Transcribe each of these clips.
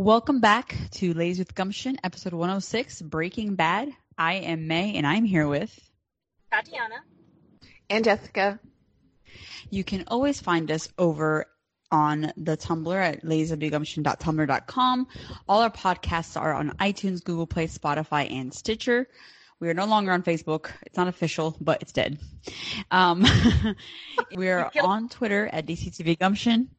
Welcome back to Ladies with Gumption, episode 106, Breaking Bad. I am May, and I'm here with Tatiana. And Jessica. You can always find us over on the Tumblr at ladieswgumption.tumblr.com. All our podcasts are on iTunes, Google Play, Spotify, and Stitcher. We are no longer on Facebook. It's not official, but it's dead. Um, we are on Twitter at DCTV Gumption.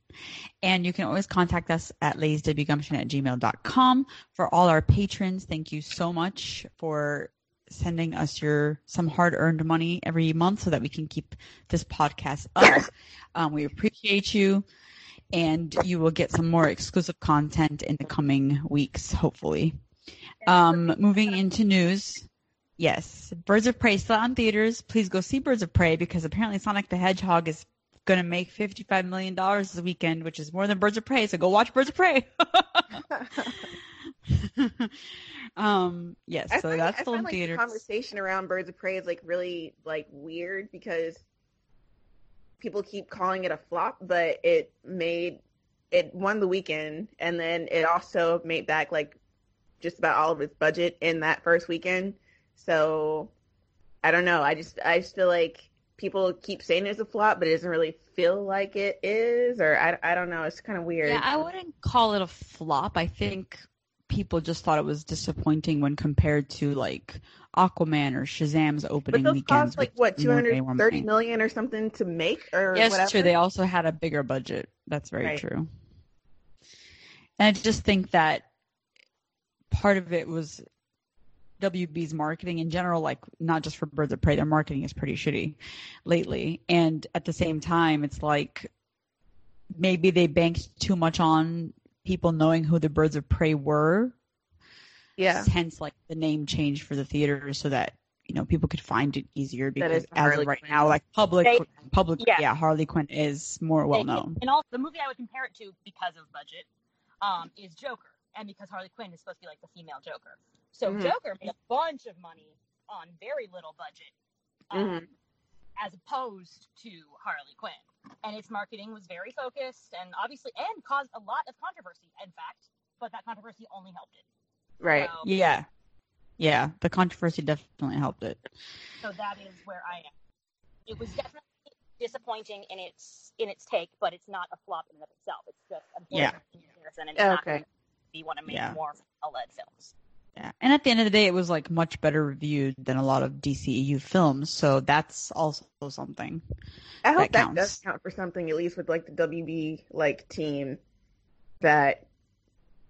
And you can always contact us at ladieswgumption at gmail.com. For all our patrons, thank you so much for sending us your some hard earned money every month so that we can keep this podcast up. Um, we appreciate you. And you will get some more exclusive content in the coming weeks, hopefully. Um, moving into news. Yes, Birds of Prey still on theaters. Please go see Birds of Prey because apparently Sonic the Hedgehog is going to make $55 million this weekend, which is more than Birds of Prey. So go watch Birds of Prey. um, yes, I so find, that's I still find, in like, theaters. The conversation around Birds of Prey is like really like weird because people keep calling it a flop, but it made it won the weekend, and then it also made back like just about all of its budget in that first weekend. So I don't know. I just I just feel like people keep saying it's a flop, but it doesn't really feel like it is, or I, I don't know. It's kind of weird. Yeah, I wouldn't call it a flop. I think people just thought it was disappointing when compared to like Aquaman or Shazam's but opening those weekends. cost like what two hundred thirty million or something to make, or Yes, whatever. true. They also had a bigger budget. That's very Right. true. And I just think that part of it was WB's marketing in general, like not just for Birds of Prey, their marketing is pretty shitty lately. And at the same time, it's like maybe they banked too much on people knowing who the Birds of Prey were. yeah. Hence, like the name change for the theaters so that you know people could find it easier because as of right Quinn. now, like public, They- public, yeah. yeah, Harley Quinn is more well known. And all the movie I would compare it to because of budget um, is Joker, and because Harley Quinn is supposed to be like the female Joker. So Mhm. Joker made a bunch of money on very little budget, um, Mhm. as opposed to Harley Quinn, and its marketing was very focused and obviously and caused a lot of controversy. In fact, but that controversy only helped it. Right. So, Yeah. Yeah. The controversy definitely helped it. so that is where I am. It was definitely disappointing in its in its take, but it's not a flop in and of itself. It's just Yeah. unfortunate in comparison, and it's not Okay. we want to make Yeah. more OLED films. Yeah. And at the end of the day, it was like much better reviewed than a lot of DCEU films. So that's also something. I hope That that, counts. does count for something, at least with like the WB like team, that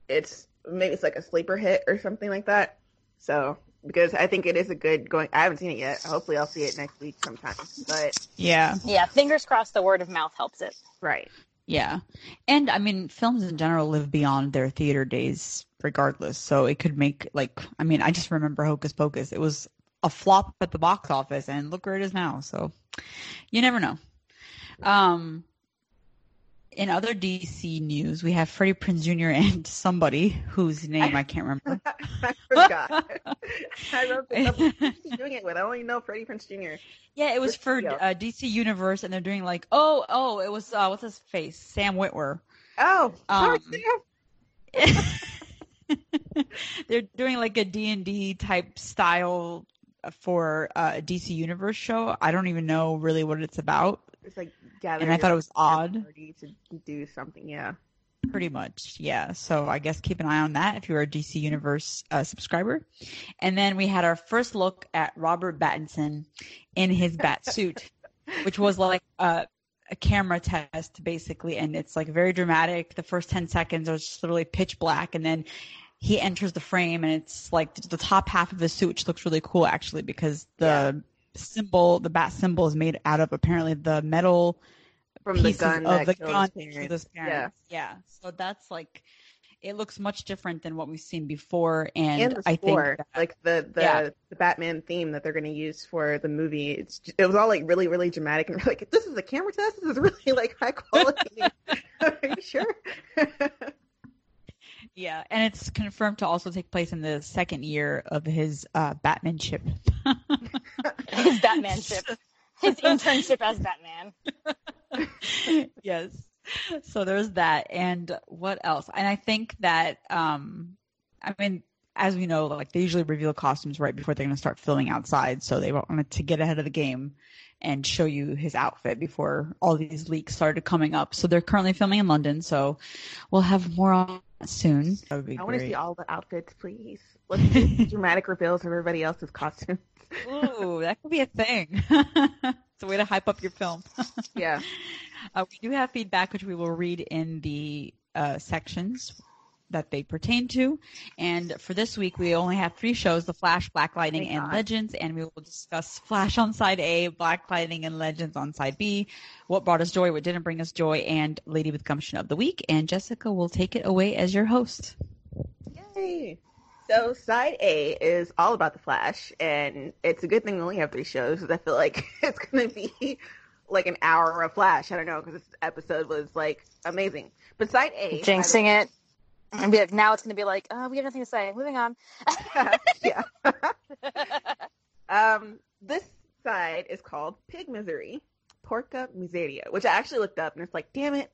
it's maybe it's like a sleeper hit or something like that. So because I think it is a good going. I haven't seen it yet. Hopefully, I'll see it next week sometime. But Yeah. Yeah, fingers crossed. The word of mouth helps it. right, Yeah. And I mean, films in general live beyond their theater days regardless. So it could make like, I mean, I just remember Hocus Pocus. It was a flop at the box office and look where it is now. So you never know. Um, in other DC news, we have Freddie Prinze Jr. and somebody whose name I can't remember. I forgot. I wrote this up. Who's doing it with? I only know Freddie Prinze Jr. Yeah, it was for uh, DC Universe, and they're doing like, oh, oh, it was uh, what's his face, Sam Witwer. Oh, sorry, Um, Sam. they're doing like a D&D type style for uh, a DC Universe show. I don't even know really what it's about, It's like gathering. and I thought it was odd, to do something. Yeah. pretty much. Yeah, so I guess keep an eye on that if you're a DC Universe uh, subscriber. And then we had our first look at Robert Pattinson in his bat suit, which was like a, a camera test basically, and it's like very dramatic. The first ten seconds are just literally pitch black, and then he enters the frame, and it's like the top half of his suit, which looks really cool actually, because the symbol, the bat symbol, is made out of apparently the metal From the gun of the gun parents. parents. Yeah. So that's like it looks much different than what we've seen before, and, and I think that- like the the, Yeah. the Batman theme that they're going to use for the movie. It's it was all like really really dramatic and we're like this is a camera test. This is really like high quality. Are you sure? yeah, and it's confirmed to also take place in the second year of his uh, Batmanship. His Batmanship. his internship as Batman. yes. so there's that. And what else? And I think that, um, I mean, as we know, like they usually reveal costumes right before they're going to start filming outside. So they wanted to get ahead of the game and show you his outfit before all these leaks started coming up. So they're currently filming in London. So we'll have more on soon. That would be I great. want to see all the outfits, please. Let's do dramatic reveals of everybody else's costumes. Ooh, that could be a thing. it's a way to hype up your film. Yeah. Uh, we do have feedback, which we will read in the uh, sections that they pertain to. And for this week, we only have three shows: The Flash, Black Lightning, Thank and God. Legends. And we will discuss Flash on side A, Black Lightning, and Legends on side B. What brought us joy, what didn't bring us joy, and Lady with Gumption of the week. And Jessica will take it away as your host. Yay. So side A is all about the Flash, and it's a good thing we only have three shows because I feel like it's gonna be like an hour of Flash. I don't know because this episode was like amazing. But side A, Jinxing it. And be like, now it's going to be like, oh, we have nothing to say. Moving on. yeah. um, this side is called Pig Misery, Porca Miseria, which I actually looked up and it's like, damn it,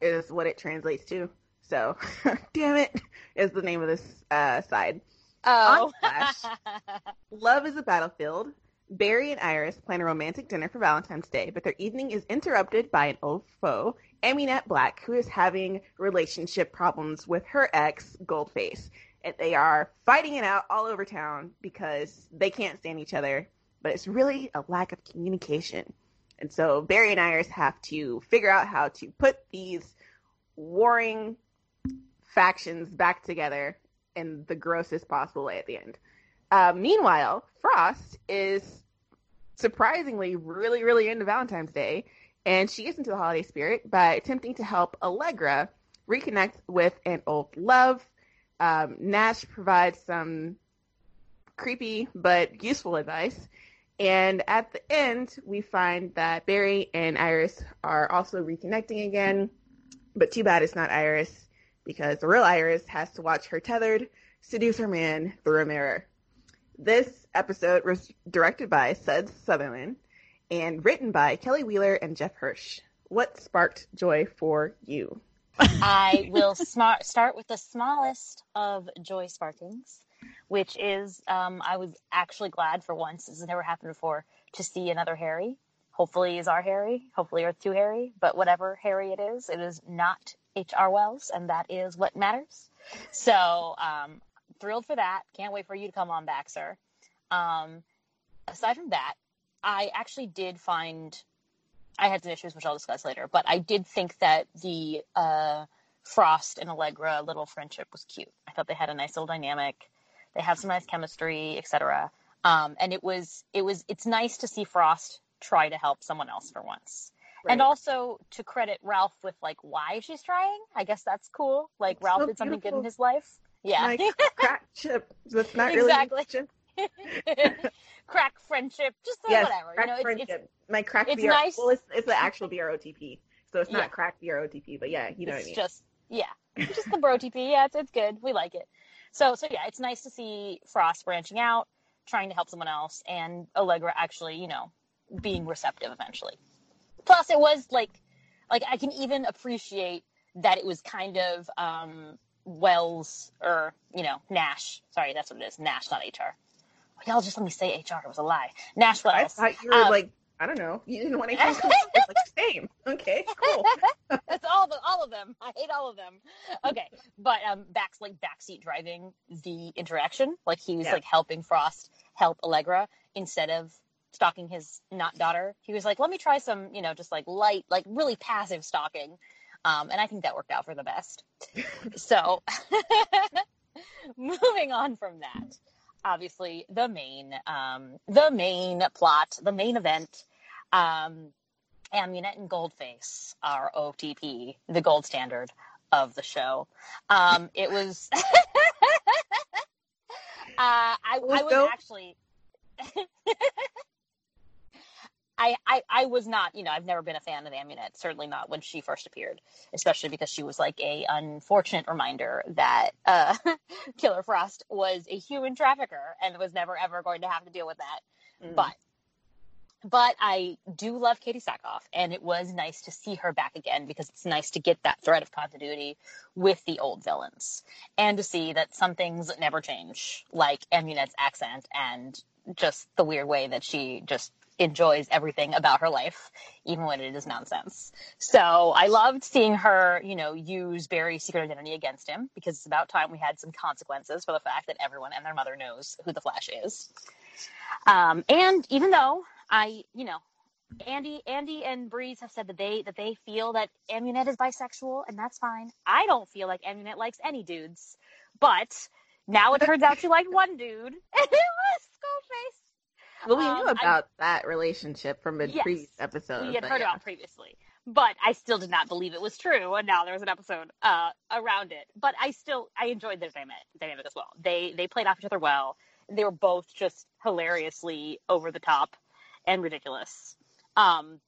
is what it translates to. So, damn it, is the name of this uh, side. oh. Flash. Love is a battlefield. Barry and Iris plan a romantic dinner for Valentine's Day, but their evening is interrupted by an old foe, Amunet Black, who is having relationship problems with her ex, Goldface. And they are fighting it out all over town because they can't stand each other, but it's really a lack of communication. And so Barry and Iris have to figure out how to put these warring factions back together in the grossest possible way at the end. Uh, meanwhile, Frost is surprisingly really, really into Valentine's Day, and she gets into the holiday spirit by attempting to help Allegra reconnect with an old love. Um, Nash provides some creepy but useful advice. And at the end, we find that Barry and Iris are also reconnecting again. But too bad it's not Iris, because the real Iris has to watch her tethered seduce her man through a mirror. This episode was directed by Sudz Sutherland and written by Kelly Wheeler and Jeff Hersh. What sparked joy for you? I will smart, start with the smallest of joy sparkings, which is um, I was actually glad for once, this has never happened before, to see another Harry. Hopefully, is our Harry. Hopefully, Earth 2 Harry. But whatever Harry it is, it is not H.R. Wells, and that is what matters. So, um, thrilled for that. Can't wait for you to come on back, sir. Um, aside from that, I actually did find I had some issues, which I'll discuss later, but I did think that the uh, Frost and Allegra little friendship was cute. I thought they had a nice little dynamic. They have some nice chemistry, etc. Um, and it was it was it's nice to see Frost try to help someone else for once. And also to credit Ralph with like why she's trying. I guess that's cool. Like It's Ralph so did something good in his life. Yeah. Like crack chip. That's not Exactly. really chip. Crack friendship, just uh, Yes, whatever. crack you know, it's, friendship. it's My crack it's BR- nice. Well, it's, it's the actual BROTP. So it's not Yeah. crack BROTP, but yeah, you know what I it's mean. just yeah, just the bro TP. Yeah, it's, it's good. We like it. So so yeah, it's nice to see Frost branching out, trying to help someone else, and Allegra actually, you know, being receptive eventually. Plus, it was like like I can even appreciate that it was kind of um Wells or you know Nash. Sorry, that's what it is. Nash, not HR. Y'all just let me say HR. It was a lie. Nash I thought you were Um, like, I don't know. You didn't want to with, like, same. Okay, cool. That's all the all of them. I hate all of them. Okay, but um, Back's like backseat driving the interaction. Like he was Yeah. like helping Frost help Allegra instead of stalking his not daughter. He was like, let me try some, you know, just like light, like really passive stalking. Um, and I think that worked out for the best. so, moving on from that, obviously the main, um, the main plot, the main event. Um, Amunet and Goldface are OTP, the gold standard of the show. Um, it was. uh, I, I was actually. I, I, I was not, you know, I've never been a fan of Amunet, certainly not when she first appeared, especially because she was like a unfortunate reminder that uh, Killer Frost was a human trafficker and was never ever going to have to deal with that. Mm. But but I do love Katee Sackhoff, and it was nice to see her back again because it's nice to get that thread of continuity with the old villains and to see that some things never change, like Amunet's accent and just the weird way that she just enjoys everything about her life, even when it is nonsense. So I loved seeing her, you know, use Barry's secret identity against him because it's about time we had some consequences for the fact that everyone and their mother knows who the Flash is. Um, and even though I, you know, Andy, Andy and Breeze have said that they that they feel that Amunet is bisexual, and that's fine. I don't feel like Amunet likes any dudes, but now it turns out she liked one dude, and it was. Well, we knew Um, I- about that relationship from a Yes, previous episode. we had heard yeah. about previously, but I still did not believe it was true. And now there was an episode uh, around it. But I still I enjoyed their dynamic, dynamic as well. They they played off each other well. They were both just hilariously over the top and ridiculous. Um,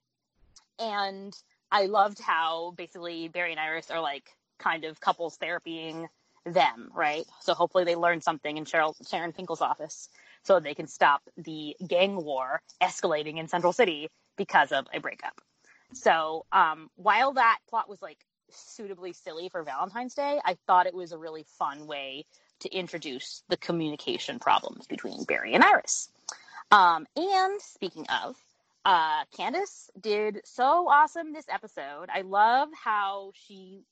and I loved how basically Barry and Iris are like kind of couples therapying them, right? So hopefully they learn something in Cheryl, Sharon Finkel's office so they can stop the gang war escalating in Central City because of a breakup. So um, while that plot was like suitably silly for Valentine's Day, I thought it was a really fun way to introduce the communication problems between Barry and Iris. Um, and speaking of, uh, Candice did so awesome this episode. I love how she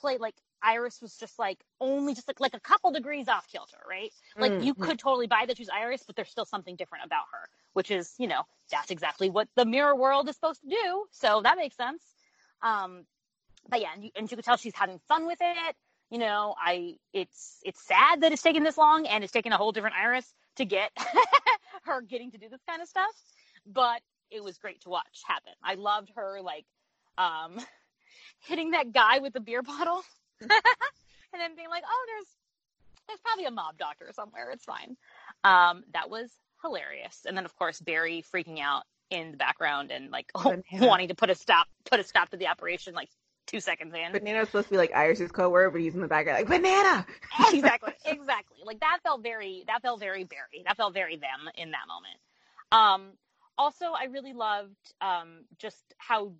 played like Iris was just like only just like like a couple degrees off kilter, right? Like you Mhm. could totally buy that she's Iris, but there's still something different about her, which is you know that's exactly what the mirror world is supposed to do. So that makes sense. Um, but yeah, and you, and you could tell she's having fun with it. You know, I it's it's sad that it's taken this long and it's taken a whole different Iris to get her getting to do this kind of stuff. But it was great to watch happen. I loved her like um hitting that guy with the beer bottle and then being like, "Oh, there's there's probably a mob doctor somewhere. It's fine." Um, that was hilarious. And then of course Barry freaking out in the background and like Banana. wanting to put a stop put a stop to the operation like two seconds in. Banana's supposed to be like Iris's code word, but he's in the background like banana. exactly, exactly. Like that felt very that felt very Barry. That felt very them in that moment. Um, also, I really loved um, just how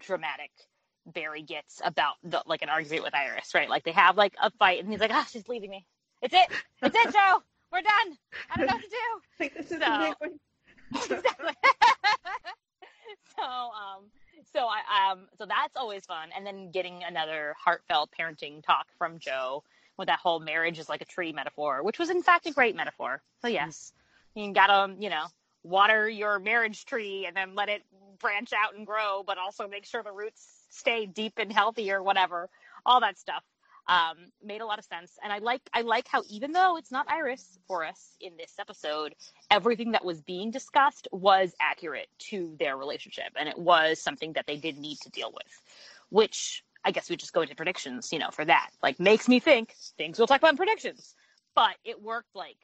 dramatic Barry gets about the like an argument with Iris, right? Like they have like a fight, and he's like, "Ah, she's leaving me. It's it. It's it, Joe. We're done. I don't know what to do." Like this is So- the exactly. so um so I um so that's always fun and then getting another heartfelt parenting talk from Joe with that whole marriage is like a tree metaphor, which was in fact a great metaphor. So yes, you gotta you know water your marriage tree and then let it branch out and grow, but also make sure the roots stay deep and healthy or whatever. All that stuff um, made a lot of sense, and I like I like how even though it's not Iris for us in this episode, everything that was being discussed was accurate to their relationship, and it was something that they did need to deal with, which I guess we just go into predictions, you know, for that. Like makes me think things we'll talk about in predictions, but it worked like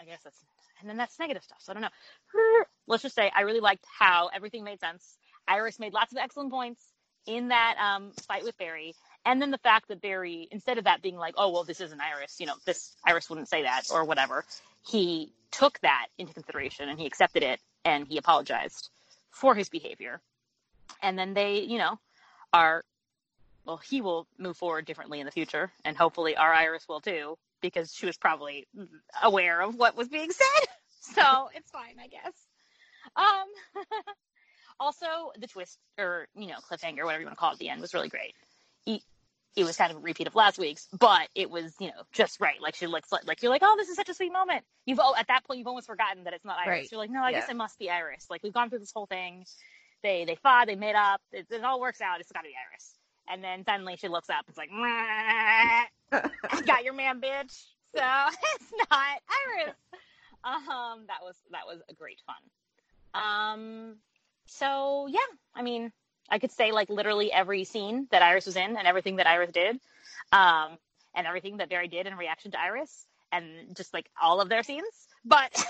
I guess that's and then that's negative stuff. So I don't know. Let's just say I really liked how everything made sense. Iris made lots of excellent points in that um, fight with Barry. And then the fact that Barry, instead of that being like, oh, well, this isn't Iris, you know, this Iris wouldn't say that or whatever, he took that into consideration and he accepted it and he apologized for his behavior. And then they, you know, are, well, he will move forward differently in the future. And hopefully our Iris will too, because she was probably aware of what was being said. So it's fine, I guess. Um, also, the twist or you know cliffhanger, whatever you want to call it, at the end was really great. He, it was kind of a repeat of last week's, but it was you know just right. Like she looks like, like you're like, oh, this is such a sweet moment. You've oh, at that point you've almost forgotten that it's not Iris. Right. You're like, no, I guess it must be Iris. Like we've gone through this whole thing. They they fought, they made up. It, it all works out. It's got to be Iris. And then suddenly she looks up. It's like, I got your man, bitch. So it's not Iris. Um, that was that was a great fun. Um, so yeah, I mean, I could say like literally every scene that Iris was in and everything that Iris did, um, and everything that Barry did in reaction to Iris, and just like all of their scenes. But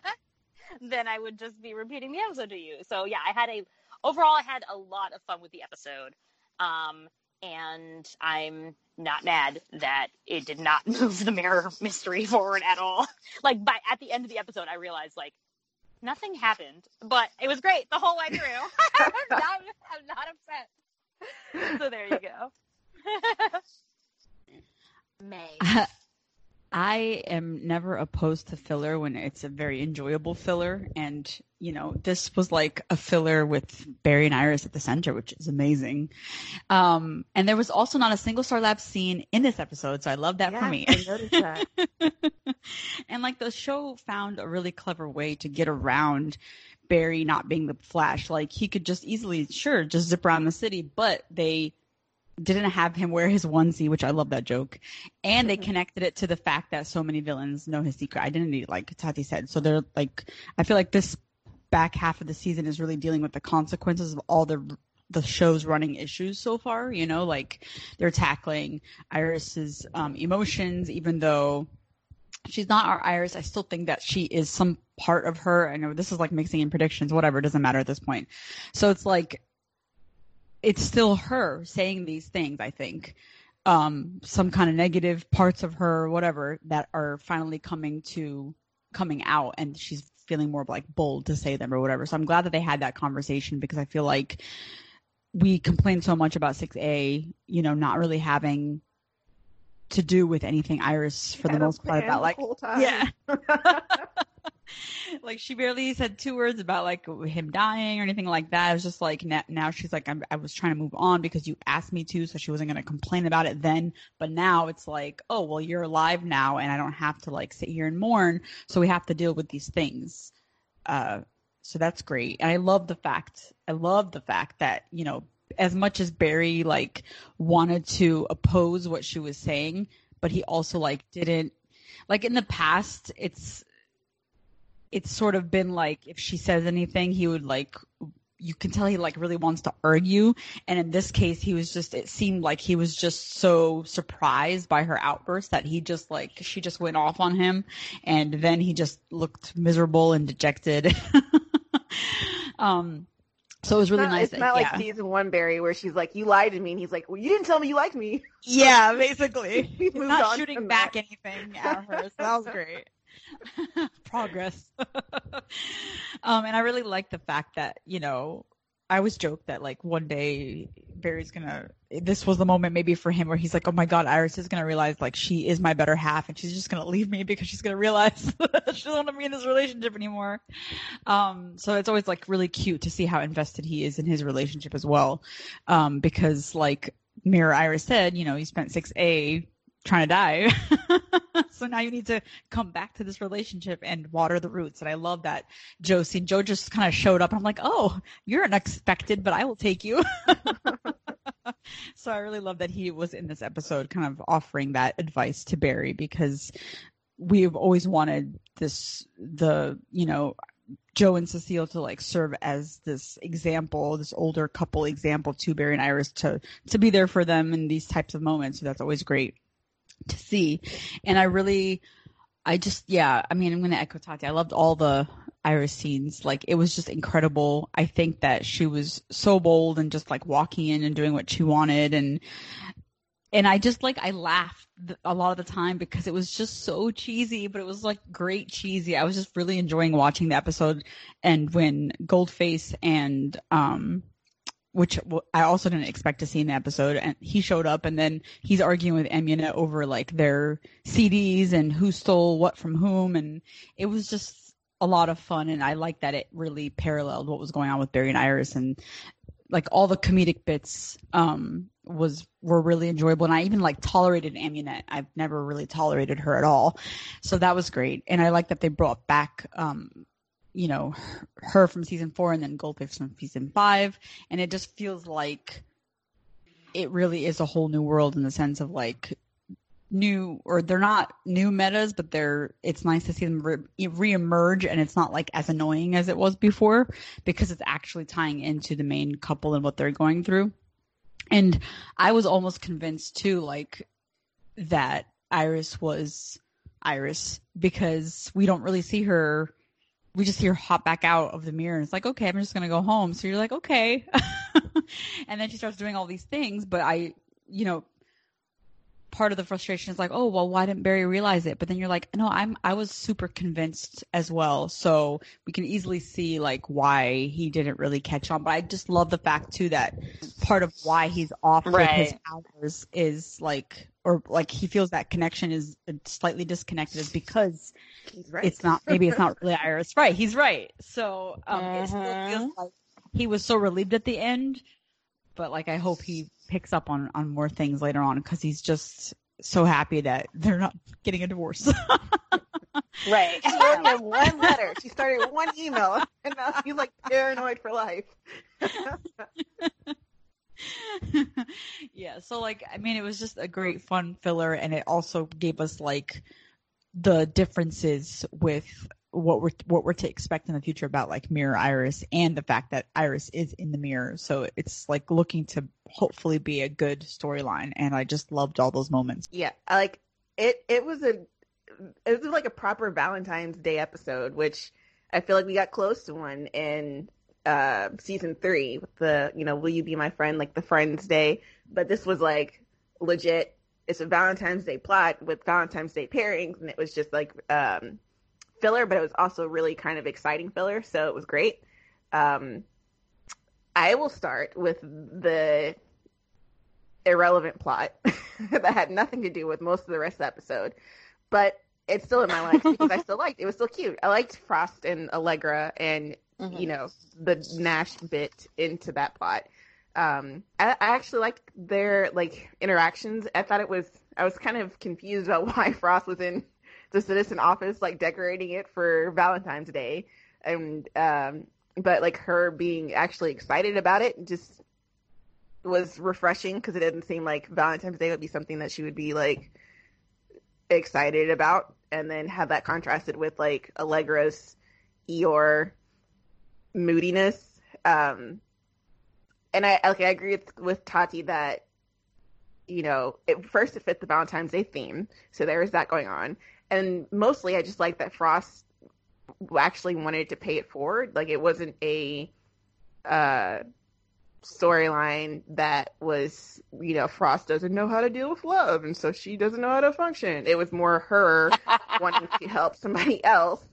then I would just be repeating the episode to you. So yeah, I had a overall I had a lot of fun with the episode. Um, and I'm not mad that it did not move the mirror mystery forward at all. Like by at the end of the episode, I realized like Nothing happened, but it was great the whole way through. I'm, not, I'm not upset. So there you go. May. I am never opposed to filler when it's a very enjoyable filler. And, you know, this was like a filler with Barry and Iris at the center, which is amazing. Um, and there was also not a single Star Lab scene in this episode. So I love that for me. I noticed that. and like the show found a really clever way to get around Barry not being the Flash. Like he could just easily, sure, just zip around the city, but they didn't have him wear his onesie, which I love that joke. And they Mhm. connected it to the fact that so many villains know his secret identity, like Tati said. So they're like, I feel like this back half of the season is really dealing with the consequences of all the the show's running issues so far. You know, like they're tackling Iris's um, emotions, even though she's not our Iris. I still think that she is some part of her. I know this is like mixing in predictions, whatever. It doesn't matter at this point. So it's like it's still her saying these things. I think um, some kind of negative parts of her, whatever, that are finally coming to coming out, and she's feeling more like bold to say them or whatever. So I'm glad that they had that conversation because I feel like we complain so much about 6A, you know, not really having to do with anything Iris for the most part about like whole time. yeah. like she barely said two words about like him dying or anything like that. It was just like now she's like I was trying to move on because you asked me to, so she wasn't going to complain about it then. But now it's like, oh well, you're alive now, and I don't have to like sit here and mourn. So we have to deal with these things. Uh, so that's great, and I love the fact. I love the fact that you know as much as Barry like wanted to oppose what she was saying, but he also like didn't like in the past it's it's sort of been like if she says anything he would like you can tell he like really wants to argue and in this case he was just it seemed like he was just so surprised by her outburst that he just like she just went off on him and then he just looked miserable and dejected um so it was really It's not, nice it's that- not like yeah. season one Barry where she's like, "You lied to me," and he's like, "Well, you didn't tell me you liked me." Yeah, basically. He's moved not on shooting back that. anything at her, so that was great. Progress. um, and I really like the fact that, you know, I always joke that like one day Barry's gonna this was the moment maybe for him where he's like, Oh my god, Iris is gonna realize like she is my better half and she's just gonna leave me because she's gonna realize she doesn't want to be in this relationship anymore. Um, so it's always like really cute to see how invested he is in his relationship as well. Um, because like Mirror Iris said, you know, he spent six A trying to die. so now you need to come back to this relationship and water the roots. And I love that Joe scene. Joe just kind of showed up. I'm like, oh, you're unexpected, but I will take you. so I really love that he was in this episode kind of offering that advice to Barry because we've always wanted this, the, you know, Joe and Cecile to like serve as this example, this older couple example to Barry and Iris to to be there for them in these types of moments. So that's always great to see. And I really, I just, yeah, I mean, I'm going to echo Tati. I loved all the Iris scenes. Like, it was just incredible. I think that she was so bold and just like walking in and doing what she wanted. And, and I just like, I laughed a lot of the time because it was just so cheesy, but it was like great cheesy. I was just really enjoying watching the episode. And when Goldface and, um, which I also didn't expect to see in the episode. And he showed up, and then he's arguing with Amunet over like their CDs and who stole what from whom, and it was just a lot of fun. And I like that it really paralleled what was going on with Barry and Iris, and like all the comedic bits um, was were really enjoyable. And I even like tolerated Amunet. I've never really tolerated her at all, so that was great. And I like that they brought back. Um, you know her from season four and then Goldface from season five, and it just feels like it really is a whole new world in the sense of like new or they're not new metas, but they're it's nice to see them re- reemerge, and it's not like as annoying as it was before because it's actually tying into the main couple and what they're going through. And I was almost convinced too, like that Iris was Iris because we don't really see her we just hear hop back out of the mirror and it's like okay i'm just going to go home so you're like okay and then she starts doing all these things but i you know part of the frustration is like, oh well, why didn't Barry realize it? But then you're like, no, I'm I was super convinced as well. So we can easily see like why he didn't really catch on. But I just love the fact too that part of why he's off with his Right. hours is like or like he feels that connection is slightly disconnected is because He's right. it's not maybe it's not really Iris. Right, he's right. So um it still feels like he was so relieved at the end, but like I hope he picks up on on more things later on because he's just so happy that they're not getting a divorce. Right. She wrote him one letter. She started one email, and now she's like paranoid for life. yeah, so like I mean it was just a great fun filler and it also gave us like the differences with what we're what we're to expect in the future about like mirror iris and the fact that iris is in the mirror so it's like looking to hopefully be a good storyline and i just loved all those moments Yeah, like it. It was a it was like a proper Valentine's Day episode, which I feel like we got close to one in uh season three with the you know Will you be my friend like the Friends Day, but this was like legit. It's a Valentine's Day plot with Valentine's Day pairings, and it was just like um filler, but it was also really kind of exciting filler, so it was great. Um, I will start with the irrelevant plot that had nothing to do with most of the rest of the episode, but it's still in my life because I still liked it. It was still cute. I liked Frost and Allegra and Mhm. you know the Nash bit into that plot. Um, I, I actually liked their like interactions. I thought it was I was kind of confused about why Frost was in the citizen office like decorating it for Valentine's Day, and um, but like her being actually excited about it just was refreshing because it didn't seem like Valentine's Day would be something that she would be like excited about, and then have that contrasted with like Allegra's Eeyore moodiness. Um, and I like I agree with, with Tati that you know it, first it fit the Valentine's Day theme, so there is that going on, and mostly I just like that Frost actually wanted to pay it forward. Like it wasn't a uh storyline that was you know Frost doesn't know how to deal with love and so she doesn't know how to function. It was more her wanting to help somebody else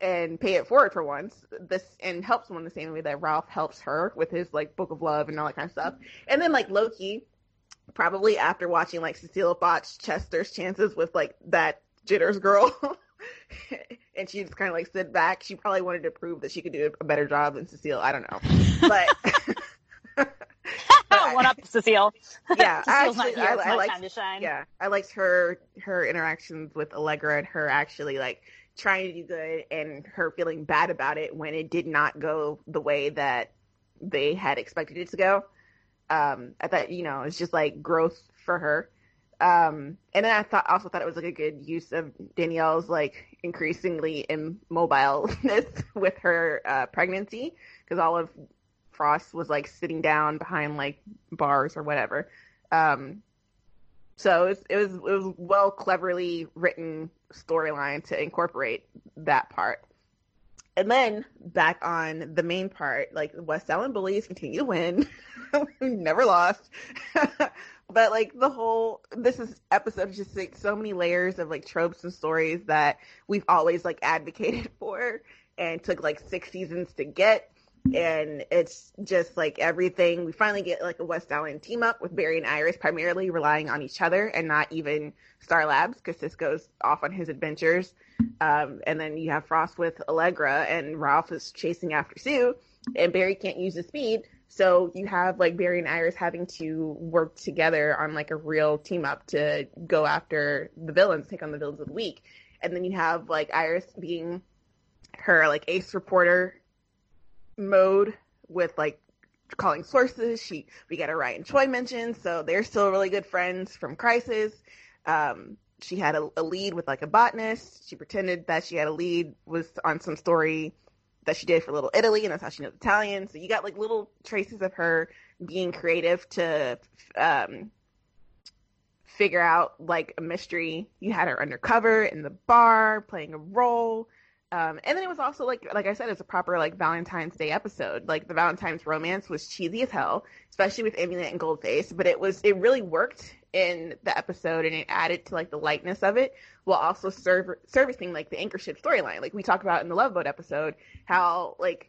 and pay it forward for once. This and help someone the same way that Ralph helps her with his like book of love and all that kind of stuff. And then like Loki, probably after watching like Cecile botch Chester's chances with like that jitters girl. and she just kind of like sit back. She probably wanted to prove that she could do a better job than Cecile. I don't know, but One up, Cecile. yeah, I actually, here. I, I my liked to shine. yeah, I liked her her interactions with Allegra and her actually like trying to do good and her feeling bad about it when it did not go the way that they had expected it to go. Um, I thought you know it's just like growth for her. Um, and then I thought also thought it was like a good use of Danielle's like increasingly immobileness with her uh, pregnancy because all of Frost was like sitting down behind like bars or whatever. Um, so it was, it was it was well cleverly written storyline to incorporate that part. And then back on the main part, like West Allen bullies continue to win, never lost. but like the whole this is episode just like so many layers of like tropes and stories that we've always like advocated for and took like six seasons to get and it's just like everything. We finally get like a West Allen team up with Barry and Iris, primarily relying on each other and not even Star Labs because Cisco's off on his adventures. Um, and then you have Frost with Allegra, and Ralph is chasing after Sue, and Barry can't use his speed. So you have like Barry and Iris having to work together on like a real team up to go after the villains, take on the villains of the week. And then you have like Iris being her like ace reporter mode with like calling sources. She we got a Ryan Choi mentioned, so they're still really good friends from Crisis. Um, she had a, a lead with like a botanist. She pretended that she had a lead was on some story that she did for Little Italy, and that's how she knows Italian. So you got like little traces of her being creative to um, figure out like a mystery. You had her undercover in the bar playing a role. Um, and then it was also like, like I said, it's a proper like Valentine's Day episode. Like the Valentine's romance was cheesy as hell, especially with Amunet and Goldface. But it was, it really worked in the episode and it added to like the lightness of it while also serve, servicing like the anchor ship storyline. Like we talked about in the Love Boat episode, how like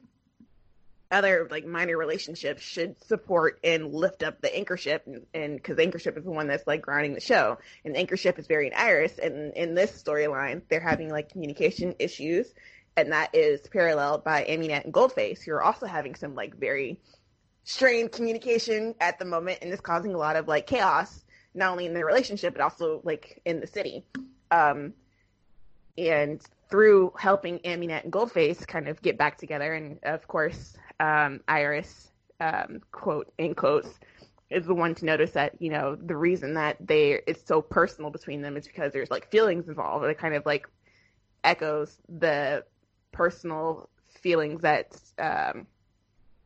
other like minor relationships should support and lift up the anchor ship and because anchor ship is the one that's like grounding the show. And anchor ship is very and Iris and in this storyline they're having like communication issues and that is paralleled by Amunet and Goldface who are also having some like very strained communication at the moment and is causing a lot of like chaos not only in their relationship but also like in the city. Um and through helping Amunet and Goldface kind of get back together and of course um, Iris, um, quote in quotes, is the one to notice that you know the reason that they it's so personal between them is because there's like feelings involved. It kind of like echoes the personal feelings that's um,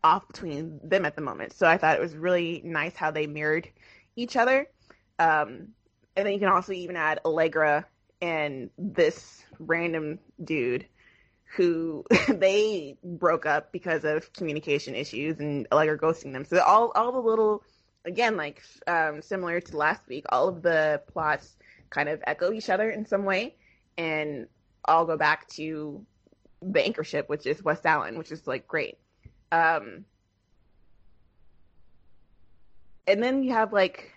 off between them at the moment. So I thought it was really nice how they mirrored each other. Um, and then you can also even add Allegra and this random dude who they broke up because of communication issues and like are ghosting them. So all all the little again like um, similar to last week, all of the plots kind of echo each other in some way, and all go back to the anchor ship, which is West Allen, which is like great. Um, and then you have like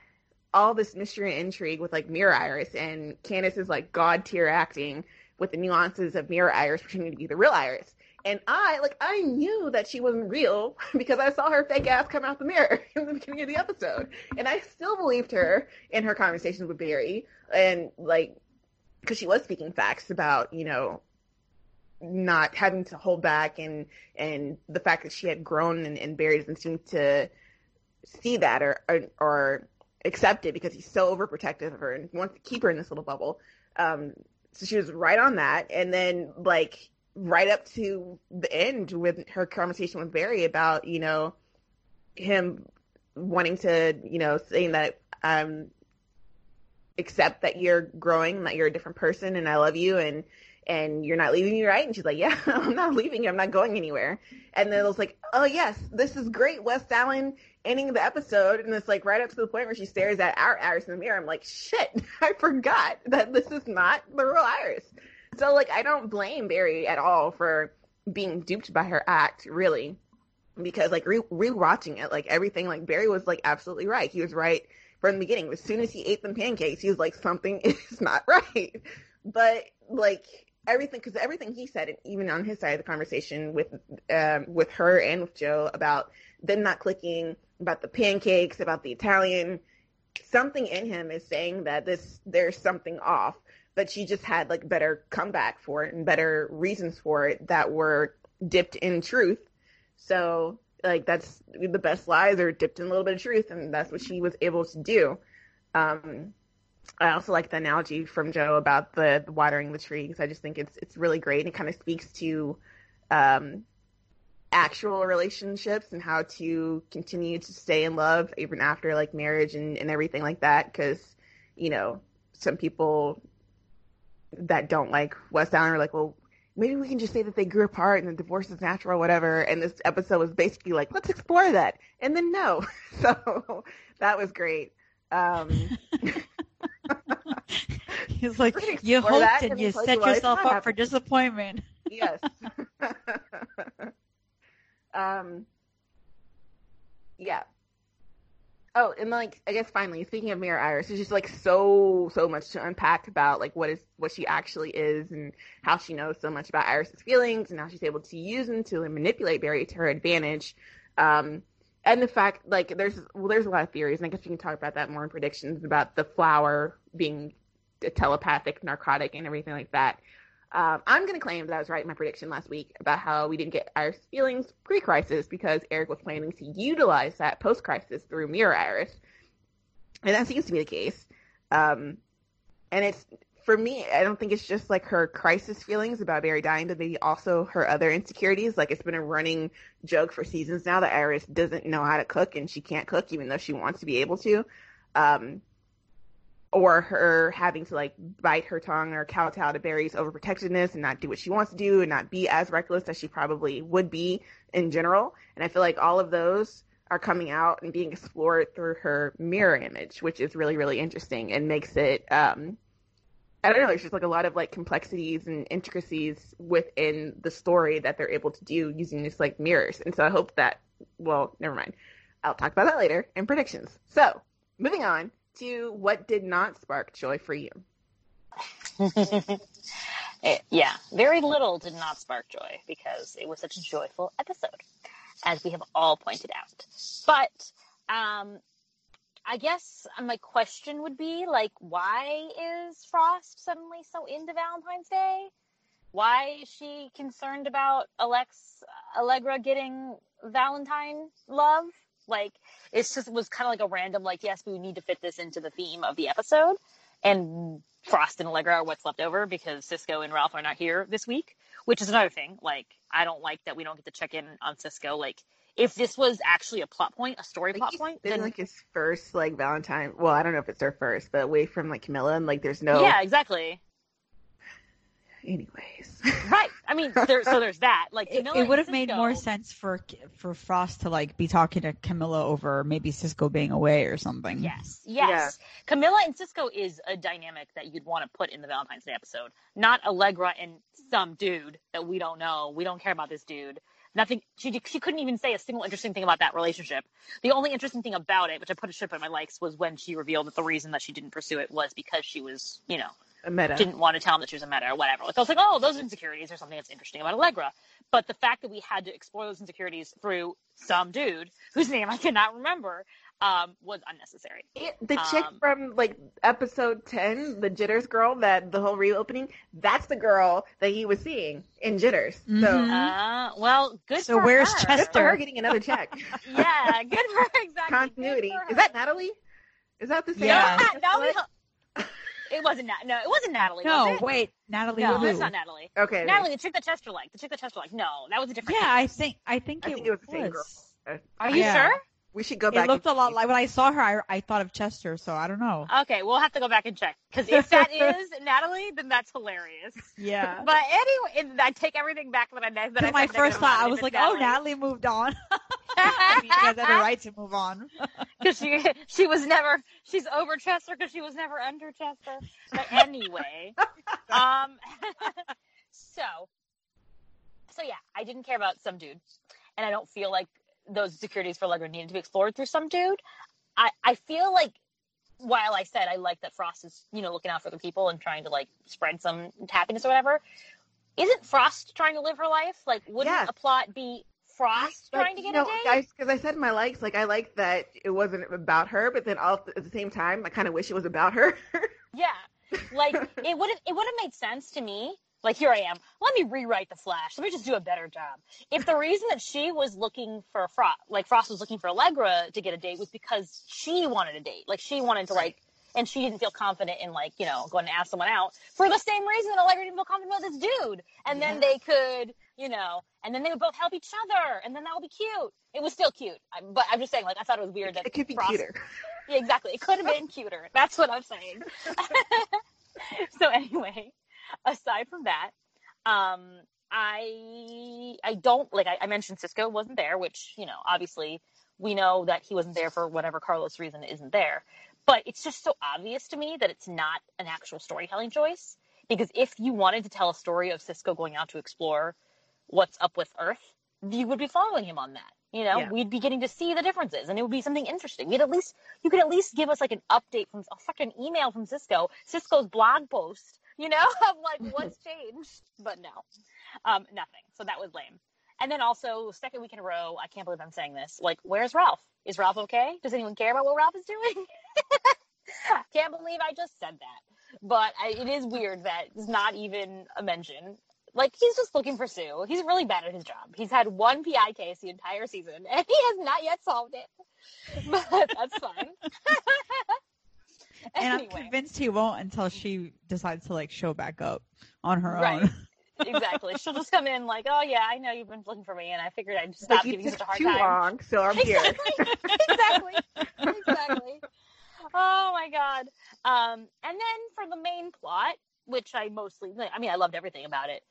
all this mystery and intrigue with like Mirror Iris and Candice's like god tier acting with the nuances of mirror iris pretending to be the real iris. And I, like, I knew that she wasn't real because I saw her fake ass come out the mirror in the beginning of the episode. And I still believed her in her conversations with Barry. And, like, because she was speaking facts about, you know, not having to hold back and, and the fact that she had grown and, and Barry doesn't seem to see that or, or, or accept it because he's so overprotective of her and wants to keep her in this little bubble. Um, she was right on that. And then like right up to the end with her conversation with Barry about, you know, him wanting to, you know, saying that um accept that you're growing, that you're a different person and I love you and and you're not leaving me, right? And she's like, yeah, I'm not leaving you. I'm not going anywhere. And then it was like, oh yes, this is great. West Allen ending the episode. And it's like right up to the point where she stares at our Iris in the mirror. I'm like, shit, I forgot that this is not the real Iris. So like, I don't blame Barry at all for being duped by her act, really. Because like re- rewatching it, like everything, like Barry was like absolutely right. He was right from the beginning. As soon as he ate them pancakes, he was like, something is not right. But like everything because everything he said, and even on his side of the conversation with um, with her and with Joe about them not clicking, about the pancakes, about the Italian, something in him is saying that this there's something off. But she just had like better comeback for it and better reasons for it that were dipped in truth. So like that's the best lies are dipped in a little bit of truth, and that's what she was able to do. Um, I also like the analogy from Joe about the, watering the tree because I just think it's it's really great. And it kind of speaks to um, actual relationships and how to continue to stay in love even after like marriage and, and everything like that. Because you know some people that don't like West Allen are like, well, maybe we can just say that they grew apart and the divorce is natural or whatever. And this episode was basically like, let's explore that. And then no. So that was great. Um, He's like, you hoped and you set yourself up for disappointment. yes. um. Yeah. Oh, and like I guess finally, speaking of Mirror Iris, there's just like so so much to unpack about like what is what she actually is and how she knows so much about Iris's feelings and how she's able to use them to manipulate Barry to her advantage. Um, and the fact like there's well there's a lot of theories and i guess we can talk about that more in predictions about the flower being a telepathic narcotic and everything like that um, i'm going to claim that i was right in my prediction last week about how we didn't get iris feelings pre-crisis because eric was planning to utilize that post-crisis through mirror iris and that seems to be the case um, and it's for me, I don't think it's just like her crisis feelings about Barry dying, but maybe also her other insecurities. Like it's been a running joke for seasons now that Iris doesn't know how to cook and she can't cook even though she wants to be able to. Um, or her having to like bite her tongue or kowtow to Barry's overprotectiveness and not do what she wants to do and not be as reckless as she probably would be in general. And I feel like all of those are coming out and being explored through her mirror image, which is really really interesting and makes it um, I don't know. There's just like a lot of like complexities and intricacies within the story that they're able to do using these like mirrors. And so I hope that. Well, never mind. I'll talk about that later in predictions. So moving on to what did not spark joy for you. It- yeah, very little did not spark joy because it was such a joyful episode, as we have all pointed out. But um, I guess my question would be like, why is Frost suddenly so into Valentine's Day? Why is she concerned about Alex Allegra getting Valentine love? Like, it's just it was kind of like a random like, yes, we need to fit this into the theme of the episode, and Frost and Allegra are what's left over because Cisco and Ralph are not here this week, which is another thing. Like, I don't like that we don't get to check in on Cisco. Like, if this was actually a plot point, a story plot he's point, then like his first like Valentine. Well, I don't know if it's their first, but away from like Camilla and like there's no. yeah, exactly. Anyways. Right. I mean, there, so there's that. Like, It, Camilla would have made more sense for for Frost to like be talking to Camilla over maybe Cisco being away or something. Yes, yes. Camilla and Cisco is a dynamic that you'd want to put in the Valentine's Day episode, not Allegra and some dude that we don't know. We don't care about this dude. Nothing. She she couldn't even say a single interesting thing about that relationship. The only interesting thing about it, which I put a ship in my likes, was when she revealed that the reason that she didn't pursue it was because she was, you know, a meta. Didn't want to tell him that she was a meta or whatever. Like I was like, oh, those insecurities are something that's interesting about Allegra. But the fact that we had to explore those insecurities through some dude whose name I cannot remember um, was unnecessary. It- the chick Um, from like episode 10 the jitters girl that the whole reopening that's the girl that he was seeing in jitters so. Uh, well, good. So for where's her. good for her getting another check Yeah, good for her. Exactly. Continuity for her. is that natalie is that the same Yeah. No, no, we- it wasn't. Nat- no, it wasn't Natalie. No, was it? wait, Natalie. no, that's not Natalie. okay Natalie, the chick that Chester liked. The chick that Chester liked. No, that was a different. Yeah, I think I think I it, think it was the same girl. was. Uh, Are you Yeah. sure? we should go back It looked a lot like when I saw her. I, I thought of Chester, so I don't know. Okay, we'll have to go back and check because if that is Natalie, then that's hilarious. Yeah. But anyway, and I take everything back that I that I said my negative first thought, I was like, it's "Oh, Natalie moved on." I mean, she has every right to move on. because she she was never she's over Chester because she was never under Chester. But anyway, um, so so yeah, I didn't care about some dude, and I don't feel like those securities for Allegra needed to be explored through some dude. I I feel like while I said I like that Frost is you know looking out for the people and trying to like spread some happiness or whatever, isn't Frost trying to live her life? Like, wouldn't Yeah. a plot be Frost trying to get you a know, date? guys because i said my likes like i like that it wasn't about her but then all at the same time i kind of wish it was about her Yeah, like it would have it would have made sense to me. Like here I am. Let me rewrite the Flash. Let me just do a better job. If the reason that she was looking for Frost, like Frost was looking for Allegra to get a date, was because she wanted a date. Like she wanted to like, and she didn't feel confident in like you know going to ask someone out for the same reason that Allegra didn't feel confident about this dude. And then they could, you know, and then they would both help each other, and then that would be cute. It was still cute, I- but I'm just saying, like I thought it was weird that it could be Frost cuter yeah, exactly. It could have been cuter. That's what I'm saying. so anyway, aside from that, um, I I don't like I, I mentioned Cisco wasn't there, which you know obviously we know that he wasn't there for whatever Carlos reason isn't there. But it's just so obvious to me that it's not an actual storytelling choice because if you wanted to tell a story of Cisco going out to explore what's up with Earth, you would be following him on that. You know, Yeah. we'd be getting to see the differences, and it would be something interesting. We'd at least you could at least give us like an update from a fucking email from Cisco, Cisco's blog post, you know, of like what's changed. But no, um, nothing. So that was lame. And then also, second week in a row, I can't believe I'm saying this. Like, where's Ralph? Is Ralph okay? Does anyone care about what Ralph is doing? can't believe I just said that. But I, it is weird that it's not even a mention. Like, he's just looking for Sue. He's really bad at his job. He's had one PI case the entire season, and he has not yet solved it. But that's fine. And I'm convinced he won't until she decides to like show back up on her Right. own. exactly. She'll just come in like, "Oh yeah, I know you've been looking for me, and I figured I'd stop like giving you such a hard too time." long so i'm here Exactly. exactly. Exactly. Oh my god. Um, and then for the main plot, which I mostly, I mean, I loved everything about it.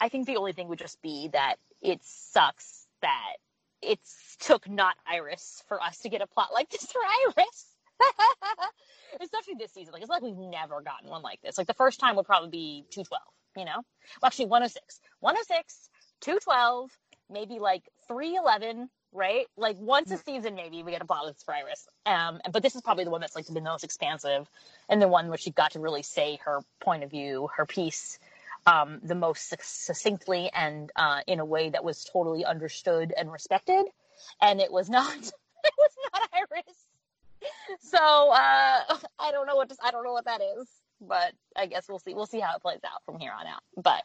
I think the only thing would just be that it sucks that it took not Iris for us to get a plot like this for Iris. Especially this season. Like it's like we've never gotten one like this. Like the first time would probably be 212, you know? Well actually 106. 106, 212, maybe like 311, right? Like once a mm. season maybe we get a plot like this for Iris. Um but this is probably the one that's like the most expansive and the one where she got to really say her point of view, her piece um, the most succinctly and uh, in a way that was totally understood and respected. And it was not, it was not Iris. So uh, I don't know what to, I don't know what that is, but I guess we'll see. We'll see how it plays out from here on out. But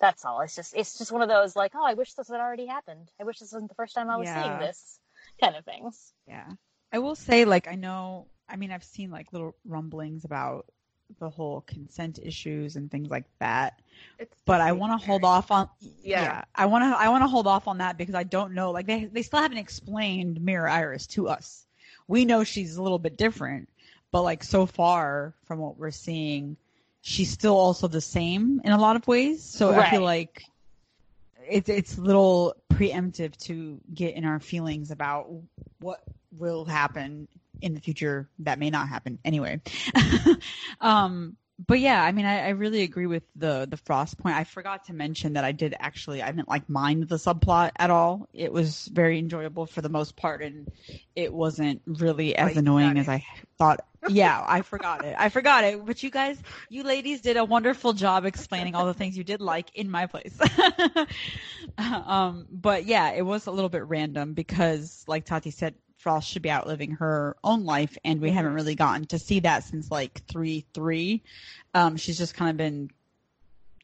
that's all. It's just it's just one of those like, oh, I wish this had already happened. I wish this wasn't the first time I was yeah. seeing this kind of things. Yeah. I will say, like, I know. I mean, I've seen like little rumblings about the whole consent issues and things like that. It's but I want to hold off on yeah. yeah I want to I want to hold off on that because I don't know like they they still haven't explained Mirror Iris to us. We know she's a little bit different, but like so far from what we're seeing, she's still also the same in a lot of ways. So right. I feel like it's it's a little preemptive to get in our feelings about what will happen in the future that may not happen anyway. um, but yeah, I mean, I, I, really agree with the the frost point. I forgot to mention that I did actually I didn't like mind the subplot at all. It was very enjoyable for the most part, and it wasn't really as oh, annoying as I thought. Yeah, I forgot it. I forgot it. But you guys, you ladies, did a wonderful job explaining all the things you did like in my place. um, but yeah, it was a little bit random because, like Tati said, Frost should be outliving her own life, and we haven't really gotten to see that since like three three. Um, she's just kind of been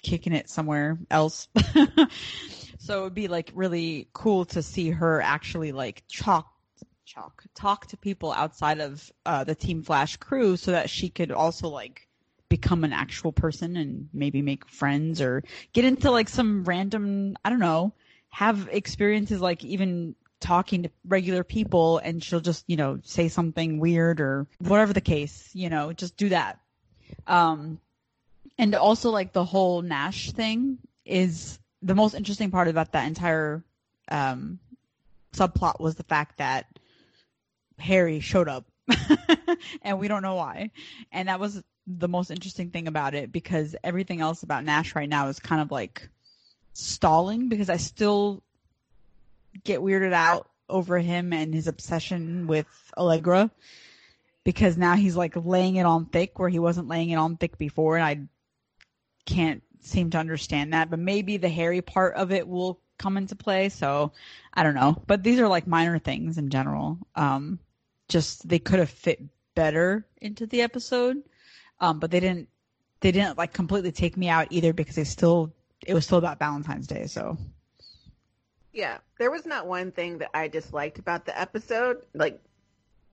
kicking it somewhere else. so it would be like really cool to see her actually like chalk chalk talk to people outside of uh, the Team Flash crew, so that she could also like become an actual person and maybe make friends or get into like some random I don't know have experiences like even talking to regular people and she'll just, you know, say something weird or whatever the case, you know, just do that. Um, and also like the whole Nash thing is the most interesting part about that entire, um, subplot was the fact that Harry showed up and we don't know why. And that was the most interesting thing about it because everything else about Nash right now is kind of like stalling because I still get weirded out over him and his obsession with Allegra because now he's like laying it on thick where he wasn't laying it on thick before and I can't seem to understand that. But maybe the Harry part of it will come into play so I don't know. But these are like minor things in general. Um just they could have fit better into the episode um but they didn't they didn't like completely take me out either because they still it was still about Valentine's Day so yeah, there was not one thing that I disliked about the episode. Like,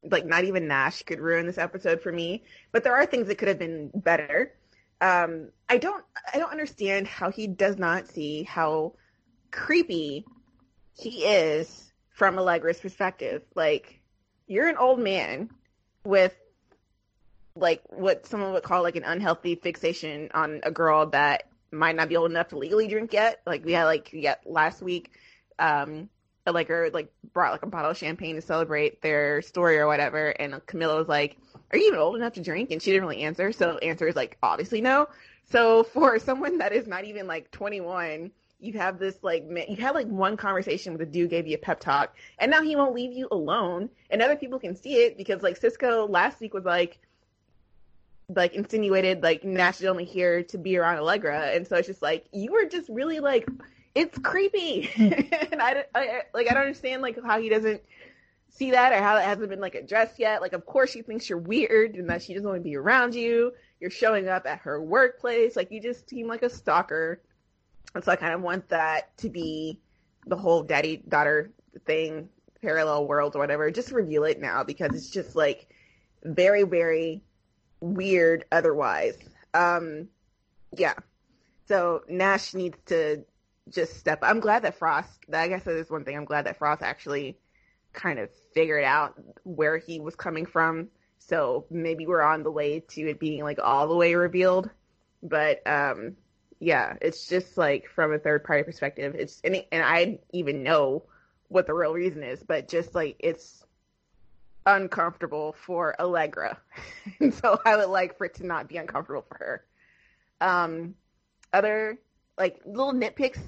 like not even Nash could ruin this episode for me. But there are things that could have been better. Um, I don't, I don't understand how he does not see how creepy he is from Allegra's perspective. Like, you're an old man with like what someone would call like an unhealthy fixation on a girl that might not be old enough to legally drink yet. Like we had like yet last week um like or like brought like a bottle of champagne to celebrate their story or whatever and Camilla was like are you even old enough to drink? And she didn't really answer so the answer is like obviously no. So for someone that is not even like 21 you have this like you had like one conversation with a dude gave you a pep talk and now he won't leave you alone and other people can see it because like cisco last week was like like insinuated like nash is only here to be around allegra and so it's just like you were just really like it's creepy, and I, I like I don't understand like how he doesn't see that or how it hasn't been like addressed yet. Like, of course she thinks you're weird and that she doesn't want to be around you. You're showing up at her workplace, like you just seem like a stalker. And so I kind of want that to be the whole daddy daughter thing, parallel worlds or whatever. Just reveal it now because it's just like very very weird otherwise. Um, yeah. So Nash needs to just step. I'm glad that Frost. I guess that is one thing. I'm glad that Frost actually kind of figured out where he was coming from. So maybe we're on the way to it being like all the way revealed. But um, yeah, it's just like from a third party perspective. It's and, and I even know what the real reason is, but just like it's uncomfortable for Allegra. and so I would like for it to not be uncomfortable for her. Um, other like little nitpicks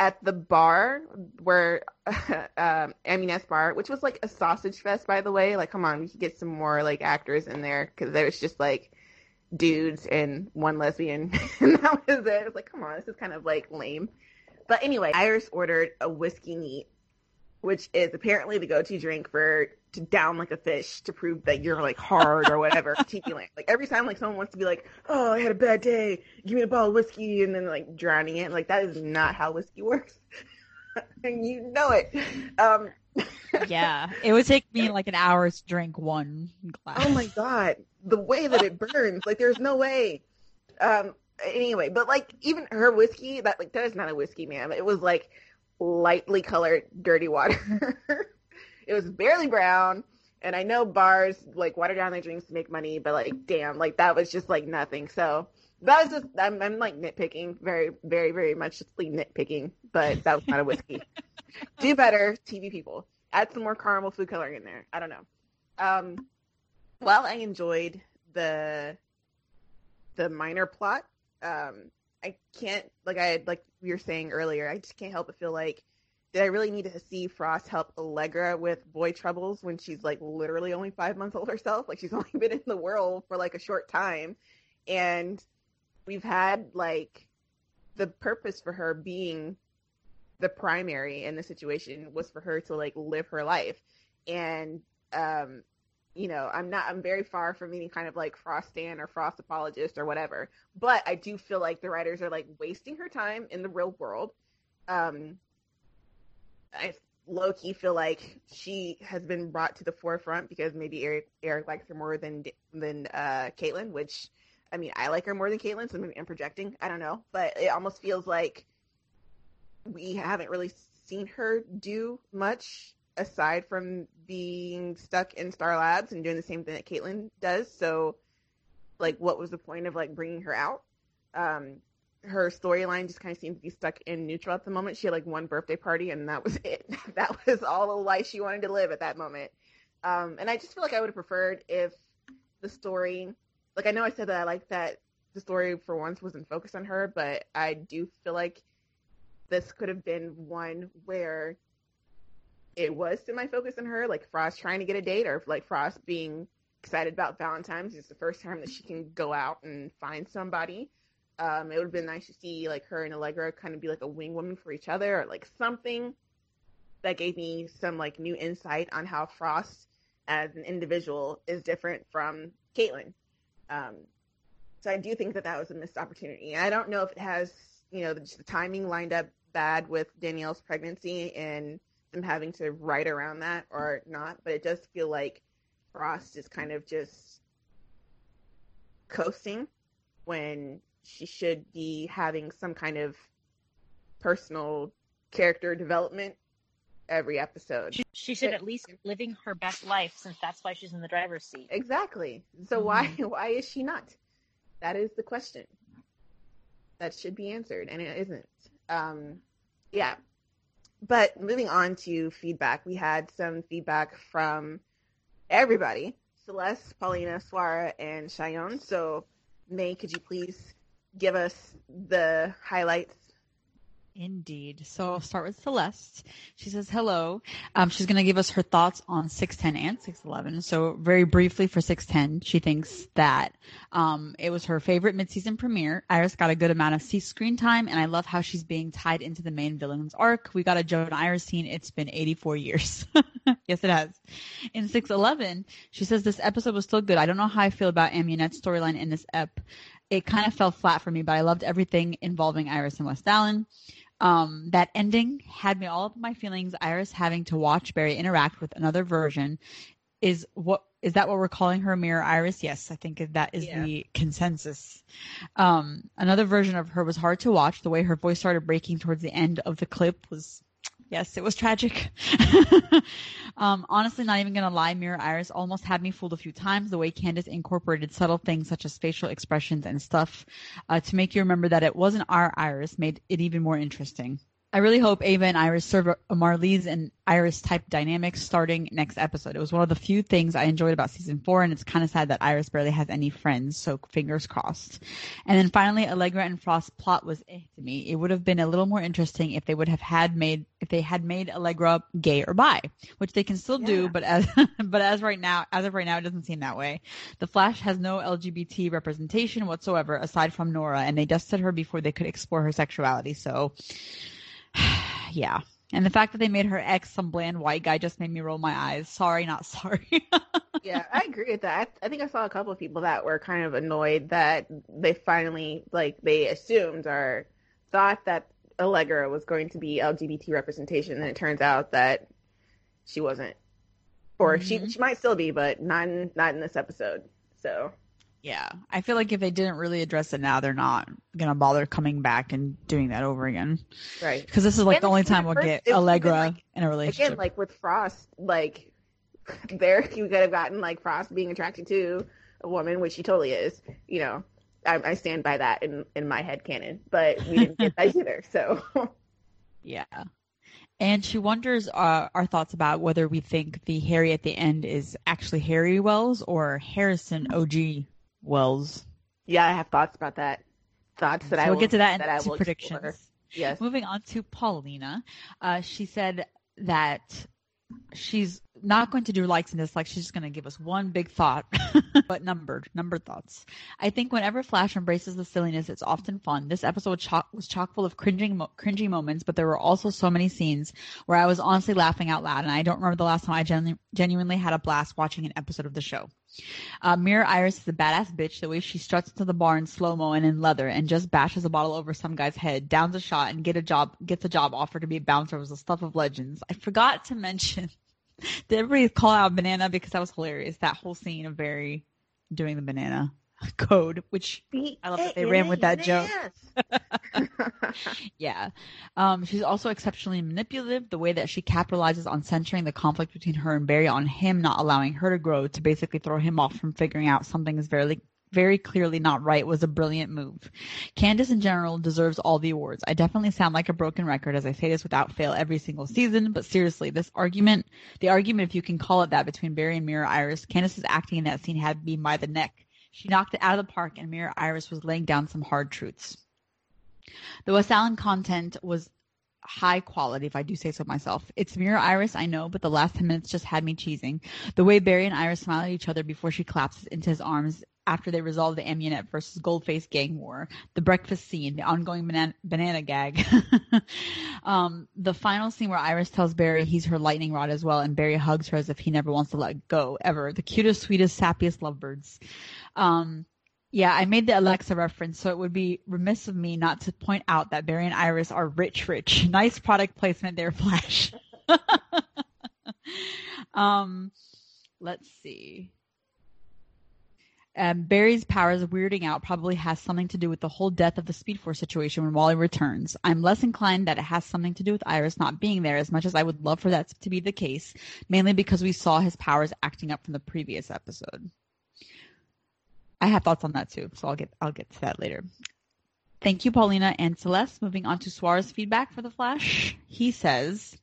at the bar where um bar, which was like a sausage fest by the way. Like come on, we could get some more like actors in there because there was just like dudes and one lesbian and that was it. It was like, come on, this is kind of like lame. But anyway, Iris ordered a whiskey neat, which is apparently the go to drink for to down like a fish to prove that you're like hard or whatever. Tiki. Like every time like someone wants to be like, Oh, I had a bad day, give me a bottle of whiskey and then like drowning it. Like that is not how whiskey works. and you know it. Um yeah. It would take me like an hour to drink one glass. Oh my god. The way that it burns. like there's no way. Um anyway, but like even her whiskey, that like that is not a whiskey, man. It was like lightly colored dirty water. it was barely brown. And I know bars like water down their drinks to make money, but like damn, like that was just like nothing. So that was just I'm, I'm like nitpicking, very, very, very much just nitpicking, but that was not a whiskey. Do better, TV people. Add some more caramel food coloring in there. I don't know. Um, while I enjoyed the the minor plot, um, I can't like I like we were saying earlier. I just can't help but feel like did I really need to see Frost help Allegra with boy troubles when she's like literally only five months old herself? Like she's only been in the world for like a short time, and we've had like the purpose for her being the primary in the situation was for her to like live her life and um you know i'm not i'm very far from any kind of like frost stan or frost apologist or whatever but i do feel like the writers are like wasting her time in the real world. Um i low key feel like she has been brought to the forefront because maybe eric eric likes her more than than uh caitlin which i mean i like her more than caitlin so maybe i'm projecting. I don't know. But it almost feels like we haven't really seen her do much aside from being stuck in Star Labs and doing the same thing that Caitlin does. So, like, what was the point of like bringing her out? Um, her storyline just kind of seems to be stuck in neutral at the moment. She had like one birthday party, and that was it. that was all the life she wanted to live at that moment. Um, and I just feel like I would have preferred if the story, like, I know I said that I like that the story for once wasn't focused on her, but I do feel like this could have been one where it was semi focused on her, like Frost trying to get a date, or like Frost being excited about Valentine's. It's the first time that she can go out and find somebody. Um, it would have been nice to see like her and Allegra kind of be like a wing woman for each other, or like something that gave me some like new insight on how Frost as an individual is different from Caitlin. Um, so I do think that that was a missed opportunity. I don't know if it has, you know, the, the timing lined up bad with Danielle's pregnancy and them having to write around that or not, but it does feel like Frost is kind of just coasting when she should be having some kind of personal character development every episode. She, she should at least be living her best life since that's why she's in the driver's seat. Exactly. So mm-hmm. why why is she not? That is the question. That should be answered and it isn't. Um, yeah. But moving on to feedback, we had some feedback from everybody Celeste, Paulina, Swara, and Cheyenne. So, May, could you please give us the highlights Indeed. So I'll start with Celeste. She says hello. Um, she's going to give us her thoughts on 610 and 611. So very briefly for 610, she thinks that um, it was her favorite midseason premiere. Iris got a good amount of screen time, and I love how she's being tied into the main villain's arc. We got a Joan Iris scene. It's been 84 years. yes, it has. In 611, she says this episode was still good. I don't know how I feel about Amunet's storyline in this ep. It kind of fell flat for me, but I loved everything involving Iris and West Allen. Um, that ending had me all up in my feelings. Iris having to watch Barry interact with another version is what is that what we're calling her mirror iris yes i think that is yeah. the consensus um, another version of her was hard to watch the way her voice started breaking towards the end of the clip was Yes, it was tragic. um, honestly, not even gonna lie, Mirror Iris almost had me fooled a few times. The way Candice incorporated subtle things such as facial expressions and stuff uh, to make you remember that it wasn't our Iris made it even more interesting. I really hope Ava and Iris serve a Marlize and Iris type dynamics starting next episode. It was one of the few things I enjoyed about season four, and it's kind of sad that Iris barely has any friends, so fingers crossed. And then finally, Allegra and Frost's plot was eh to me. It would have been a little more interesting if they would have had made if they had made Allegra gay or bi, which they can still Yeah. do, but as but as right now, as of right now, it doesn't seem that way. The Flash has no LGBT representation whatsoever aside from Nora, and they dusted her before they could explore her sexuality. So, yeah. And the fact that they made her ex some bland white guy just made me roll my eyes. Sorry, not sorry. yeah, I agree with that. I, I think I saw a couple of people that were kind of annoyed that they finally, like, they assumed or thought that Allegra was going to be LGBT representation, and it turns out that she wasn't, or she Mhm. she might still be, but not in, not in this episode. So yeah. I feel like if they didn't really address it now, they're not going to bother coming back and doing that over again. right Because this is like And the only time we'll get Allegra like- in a relationship. again, like with Frost, like there you could have gotten like Frost being attracted to a woman, which he totally is. You know, I, I stand by that in in my head canon, but we didn't get that either. So Yeah. And she wonders uh, our thoughts about whether we think the Harry at the end is actually Harry Wells or Harrison OG Wells. yeah, I have thoughts about that. Thoughts that so I we'll get to that in that I two will predictions. explore. Yes. Moving on to Paulina. Uh, she said that she's not going to do likes and dislikes. She's just going to give us one big thought, but numbered, numbered thoughts. I think whenever Flash embraces the silliness, it's often fun. This episode was chock, was chock full of cringing, mo- cringy moments, but there were also so many scenes where I was honestly laughing out loud, and I don't remember the last time I genu- genuinely had a blast watching an episode of the show. Uh, Mirror Iris is a badass bitch. The way she struts into the bar in slow mo and in leather and just bashes a bottle over some guy's head, downs a shot, and get a job gets a job offer to be a bouncer was the stuff of legends. I forgot to mention. Did everybody call out banana because that was hilarious? That whole scene of Barry doing the banana code, which I love that they ran with that joke. yeah. Um, she's also exceptionally manipulative. The way that she capitalizes on centering the conflict between her and Barry on him not allowing her to grow to basically throw him off from figuring out something is very very clearly not right was a brilliant move. Candice in general deserves all the awards. I definitely sound like a broken record as I say this without fail every single season, but seriously, this argument, the argument if you can call it that between Barry and Mirror Iris, Candice's acting in that scene had me by the neck. She knocked it out of the park and Mirror Iris was laying down some hard truths. The West content was high quality, if I do say so myself. It's Mirror Iris, I know, but the last 10 minutes just had me cheesing. The way Barry and Iris smile at each other before she collapses into his arms after they resolve the Amunet versus Goldface gang war, the breakfast scene, the ongoing banana, banana gag, um, the final scene where Iris tells Barry he's her lightning rod as well, and Barry hugs her as if he never wants to let go ever. The cutest, sweetest, sappiest lovebirds. Um, yeah, I made the Alexa reference, so it would be remiss of me not to point out that Barry and Iris are rich, rich. Nice product placement there, Flash. um, let's see. Um, Barry's powers of weirding out probably has something to do with the whole death of the Speed Force situation when Wally returns. I'm less inclined that it has something to do with Iris not being there as much as I would love for that to be the case, mainly because we saw his powers acting up from the previous episode. I have thoughts on that too, so I'll get I'll get to that later. Thank you, Paulina and Celeste. Moving on to Swara's feedback for the Flash. He says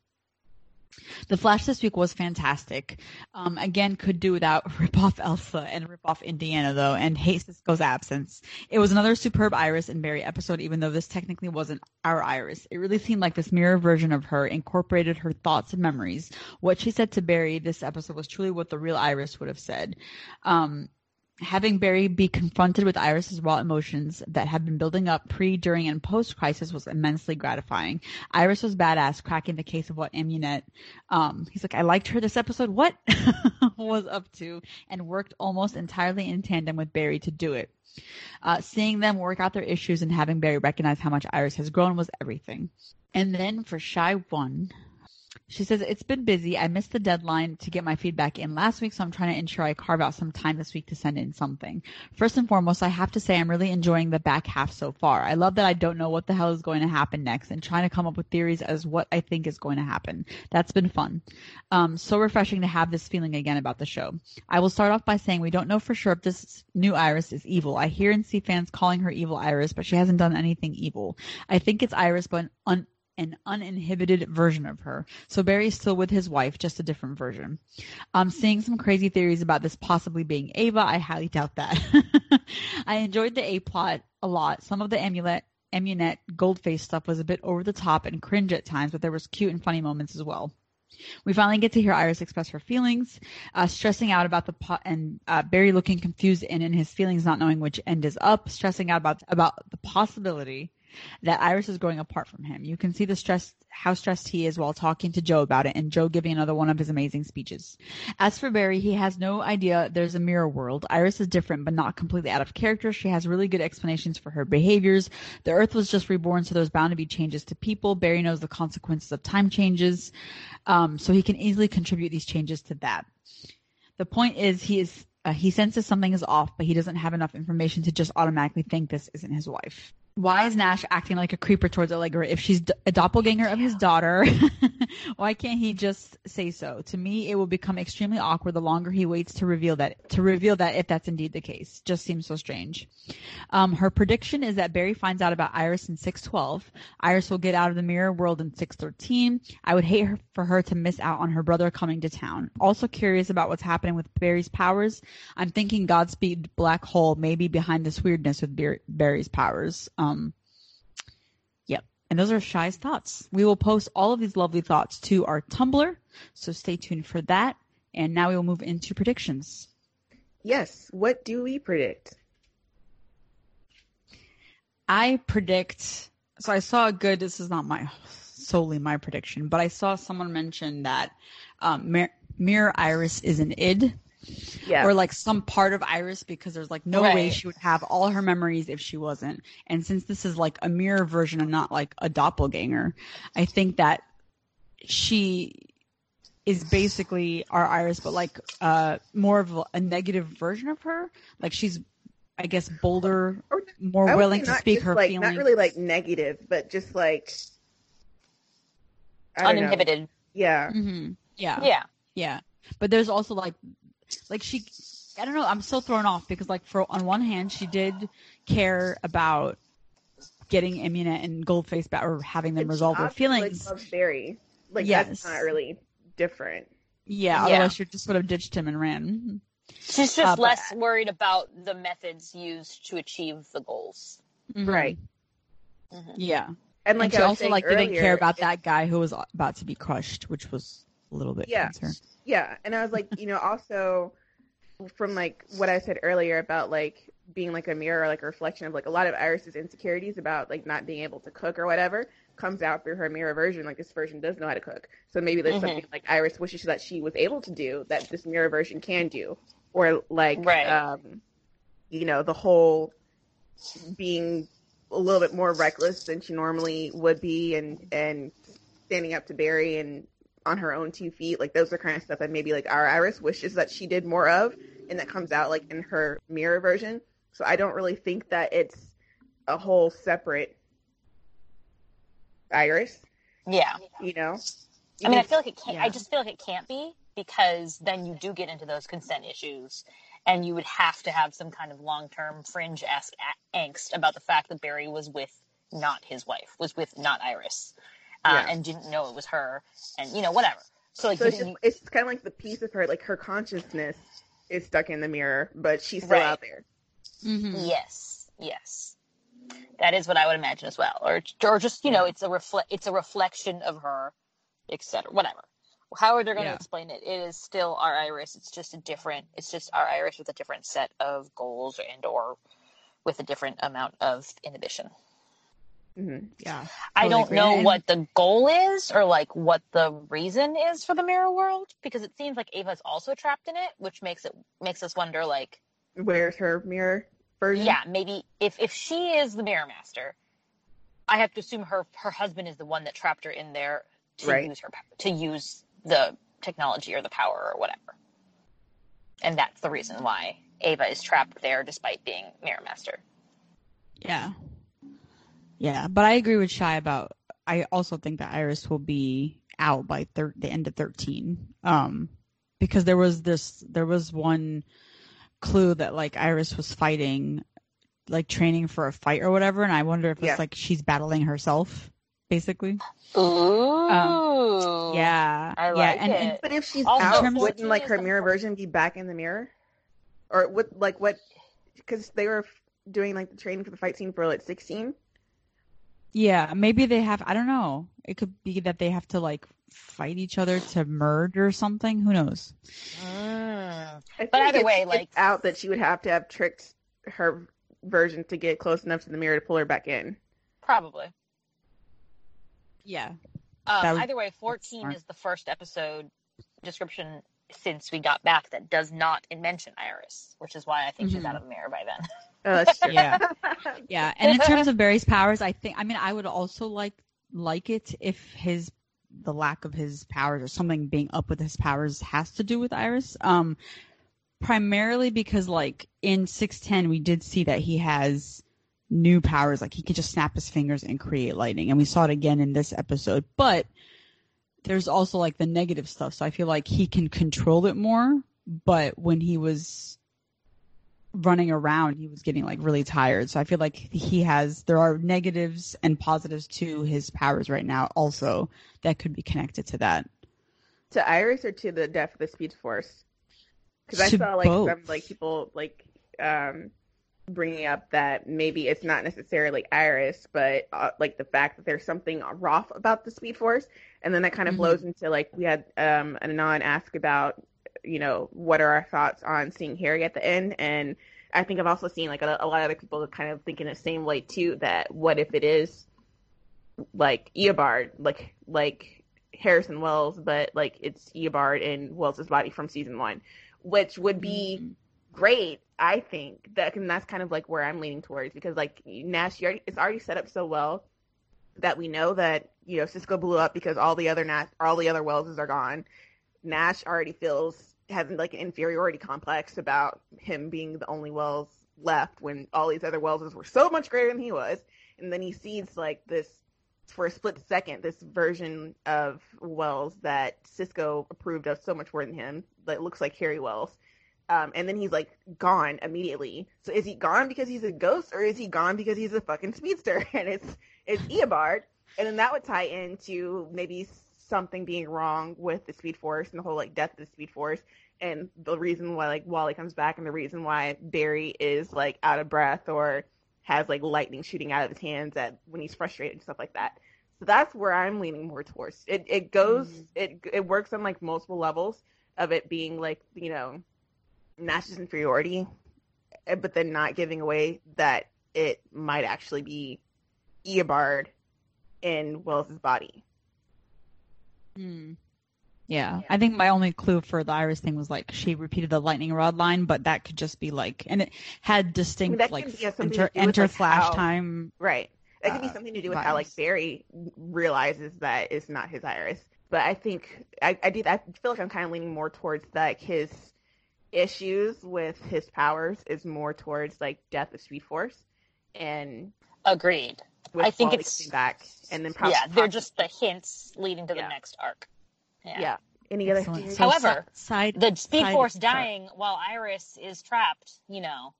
the Flash this week was fantastic. Um, again, could do without rip off Elsa and rip off Indiana though, and hate Cisco's absence. It was another superb Iris and Barry episode, even though this technically wasn't our Iris. It really seemed like this mirror version of her incorporated her thoughts and memories. What she said to Barry this episode was truly what the real Iris would have said. Um, having Barry be confronted with Iris's raw emotions that had been building up pre, during, and post crisis was immensely gratifying. Iris was badass, cracking the case of what Amunet, um, he's like, I liked her this episode, what was up to, and worked almost entirely in tandem with Barry to do it. Uh, seeing them work out their issues and having Barry recognize how much Iris has grown was everything. And then for Shy One, she says, It's been busy. I missed the deadline to get my feedback in last week, so I'm trying to ensure I carve out some time this week to send in something. First and foremost, I have to say I'm really enjoying the back half so far. I love that I don't know what the hell is going to happen next and trying to come up with theories as what I think is going to happen. That's been fun. Um, so refreshing to have this feeling again about the show. I will start off by saying we don't know for sure if this new Iris is evil. I hear and see fans calling her evil Iris, but she hasn't done anything evil. I think it's Iris, but un- an uninhibited version of her. So Barry's still with his wife, just a different version. I'm seeing some crazy theories about this possibly being Ava. I highly doubt that. I enjoyed the A plot a lot. Some of the amulet Amunet Goldface stuff was a bit over the top and cringe at times, but there was cute and funny moments as well. We finally get to hear Iris express her feelings, uh, stressing out about the pot and uh, Barry looking confused and in his feelings, not knowing which end is up, stressing out about about the possibility that Iris is growing apart from him. You can see the stress, how stressed he is while talking to Joe about it, and Joe giving another one of his amazing speeches. As for Barry, he has no idea there's a mirror world. Iris is different, but not completely out of character. She has really good explanations for her behaviors. The Earth was just reborn, so there's bound to be changes to people. Barry knows the consequences of time changes, um, so he can easily contribute these changes to that. The point is, he is uh, he senses something is off, but he doesn't have enough information to just automatically think this isn't his wife why is Nash acting like a creeper towards Allegra if she's a doppelganger of his daughter? why can't he just say so? To me, it will become extremely awkward the longer he waits to reveal that to reveal that if that's indeed the case. Just seems so strange. Um, her prediction is that Barry finds out about Iris in 612. Iris will get out of the mirror world in 613. I would hate her, for her to miss out on her brother coming to town. Also curious about what's happening with Barry's powers. I'm thinking Godspeed Black Hole may be behind this weirdness with Barry's powers. Um, um, yep. And those are Shy's thoughts. We will post all of these lovely thoughts to our Tumblr, so stay tuned for that. And now we will move into predictions. Yes. What do we predict? I predict. So I saw a good. This is not my solely my prediction, but I saw someone mention that um, Mir- Mirror Iris is an id, yeah. or like some part of Iris because there's like no right. way she would have all her memories if she wasn't. And since this is like a mirror version and not like a doppelganger, I think that she is basically our Iris, but like uh more of a negative version of her. Like she's I guess bolder, or more willing to speak her like, feelings. Not really like negative, but just like uninhibited. Know. Yeah. Mm-hmm. Yeah. Yeah. Yeah. But there's also like like she I don't know, I'm so thrown off because like for on one hand she did care about getting Amunet and Goldface back or having them resolve their feelings. Like loves Barry. Like yes. that's not really different. Yeah, yeah, otherwise she just would have ditched him and ran. She's just uh, less but, worried about the methods used to achieve the goals. Mm-hmm. Right. Mm-hmm. Yeah. And like and she also like earlier, didn't care about that guy who was about to be crushed, which was a little bit yeah. concerned. Yeah, and I was like, you know, also from like what I said earlier about like being like a mirror, or like a reflection of like a lot of Iris's insecurities about like not being able to cook or whatever comes out through her mirror version. Like this version does know how to cook, so maybe there's mm-hmm. something like Iris wishes that she was able to do that this mirror version can do, or like, right. um, you know, the whole being a little bit more reckless than she normally would be, and and standing up to Barry and on her own two feet. Like those are kind of stuff that maybe like our Iris wishes that she did more of, and that comes out like in her mirror version. So I don't really think that it's a whole separate Iris. Yeah. You know. I mean, I feel like it can't. Yeah. I just feel like it can't be because then you do get into those consent issues, and you would have to have some kind of long-term fringe esque angst about the fact that Barry was with not his wife, was with not Iris uh, yeah. and didn't know it was her, and you know whatever. So like, so it's, just, it's kind of like the piece of her, like her consciousness is stuck in the mirror, but she's still right. out there. Mm-hmm. Yes, yes, that is what I would imagine as well, or or just you know, it's a refle- it's a reflection of her, etc. Whatever. How are they're going to yeah. explain it, it is still our iris. It's just a different. It's just our iris with a different set of goals and or with a different amount of inhibition. Mm-hmm. Yeah. Totally I don't agree. know what the goal is or like what the reason is for the mirror world because it seems like Ava's also trapped in it, which makes it makes us wonder like where's her mirror version? Yeah, maybe if if she is the mirror master, I have to assume her her husband is the one that trapped her in there to right. use her to use the technology or the power or whatever. And that's the reason why Ava is trapped there despite being mirror master. Yeah. Yeah, but I agree with Shy about. I also think that Iris will be out by thir- the end of thirteen. Um, because there was this, there was one clue that like Iris was fighting, like training for a fight or whatever, and I wonder if yeah. it's like she's battling herself. basically. Ooh. Yeah, I yeah, and, it. and But if she's Also, out, wouldn't like her mirror version be back in the mirror? Or what? Like what? Because they were doing like the training for the fight scene for like sixteen. Yeah, maybe they have. I don't know. It could be that they have to like fight each other to merge or something. Who knows? Mm. I But either way, like- out that she would have to have tricked her version to get close enough to the mirror to pull her back in. Probably. Yeah. Um, That would- either way, 14 is the first episode description since we got back that does not mention Iris, which is why I think she's Mhm. out of the mirror by then. Oh, that's true. Yeah. Yeah, and in terms of Barry's powers, I think I mean I would also like like it if his the lack of his powers or something being up with his powers has to do with Iris. Um primarily because like in 610 we did see that he has new powers like he could just snap his fingers and create lightning and we saw it again in this episode. But there's also like the negative stuff. So I feel like he can control it more, but when he was running around, he was getting like really tired. So I feel like he has there are negatives and positives to his powers right now also that could be connected to that. to Iris or to the death of the Speed Force? Because I saw like both. some like people like um bringing up that maybe it's not necessarily Iris, but uh, like the fact that there's something rough about the Speed Force, and then that kind of Mhm. flows into like we had um Anon ask about you know what are our thoughts on seeing Harry at the end, and I think I've also seen like a, a lot of other people kind of thinking the same way too. That what if it is like Eobard, like like Harrison Wells, but like it's Eobard in Wells's body from season one, which would be Mhm. great. I think that and that's kind of like where I'm leaning towards because like Nash, you already, it's already set up so well that we know that you know Cisco blew up because all the other Nash, all the other Wellses are gone. Nash already feels has like an inferiority complex about him being the only Wells left when all these other Wellses were so much greater than he was, and then he sees like this for a split second this version of Wells that Cisco approved of so much more than him that looks like Harry Wells. Um, and then he's like gone immediately. So is he gone because he's a ghost, or is he gone because he's a fucking speedster? And it's it's Eobard, and then that would tie into maybe something being wrong with the Speed Force and the whole like death of the Speed Force, and the reason why like Wally comes back, and the reason why Barry is like out of breath or has like lightning shooting out of his hands at when he's frustrated and stuff like that. So that's where I'm leaning more towards. It it goes Mhm. it it works on like multiple levels of it being like you know Nash's inferiority, eh, but then not giving away that it might actually be Eobard in Wells's body. Hmm. Yeah. Yeah. I think my only clue for the Iris thing was like she repeated the lightning rod line, but that could just be like, and it had distinct that like could yeah, something enter, to with, enter like, flash how- time. Right. That could be Uh, something to do with how like. Barry realizes that it's not his iris. But I think I, I did I feel like I'm kind of leaning more towards like his issues with his powers is more towards like death of Speed Force and Agreed. With I think Wally it's- back and then prob- yeah, they're just the hints leading to the next arc. Yeah. yeah. Any other So However, side The Speed side- Force sorry. dying while Iris is trapped, you know,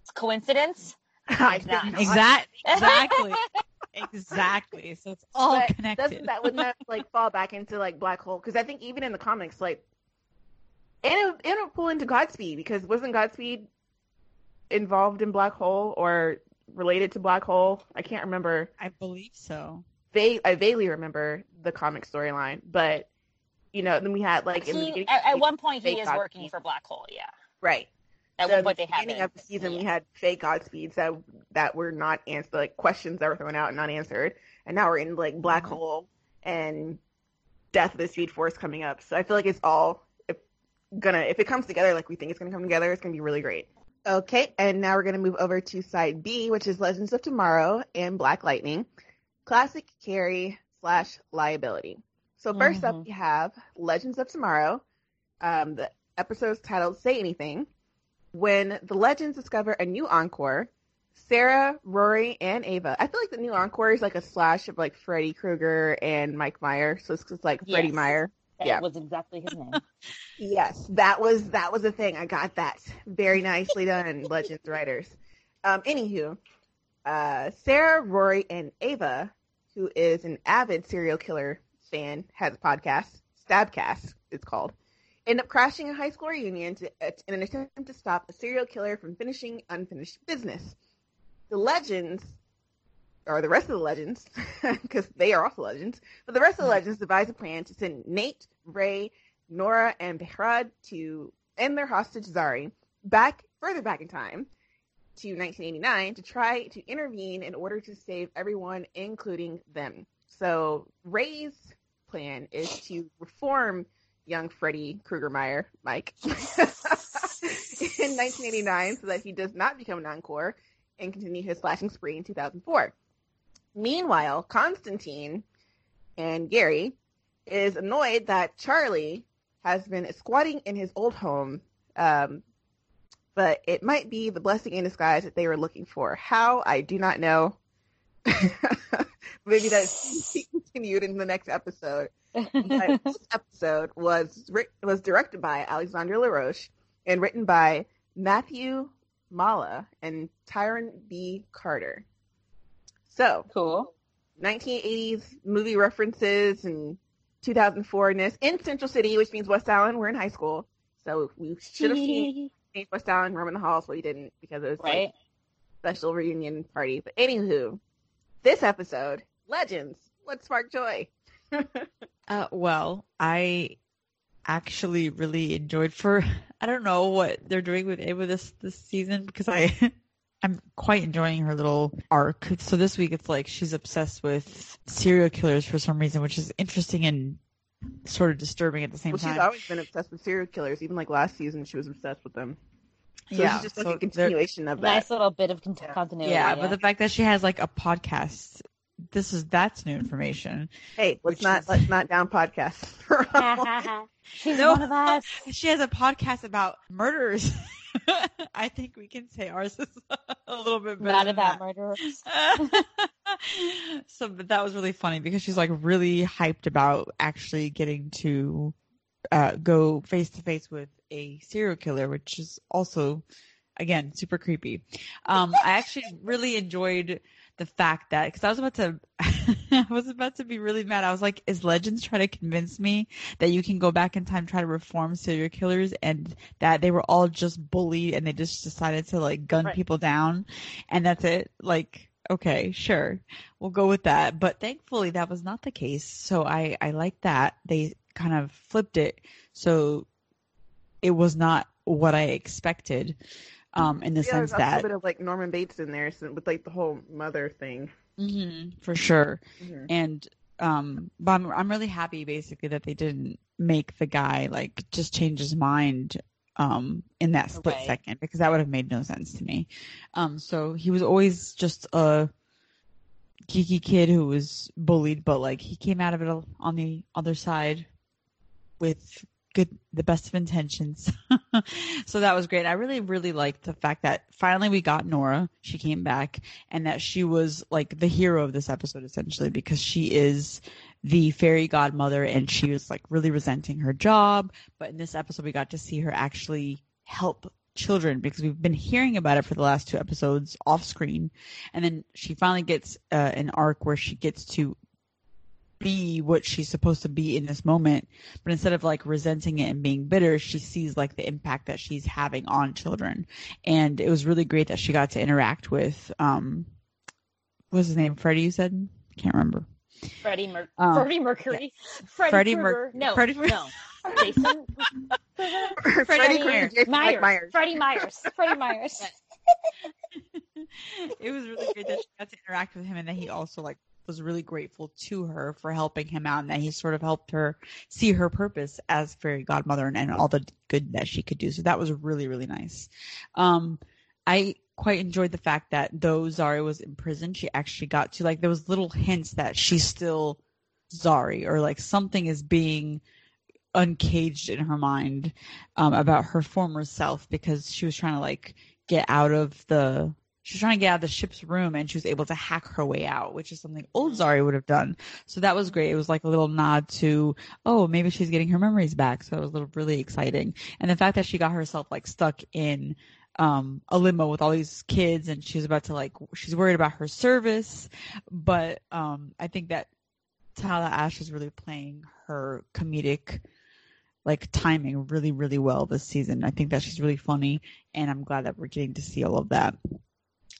it's coincidence? I It's not. think not. Exact, exactly, exactly. So it's all But connected. Doesn't that wouldn't that like fall back into like black hole? Because I think even in the comics, like, and it would, it would pull into Godspeed because wasn't Godspeed involved in black hole or related to black hole? I can't remember. I believe so. Va- I vaguely remember the comic storyline, but you know, then we had like in the He, beginning, at, at one point, he fake is Godspeed. working for Black Hole, yeah. right? At So one point, the they have beginning been. of the season, we had fake Godspeeds that that were not answered, like questions that were thrown out and not answered, and now we're in like black Mhm. hole and death of the Speed Force coming up. So I feel like it's all gonna if it comes together like we think it's gonna come together, it's gonna be really great. Okay, and now we're gonna move over to side B, which is Legends of Tomorrow and Black Lightning, classic carry slash liability. So 1st up, Mhm. we have Legends of Tomorrow. Um, the episode's titled "Slay Anything." When the Legends discover a new Encore, Sara, Rory, and Ava. I feel like the new Encore is like a slash of like Freddy Krueger and Mike Meyer. So it's just like Yes. Meyer. That Yeah. was exactly his name. Yes, that was that was a thing. I got that. Very nicely done, Legends writers. Um, anywho, uh, Sara, Rory, and Ava who is an avid serial killer fan, has a podcast, Stabcast, it's called, end up crashing a high school reunion to, in an attempt to stop a serial killer from finishing unfinished business. The legends, or the rest of the legends, because they are also legends, but the rest of the mm-hmm. legends devise a plan to send Nate, Ray, Nora, and Behrad to end their hostage Zari back further back in time to 1989 to try to intervene in order to save everyone, including them. So Ray's plan is to reform young Freddy Kruegermeyer, Mike, in 1989 so that he does not become an encore and continue his slashing spree in 2004. Meanwhile, Constantine and Gary is annoyed that Charlie has been squatting in his old home um, but it might be the blessing in disguise that they were looking for. How I do not know. Maybe that's continued in the next episode. This episode was was directed by Alexandra La Roche and written by Matthew Maala and Tyron B. Carter. So cool. 1980s movie references and 2004ness in Central City, which means West Allen. We're in high school, so we should have seen West Allen, Room in the Halls, but we didn't because it was right. like special reunion party. But anywho, this episode, Legends, what sparked joy? uh, well, I actually really enjoyed for I don't know what they're doing with Ava this this season because I I'm quite enjoying her little arc. So this week it's like she's obsessed with serial killers for some reason, which is interesting and sort of disturbing at the same well, time. She's always been obsessed with serial killers. Even like last season, she was obsessed with them. So yeah, it's just like so a continuation of that. Nice little bit of con- continuity. Yeah, but the fact that she has like a podcast, this is that's new information. Hey, let's Which not is- let's not down podcasts. She's No. one of us. She has a podcast about murders. I think we can say ours is a little bit better. Not about that. murderers. so but that was really funny because she's like really hyped about actually getting to uh, go face to face with a serial killer, which is also again super creepy. Um, I actually really enjoyed the fact that because I was about to, I was about to be really mad. I was like, "Is Legends trying to convince me that you can go back in time, try to reform serial killers, and that they were all just bullied and they just decided to like gun Right. people down, and that's it?" Like, okay, sure, we'll go with that. But thankfully, that was not the case. So I I like that they kind of flipped it, so it was not what I expected. Um, in the yeah, sense that a little bit of like Norman Bates in there with like the whole mother thing. hmm for sure. Mhm. and um but I'm, I'm really happy basically that they didn't make the guy like just change his mind um in that split Right. second because that would have made no sense to me um so he was always just a geeky kid who was bullied but like he came out of it on the other side with good the best of intentions. So that was great. I really really liked the fact that finally we got nora. She came back and that she was like the hero of this episode essentially because she is the fairy godmother and she was like really resenting her job. But in this episode we got to see her actually help children because we've been hearing about it for the last two episodes off screen. And then she finally gets uh, an arc where she gets to be what she's supposed to be in this moment but instead of like resenting it and being bitter she sees like the impact that she's having on children and it was really great that she got to interact with um what was his name freddie you said can't remember Freddie, Mer- Um, Freddie Mercury. Freddie, Freddie Krueger. Mer- no, Freddie Mer- no. Jason. Freddie Freddie Jason Myers. Myers. Freddie Myers. Freddie Myers. it was really great that she got to interact with him and that he also like was really grateful to her for helping him out and that he sort of helped her see her purpose as fairy godmother and, and all the good that she could do. So that was really, really nice. Um, I quite enjoyed the fact that though Zari was in prison, she actually got to like there was little hints that she's still Zari or like something is being uncaged in her mind um, about her former self because she was trying to like get out of the she was trying to get out of the ship's room and she was able to hack her way out, which is something old Zari would have done. So that was great. It was like a little nod to, oh, maybe she's getting her memories back. So it was a little really exciting. And the fact that she got herself like stuck in um a limo with all these kids and she's about to like she's worried about her service but um i think that Tala Ashe is really playing her comedic like timing really really well this season i think that she's really funny and i'm glad that we're getting to see all of that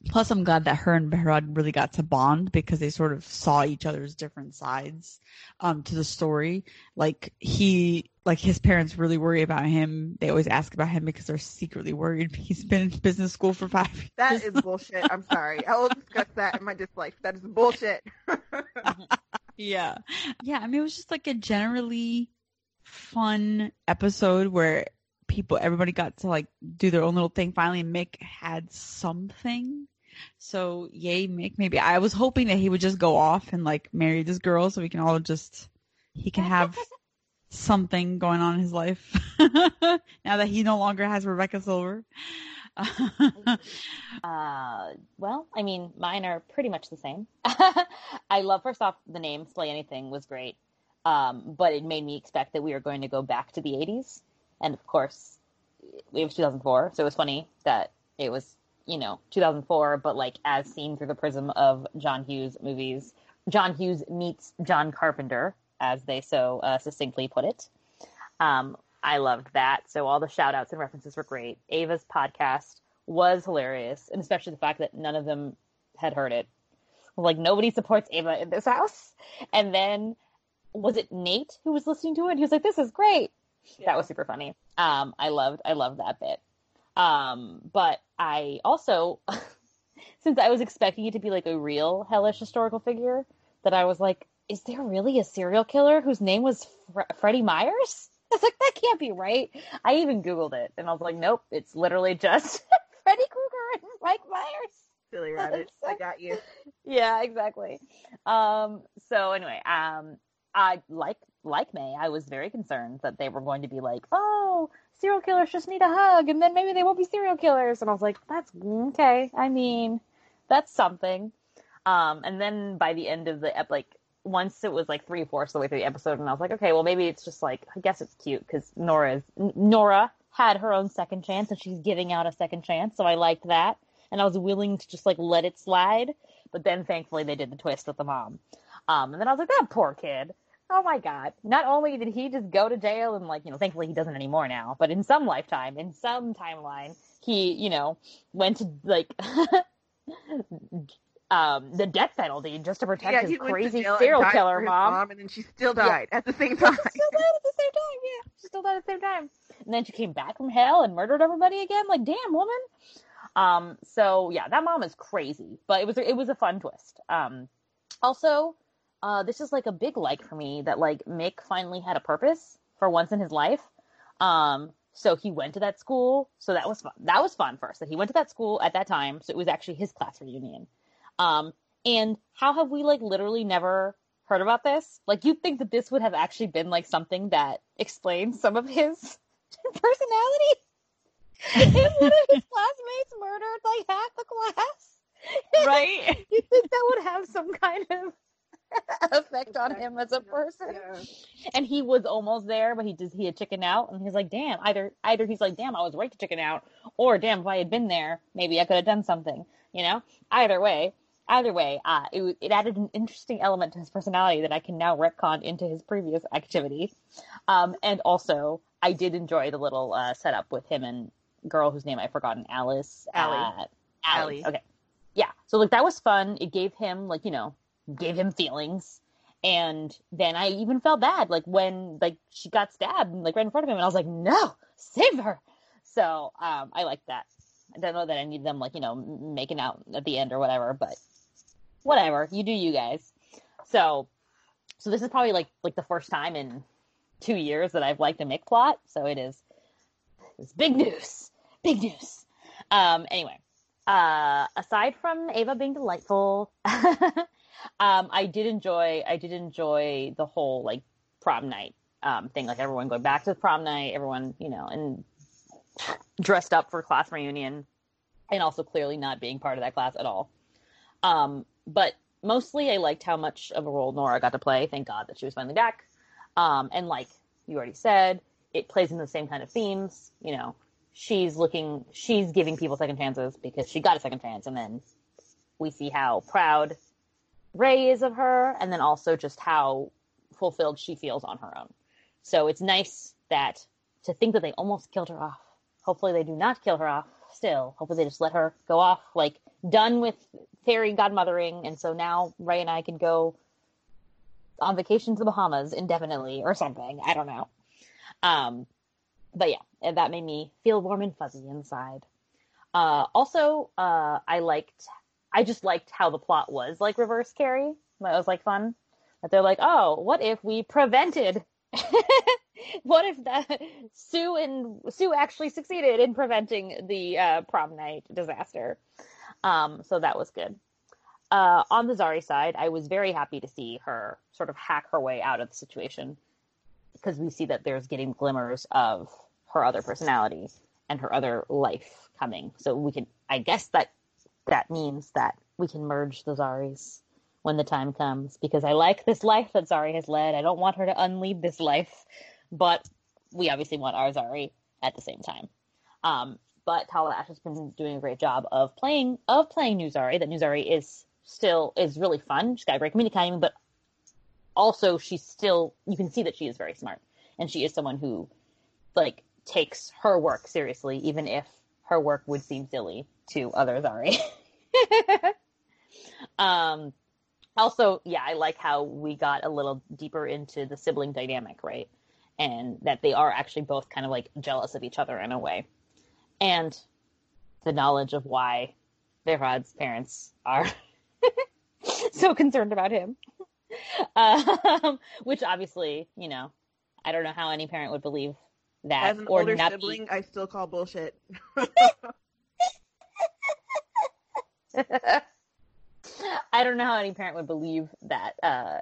plus i'm glad that her and Behrad really got to bond because they sort of saw each other's different sides um to the story like he like his parents really worry about him they always ask about him because they're secretly worried he's been in business school for five years That is bullshit. I'm sorry. I will discuss that in my dislike. That is bullshit. yeah yeah i mean it was just like a generally fun episode where people everybody got to like do their own little thing. Finally mick had something. So yay mick. Maybe i was hoping that he would just go off and like marry this girl so we can all just he can have something going on in his life. Now that he no longer has rebecca silver. Uh, well, I mean, mine are pretty much the same. I love first off the name. Slay Anything was great, um, but it made me expect that we were going to go back to the '80s, and of course, it was 2004. So it was funny that it was you know 2004, but like as seen through the prism of John Hughes movies. John Hughes meets John Carpenter, as they so uh, succinctly put it. Um, I loved that. So all the shout outs and references were great. Ava's podcast was hilarious, and especially the fact that none of them had heard it. Like nobody supports Ava in this house. And then was it Nate who was listening to it? He was like, "This is great." That was super funny. Um, I loved I loved that bit. Um, but I also, since I was expecting it to be like a real hellish historical figure, that I was like, "Is there really a serial killer whose name was Fre- Freddie Myers?" I was like, "That can't be right." I even googled it, and I was like, "Nope, it's literally just Freddy Krueger and Mike Myers." Silly rabbit. I got you. yeah, exactly. Um, so anyway, um, I like like May. I was very concerned that they were going to be like, oh, serial killers just need a hug, and then maybe they won't be serial killers. And I was like, that's okay. I mean, that's something. Um, and then by the end of the ep, like once it was like three fourths the way through the episode, and I was like, okay, well maybe it's just like I guess it's cute because Nora's Nora had her own second chance, and she's giving out a second chance, so I liked that and I was willing to just like let it slide. But then thankfully they did the twist with the mom. Um, and then I was like, that poor kid. Oh my god. Not only did he just go to jail and like, you know, thankfully he doesn't anymore now, but in some lifetime, in some timeline, he, you know, went to like um the death penalty just to protect yeah, his he went to crazy serial killer his mom. and then she still died at the same time. She still died at the same time, yeah. She still died at the same time. And then she came back from hell and murdered everybody again. Like, damn, woman. Um, so yeah, that mom is crazy, but it was it was a fun twist. Um, also, uh, this is like a big like for me that like Mick finally had a purpose for once in his life. Um, so he went to that school, so that was fun. That was fun first that he went to that school at that time. So it was actually his class reunion. Um, and how have we like literally never heard about this? Like you'd think that this would have actually been like something that explains some of his personality. if one of his classmates murdered like half the class, right you think that would have some kind of effect on him as a person? Yeah. And he was almost there, but he just he had chicken out, and he's like, "Damn!" Either either he's like, "Damn, I was right to chicken out," or "Damn, if I had been there, maybe I could have done something." You know, either way. Either way, uh, it, it added an interesting element to his personality that I can now retcon into his previous activity. Um, and also, I did enjoy the little uh, setup with him and girl whose name I've forgotten, Alice. Allie. Uh, Allie. Allie. Okay. Yeah. So like that was fun. It gave him like you know gave him feelings, and then I even felt bad like when like she got stabbed like right in front of him, and I was like, no, save her. So um, I like that. I don't know that I need them like you know making out at the end or whatever, but whatever. You do you guys. So so this is probably like like the first time in two years that I've liked a Mick plot. So it is it's big news. Big news. Um anyway. Uh aside from Ava being delightful, um I did enjoy I did enjoy the whole like prom night um thing, like everyone going back to the prom night, everyone, you know, and dressed up for class reunion and also clearly not being part of that class at all. Um but mostly I liked how much of a role Nora got to play. Thank God that she was finally back. Um, and like you already said, it plays in the same kind of themes. You know, she's looking, she's giving people second chances because she got a second chance, and then we see how proud Ray is of her, and then also just how fulfilled she feels on her own. So it's nice that to think that they almost killed her off. Hopefully, they do not kill her off. Still, hopefully, they just let her go off, like done with fairy godmothering, and so now Ray and I can go on vacation to the Bahamas indefinitely or something. I don't know. Um, but yeah, that made me feel warm and fuzzy inside. Uh, also, uh, I liked, I just liked how the plot was like reverse Carrie. That was like fun. That they're like, oh, what if we prevented? what if that Sue and Sue actually succeeded in preventing the uh, prom night disaster? Um, so that was good. Uh, on the Zari side, I was very happy to see her sort of hack her way out of the situation because we see that there's getting glimmers of her other personality and her other life coming. So we can, I guess that that means that we can merge the Zaris when the time comes because I like this life that Zari has led. I don't want her to unlead this life, but we obviously want our Zari at the same time. Um, but Tala Ashe has been doing a great job of playing of playing Nuzari. That Nuzari is still is really fun. She's got great comedic timing, but also she's still you can see that she is very smart and she is someone who like takes her work seriously, even if her work would seem silly to others. Zari. um, also, yeah, I like how we got a little deeper into the sibling dynamic, right? And that they are actually both kind of like jealous of each other in a way. And the knowledge of why Behrad's parents are so concerned about him. Um, which obviously, you know, I don't know how any parent would believe that. As an or older sibling, I still call bullshit. I don't know how any parent would believe that uh,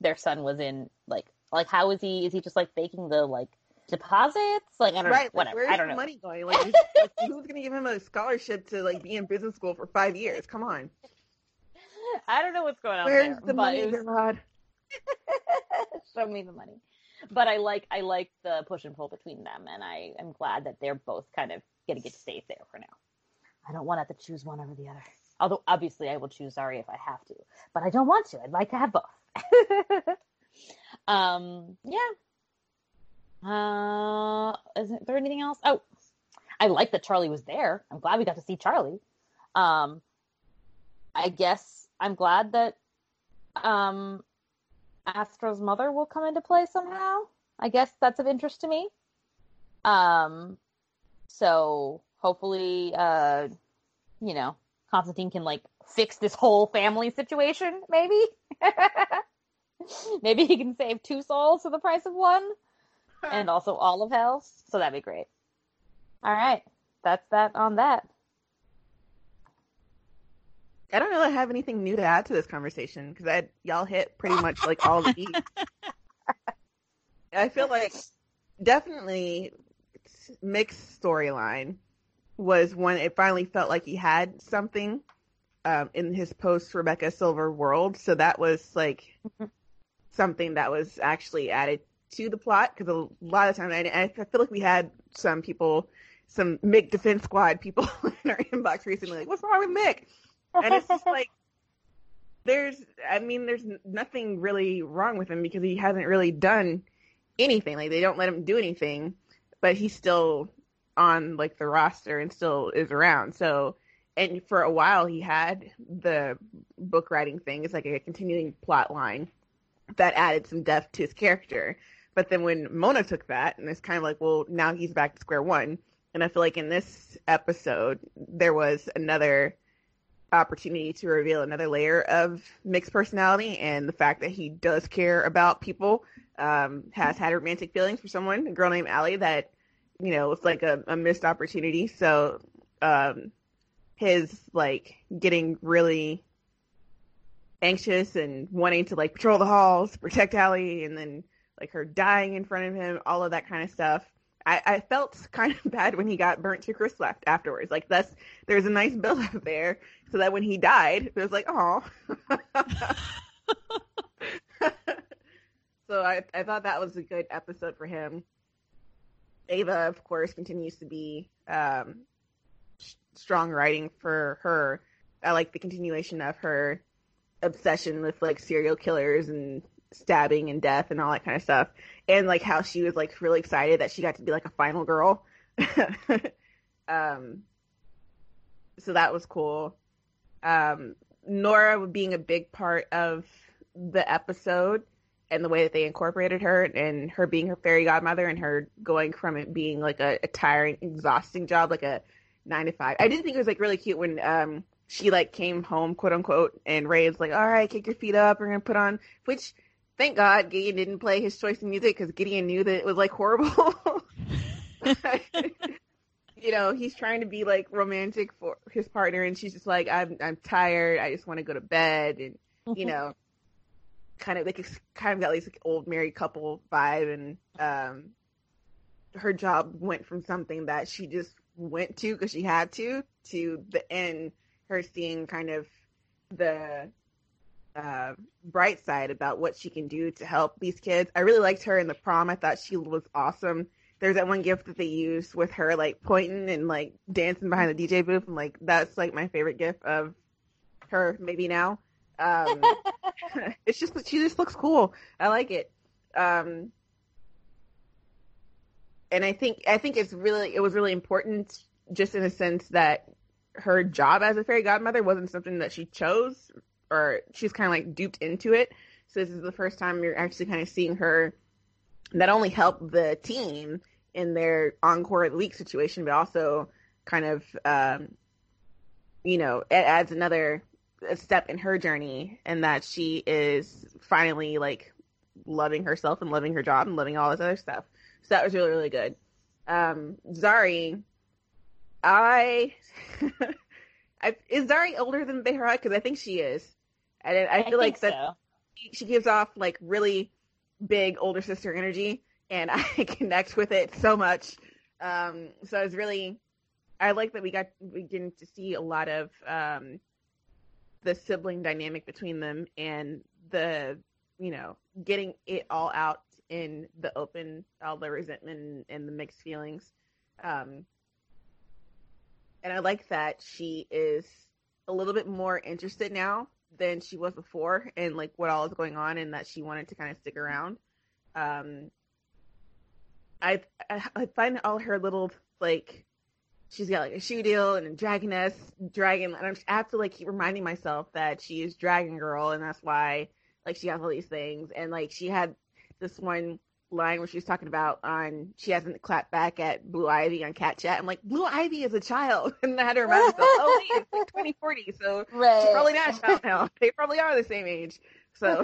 their son was in like like how is he? Is he just like faking the like deposits? Like I don't right? know. Whatever. Like, where's I don't the know. money going? Like, who's, like, who's gonna give him a scholarship to like be in business school for five years? Come on. I don't know what's going on Where's there. the money, was- show me the money. But I like I like the push and pull between them, and I am glad that they're both kind of gonna get to stay there for now. I don't want to have to choose one over the other. Although obviously I will choose Zari if I have to, but I don't want to. I'd like to have both. um, yeah. Uh, is there anything else? Oh, I like that Charlie was there. I'm glad we got to see Charlie. Um, I guess I'm glad that um Astra's mother will come into play somehow. I guess that's of interest to me. Um, so hopefully, uh, you know, Constantine can like fix this whole family situation. Maybe, maybe he can save two souls for the price of one, and also all of hell. So that'd be great. All right, that's that on that. I don't I have anything new to add to this conversation because I y'all hit pretty much like all the beats. I feel like definitely Mick's storyline was when it finally felt like he had something um, in his post Rebecca Silver world. So that was like something that was actually added to the plot because a lot of times I, I feel like we had some people, some Mick Defense Squad people in our inbox recently, like, "What's wrong with Mick?" And it's just like there's i mean there's nothing really wrong with him because he hasn't really done anything. Like they don't let him do anything but he's still on like the roster and still is around. So and for a while he had the book writing thing. It's like a continuing plot line that added some depth to his character. But then when mona took that and it's kind of like well now he's back to square one. And i feel like in this episode there was another opportunity to reveal another layer of Mick's personality and the fact that he does care about people um, has had romantic feelings for someone a girl named Allie that you know it's like a, a missed opportunity. So um, his like getting really anxious and wanting to like patrol the halls protect Allie and then like her dying in front of him all of that kind of stuff I, I felt kind of bad when he got burnt to crisp left afterwards. Like that's there's a nice build up there, so that when he died, it was like, oh. so I I thought that was a good episode for him. Ava, of course, continues to be um, strong writing for her. I like the continuation of her obsession with like serial killers and stabbing and death and all that kind of stuff, and like how she was like really excited that she got to be like a final girl. um, so that was cool. Um, Nora being a big part of the episode and the way that they incorporated her and her being her fairy godmother and her going from it being like a, a tiring, exhausting job, like a nine to five. I did think it was like really cute when um she like came home, quote unquote, and Ray was like, "All right, kick your feet up. We're gonna put on." Which, thank God, Gideon didn't play his choice of music because Gideon knew that it was like horrible. you know, he's trying to be like romantic for his partner, and she's just like, "I'm I'm tired. I just want to go to bed," and you know, kind of like it's kind of got like old married couple vibe, and um, her job went from something that she just went to because she had to to the end her seeing kind of the uh, bright side about what she can do to help these kids. I really liked her in the prom. I thought she was awesome. There's that one gift that they used with her like pointing and like dancing behind the DJ booth, and like that's like my favorite gift of her. Maybe now. Um, it's just she just looks cool. I like it. Um, and I think I think it's really it was really important just in a sense that her job as a fairy godmother wasn't something that she chose or she's kind of like duped into it. So this is the first time you're actually kind of seeing her not only help the team in their encore week situation, but also kind of, um, you know, it adds another step in her journey and that she is finally like loving herself and loving her job and loving all this other stuff. So that was really, really good. Um, Zari, I, I is Zari older than Behra? Because I think she is, and I, I feel I like that so. she gives off like really big older sister energy, and I connect with it so much. Um, so I was really, I like that we got we getting to see a lot of um, the sibling dynamic between them and the you know getting it all out in the open, all the resentment and the mixed feelings. Um, and I like that she is a little bit more interested now than she was before and like what all is going on and that she wanted to kind of stick around. Um, I, I find all her little like she's got like a shoe deal and a dragoness dragon and I'm I have to like keep reminding myself that she is dragon girl and that's why like she has all these things and like she had this one line where she was talking about on she hasn't clapped back at Blue Ivy on Cat Chat. I'm like, Blue Ivy is a child, and I had to remind myself, oh wait, it's like 2040, so Right. she's probably not a child now. They probably are the same age. So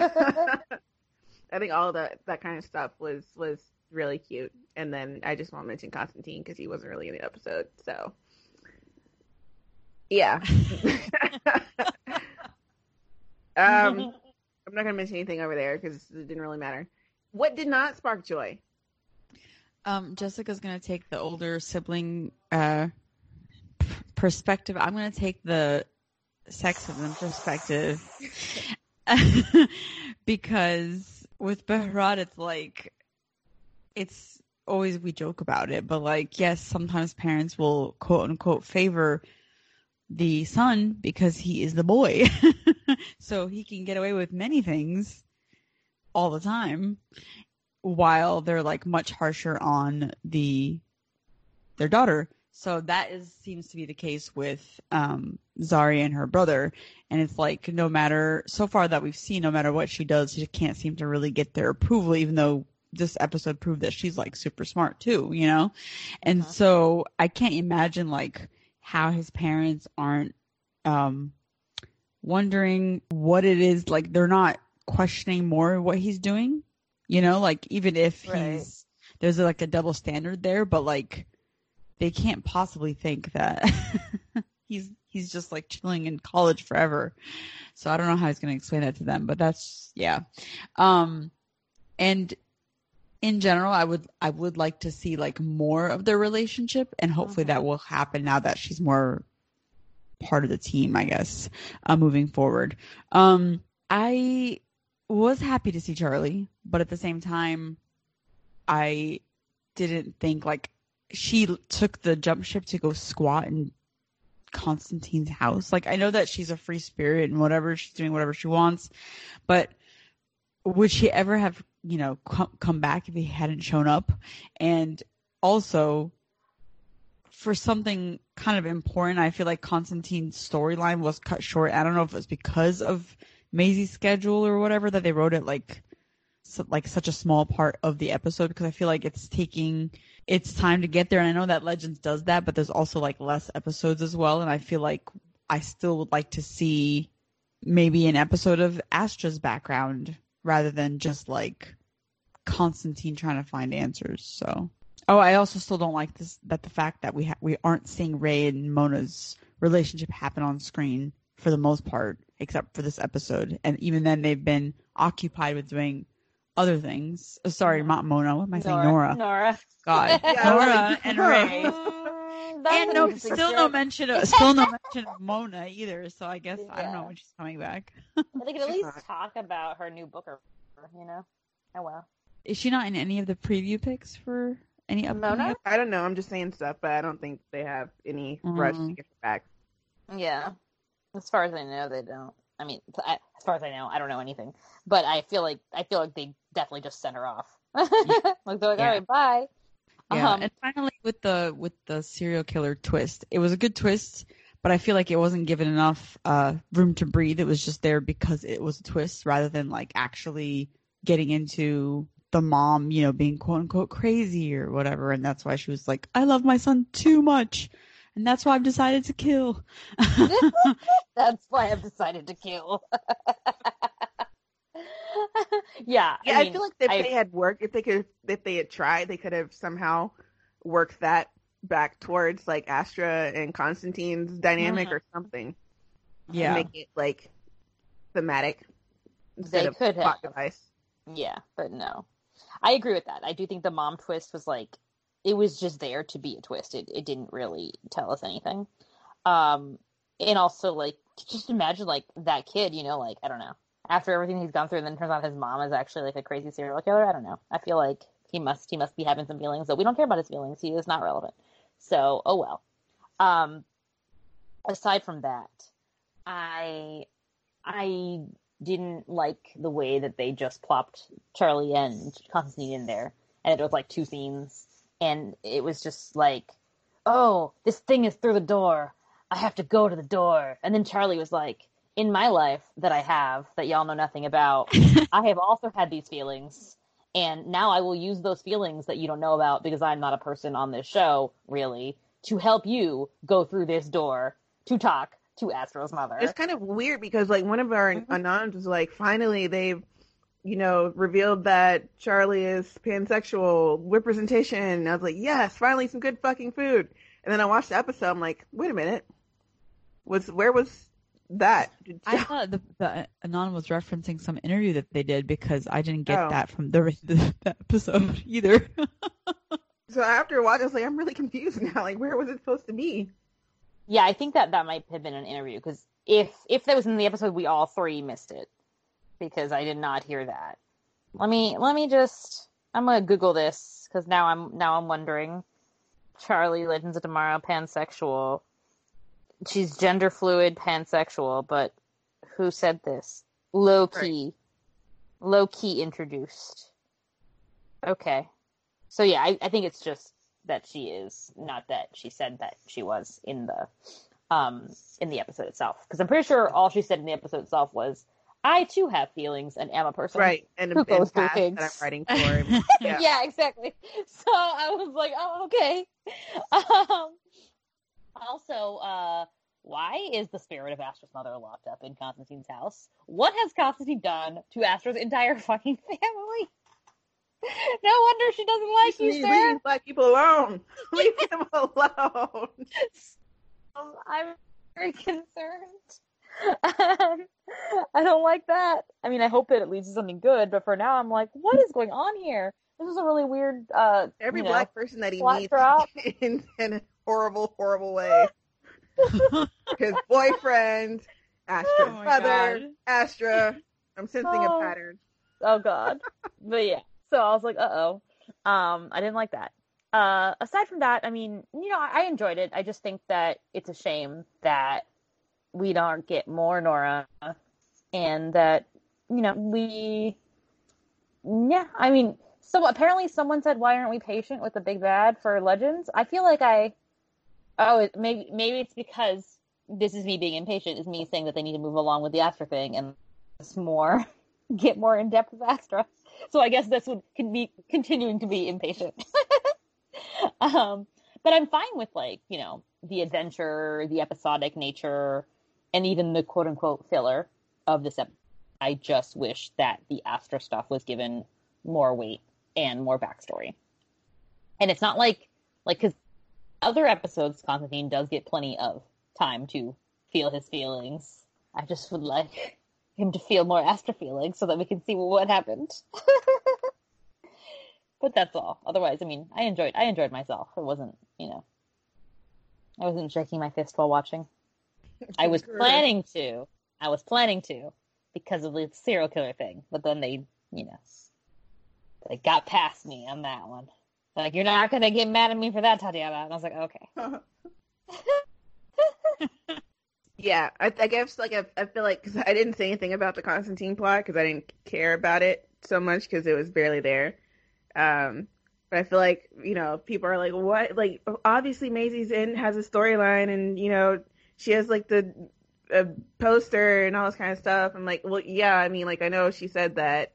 I think all that that kind of stuff was was really cute. And then I just want to mention Constantine because he wasn't really in the episode. So yeah. um, I'm not gonna mention anything over there because it didn't really matter. What did not spark joy? Um, Jessica's gonna take the older sibling uh, perspective. I'm gonna take the sexism perspective because with Behrad, it's like it's always we joke about it, but like yes, sometimes parents will quote unquote favor the son because he is the boy, so he can get away with many things all the time while they're like much harsher on the their daughter. So that is seems to be the case with um, Zari and her brother, and it's like no matter so far that we've seen, no matter what she does, she can't seem to really get their approval, even though this episode proved that she's like super smart too, you know. And Uh-huh. so I can't imagine like how his parents aren't um, wondering what it is like. They're not questioning more what he's doing, you know, like even if Right. he's there's like a double standard there, but like they can't possibly think that he's he's just like chilling in college forever. So I don't know how he's going to explain that to them, but that's yeah. Um and in general, I would I would like to see like more of their relationship and hopefully that will happen now that she's more part of the team, I guess, uh, moving forward. Um I was happy to see Charlie, but at the same time I didn't think like she took the jump ship to go squat in Constantine's house. Like I know that she's a free spirit and whatever she's doing whatever she wants, but would she ever have you know come, come back if he hadn't shown up? And also for something kind of important, I feel like Constantine's storyline was cut short. I don't know if it's because of Maisie's schedule or whatever that they wrote it like so, like such a small part of the episode because I feel like it's taking its time to get there. And I know that Legends does that, but there's also like less episodes as well. And I feel like I still would like to see maybe an episode of Astra's background rather than just like Constantine trying to find answers. So, oh, I also still don't like this that the fact that we ha- we aren't seeing Ray and Mona's relationship happen on screen for the most part, except for this episode. And even then, they've been occupied with doing other things. Oh, sorry, not Mona. What am I saying? Nora. Nora. God, Yeah, Nora and Ray. Mm, And no, interesting still no mention of still no mention of Mona either. So I guess I don't know when she's coming back. They could at least talk about her new book, or you know. Oh well. Is she not in any of the preview pics for any upcoming? Mona? I don't know. I'm just saying stuff, but I don't think they have any rush to Mhm. get her back. Yeah. As far as I know, they don't. I mean, I, as far as I know, I don't know anything. But I feel like I feel like they definitely just sent her off. like they're like, all Yeah. right, bye. Yeah, Um, and finally with the with the serial killer twist, it was a good twist, but I feel like it wasn't given enough uh, room to breathe. It was just there because it was a twist, rather than like actually getting into the mom, you know, being quote unquote crazy or whatever, and that's why she was like, "I love my son too much." And that's why I've decided to kill. That's why I've decided to kill. yeah. Yeah, I, mean, feel like if I- they had worked, if they could, if they had tried, they could have somehow worked that back towards like Astra and Constantine's dynamic Mhm. or something. yeah, make it like thematic They of could have. device. Yeah, but no. I agree with that. I do think the mom twist was like it was just there to be a twist. It it didn't really tell us anything. Um and also like just imagine like that kid, you know, like I don't know. After everything he's gone through and then turns out his mom is actually like a crazy serial killer. I don't know. I feel like he must he must be having some feelings, but we don't care about his feelings. He is not relevant. So, oh well. Um aside from that, I I didn't like the way that they just plopped Charlie and Constantine in there, and it was like two scenes, and it was just like, oh, this thing is through the door. I have to go to the door, and then Charlie was like, in my life that I have that y'all know nothing about, I have also had these feelings. And now I will use those feelings that you don't know about because I'm not a person on this show, really, to help you go through this door to talk to Astra's mother. It's kind of weird because like one of our Mhm. anons was like, finally they've, you know, revealed that Charlie is pansexual representation. And I was like, yes, finally some good fucking food. And then I watched the episode. I'm like, wait a minute, was where was that? Did I thought the, the Anon was referencing some interview that they did because I didn't get Oh. that from the, the, the episode either. so after watching, I was like, I'm really confused now. Like, where was it supposed to be? Yeah, I think that that might have been an interview because if if that was in the episode, we all three missed it because I did not hear that. Let me let me just I'm gonna Google this because now I'm now I'm wondering. Charlie Legends of Tomorrow pansexual. She's gender fluid pansexual, but who said this? Low key, low key introduced. Okay, so yeah, I, I think it's just that she is, not that she said that she was in the um in the episode itself. Because I'm pretty sure all she said in the episode itself was, "I too have feelings and am a person." Right, and Who and goes through that I'm things. writing for. Yeah. Yeah. exactly. So I was like, "Oh, okay." Um, also, uh, why is the spirit of Astra's mother locked up in Constantine's house? What has Constantine done to Astra's entire fucking family? No wonder she doesn't like you, Leave- sir. leave black people alone. Leave them alone. I'm very concerned. Um, I don't like that. I mean, I hope that it leads to something good, but for now, I'm like, what is going on here? This is a really weird. Uh, Every you know, black person that he meets drop. in, in a horrible, horrible way. His boyfriend, Astra's Oh my mother, God. Astra. I'm sensing Oh. a pattern. Oh God. but yeah. So I was like, uh oh. Um, I didn't like that. uh, aside from that, I mean, you know, I enjoyed it. I just think that it's a shame that we don't get more Nora, and that you know we, yeah, I mean, so apparently someone said, "Why aren't we patient with the big bad for Legends?" I feel like I, oh, maybe maybe it's because this is me being impatient. Is me saying that they need to move along with the Astra thing and more, get more in depth with Astra. So I guess this would can be continuing to be impatient. um, but I'm fine with like you know the adventure, the episodic nature, and even the quote unquote filler of this episode. I just wish that the Astra stuff was given more weight and more backstory. And it's not like like because other episodes Constantine does get plenty of time to feel his feelings. I just would like him to feel more Astra feelings so that we can see what happened. but that's all. Otherwise, I mean, I enjoyed I enjoyed myself. It wasn't, you know, I wasn't shaking my fist while watching. I was planning to. I was planning to because of the serial killer thing, but then they, you know, they got past me on that one. Like, you're not gonna get mad at me for that, Tatiana. And I was like, okay. yeah, I, I, guess like I, I feel like because I didn't say anything about the Constantine plot because I didn't care about it so much because it was barely there. Um, but I feel like you know people are like, what? Like obviously Maisie's in has a storyline, and you know she has like the a poster and all this kind of stuff. I'm like, well, yeah. I mean, like I know she said that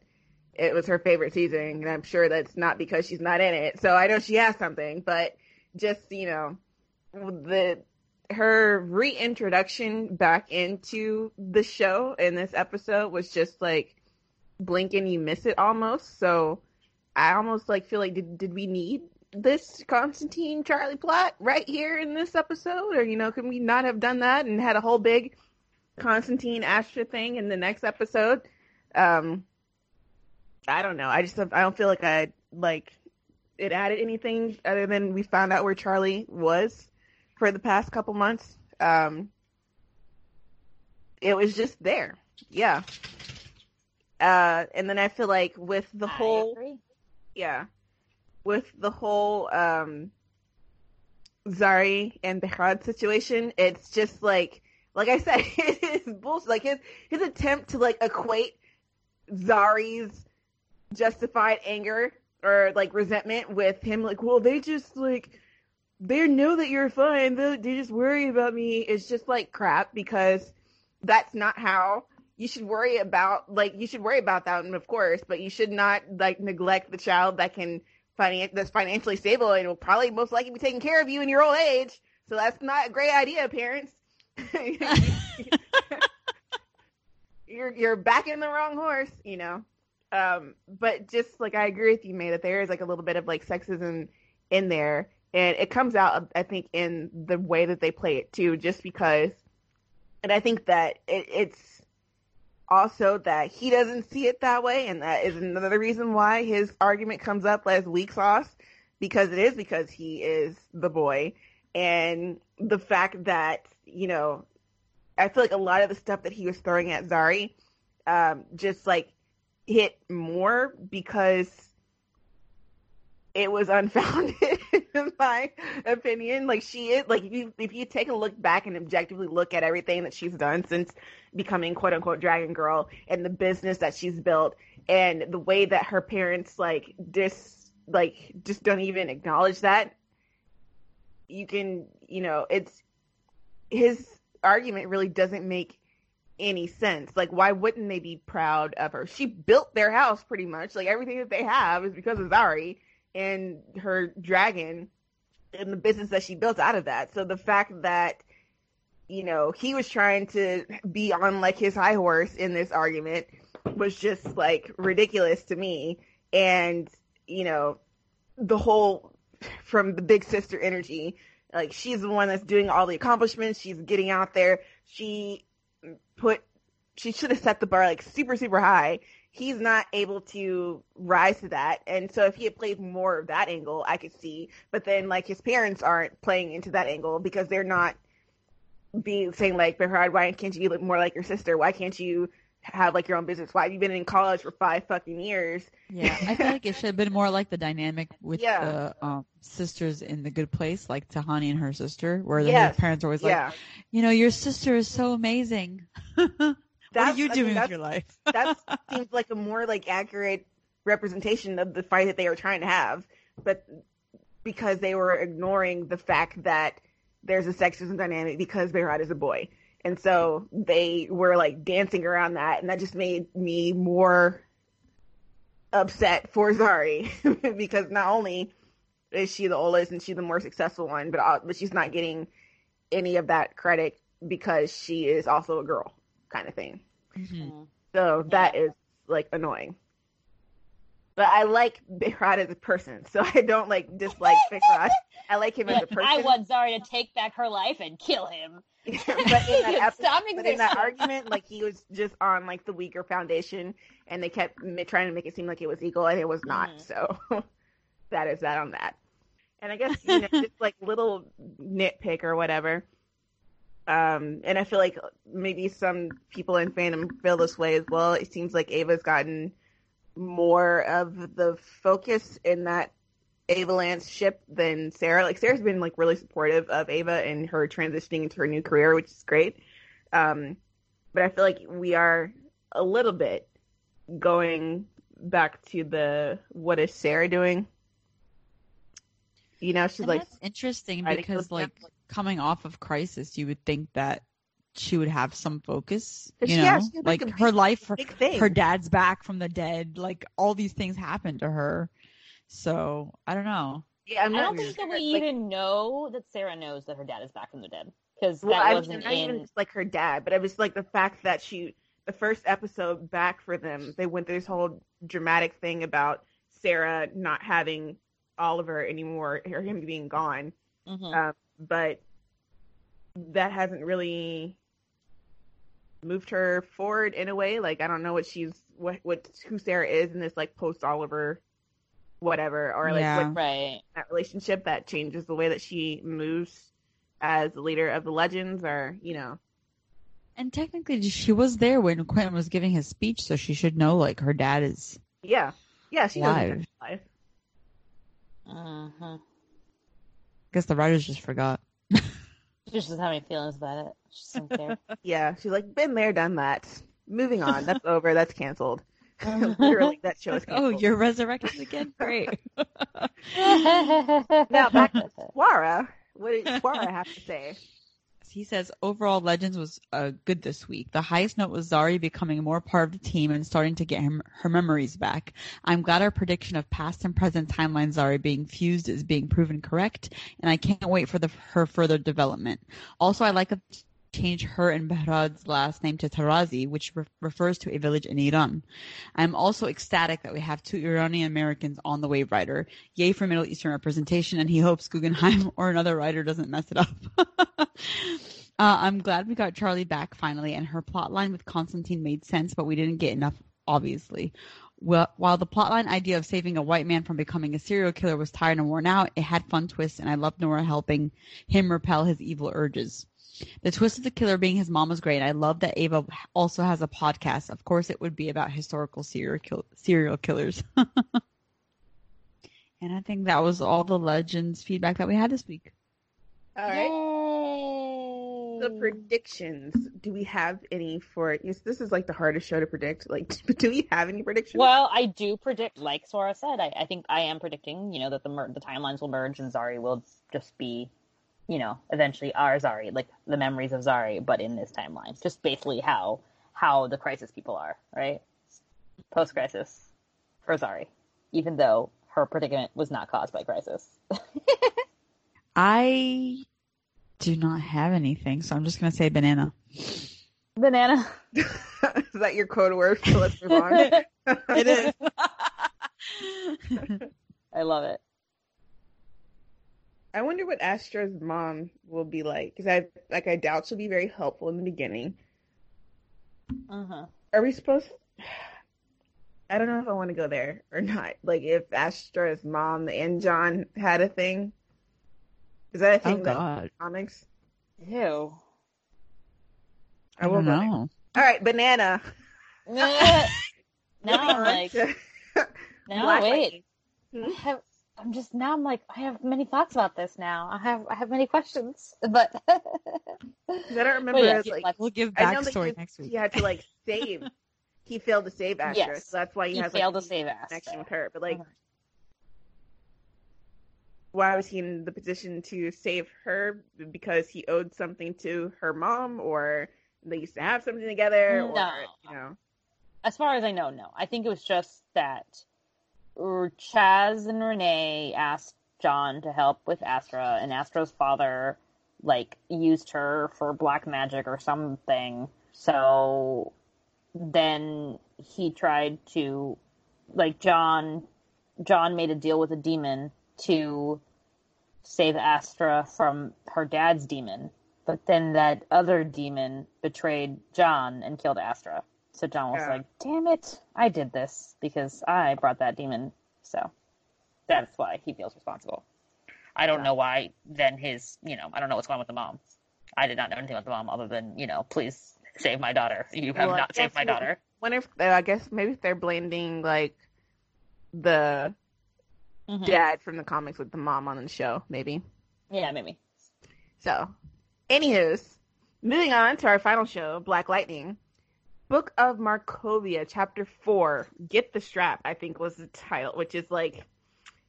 it was her favorite season, and I'm sure that's not because she's not in it. So I know she has something, but just you know the her reintroduction back into the show in this episode was just like blink and you miss it almost. So I almost like feel like did did we need this Constantine Charlie plot right here in this episode, or you know, can we not have done that and had a whole big Constantine Astra thing in the next episode? Um, I don't know. I just I don't feel like I like it added anything other than we found out where Charlie was for the past couple months. Um, it was just there. Yeah. Uh, and then I feel like with the I whole, agree. yeah, with the whole um, Zari and Behrad situation, it's just like, like I said, it is bullshit. Like his his attempt to like equate Zari's justified anger or like resentment with him, like, well, they just like they know that you're fine. They, they just worry about me. It's just like crap because that's not how you should worry about like you should worry about that and of course but you should not like neglect the child that can finan- that's financially stable and will probably most likely be taking care of you in your old age. So that's not a great idea parents. You're you're backing the wrong horse you know. Um but just like i agree with you may that there is like a little bit of like sexism in there and it comes out i think in the way that they play it too just because and i think that it, it's also that he doesn't see it that way, and that is another reason why his argument comes up as weak sauce, because it is because he is the boy, and the fact that you know, I feel like a lot of the stuff that he was throwing at Zari, um, just like hit more because it was unfounded in my opinion. Like she is like if you if you take a look back and objectively look at everything that she's done since becoming quote unquote dragon girl and the business that she's built and the way that her parents like dis like just don't even acknowledge that you can you know it's his argument really doesn't make any sense. Like why wouldn't they be proud of her? She built their house pretty much. Like everything that they have is because of zari and her dragon and the business that she built out of that. So the fact that you know he was trying to be on like his high horse in this argument was just like ridiculous to me. And you know the whole from the big sister energy like she's the one that's doing all the accomplishments. She's getting out there. She put she should have set the bar like super super high he's not able to rise to that. And so if he had played more of that angle, I could see. But then like his parents aren't playing into that angle because they're not being saying like, Behrad, why can't you look more like your sister? Why can't you have like your own business? Why have you been in college for five fucking years? Yeah, I feel like it should have been more like the dynamic with Yeah. the um, sisters in the Good Place, like Tahani and her sister, where Yes. the parents are always like, yeah, you know, your sister is so amazing. what are That's- you I mean, doing with your life? that seems like a more like accurate representation of the fight that they were trying to have, but because they were ignoring the fact that there's a sexism dynamic because Behrad is a boy. And so they were like dancing around that, and that just made me more upset for Zari because not only is she the oldest and she's the more successful one, but uh, but she's not getting any of that credit because she is also a girl, kind of thing. Mhm. Mm. So that is like annoying. But I like Behrad as a person, so I don't like dislike Behrad. I like him as a person. I want Zari to take back her life and kill him. but in that, ep- Stop but in that argument, like he was just on like the weaker foundation, and they kept m- trying to make it seem like it was equal, and it was not. Mhm. So that is that on that. And I guess you know, just like little nitpick or whatever. Um, and I feel like maybe some people in fandom feel this way as well. It seems like Ava's gotten more of the focus in that Ava Lance ship than Sara. Like Sara's been like really supportive of Ava and her transitioning into her new career, which is great. Um, but I feel like we are a little bit going back to the what is Sara doing? You know, she's And like that's interesting because, like, coming off of Crisis, you would think that she would have some focus. You know, yeah, she like, like, her big- life, her, big thing. her dad's back from the dead. Like all these things happened to her. So I don't know. yeah, I'm I don't think that we like, even know that Sara knows that her dad is back from the dead because Well, that I wasn't mean, not even just like her dad, but it was like the fact that she, the first episode back for them, they went through this whole dramatic thing about Sara not having Oliver anymore, or him being gone. Mhm. Um, but that hasn't really moved her forward in a way. Like I don't know what she's what what who Sara is in this like post Oliver, whatever, or like Yeah. what Right. that relationship that changes the way that she moves as the leader of the legends, or you know. And technically, she was there when Quentin was giving his speech, so she should know like her dad is. Yeah. Yeah, she does Live. live. I guess the writers just forgot. She just doesn't have any feelings about it. She doesn't care. Yeah, she's like, been there, done that. Moving on. That's over. That's canceled. Literally, that show is oh, canceled. Oh, canceled. you're resurrected again? Great. Now back to Swara. What did Swara have to say? He says overall Legends was uh, good this week. The highest note was Zari becoming more part of the team and starting to get him, her memories back. I'm glad our prediction of past and present timeline Zari being fused is being proven correct, and I can't wait for the, her further development. Also, I like a change her and Behrad's last name to Tarazi, which re- refers to a village in Iran. I'm also ecstatic that we have two Iranian Americans on the Wave Rider. Yay for Middle Eastern representation, and he hopes Guggenheim or another writer doesn't mess it up. uh, I'm glad we got Charlie back finally, and her plotline with Constantine made sense, but we didn't get enough, obviously. Well, while the plotline idea of saving a white man from becoming a serial killer was tired and worn out, it had fun twists, and I loved Nora helping him repel his evil urges. The twist of the killer being his mom was great. I love that Ava also has a podcast. Of course, it would be about historical serial kill- serial killers. and I think that was all the legends feedback that we had this week. All right. Yay. The predictions. Do we have any for yes, this is like the hardest show to predict. Like do we have any predictions? Well, I do predict, like Swara said, I, I think I am predicting, you know, that the mer- the timelines will merge and Zari will just be, you know, eventually our Zari, like the memories of Zari, but in this timeline. Just basically how how the crisis people are, right? Post crisis for Zari, even though her predicament was not caused by crisis. I do not have anything, so I'm just gonna say banana. Banana. is that your code word? So let's move on. It is. I love it. I wonder what Astra's mom will be like because I like I doubt she'll be very helpful in the beginning. Uh-huh. Are we supposed? I don't know if I want to go there or not. Like if Astra's mom and John had a thing. Is that a oh thing that God, comics? Ew. I will don't go there. know. All right, banana. now I'm like, to no, wait. I have, I'm just now. I'm like, I have many thoughts about this now. I have, I have many questions, but I don't remember. yeah, it's like, we'll give I know that backstory he, next week. he had to like save. he failed to save Astra, Yes. so that's why he, he has failed like, to save connection Astra. with her. But like, Mhm. why was he in the position to save her? Because he owed something to her mom, or they used to have something together, or No. you know. As far as I know, no. I think it was just that Chas and Renee asked John to help with Astra, and Astra's father like used her for black magic or something. So then he tried to like John John made a deal with a demon to save Astra from her dad's demon. But then that other demon betrayed John and killed Astra. So John was Yeah. like, "Damn it, I did this because I brought that demon." So that's why he feels responsible. I don't Yeah. know why. Then his, you know, I don't know what's going on with the mom. I did not know anything about the mom other than, you know, please save my daughter. You have Well, not saved my daughter. Wonder if I guess maybe if they're blending like the Mhm. dad from the comics with the mom on the show, maybe. Yeah, maybe. So, anywho's, moving on to our final show, Black Lightning. Book of Markovia, Chapter 4, Get the Strap, I think was the title, which is like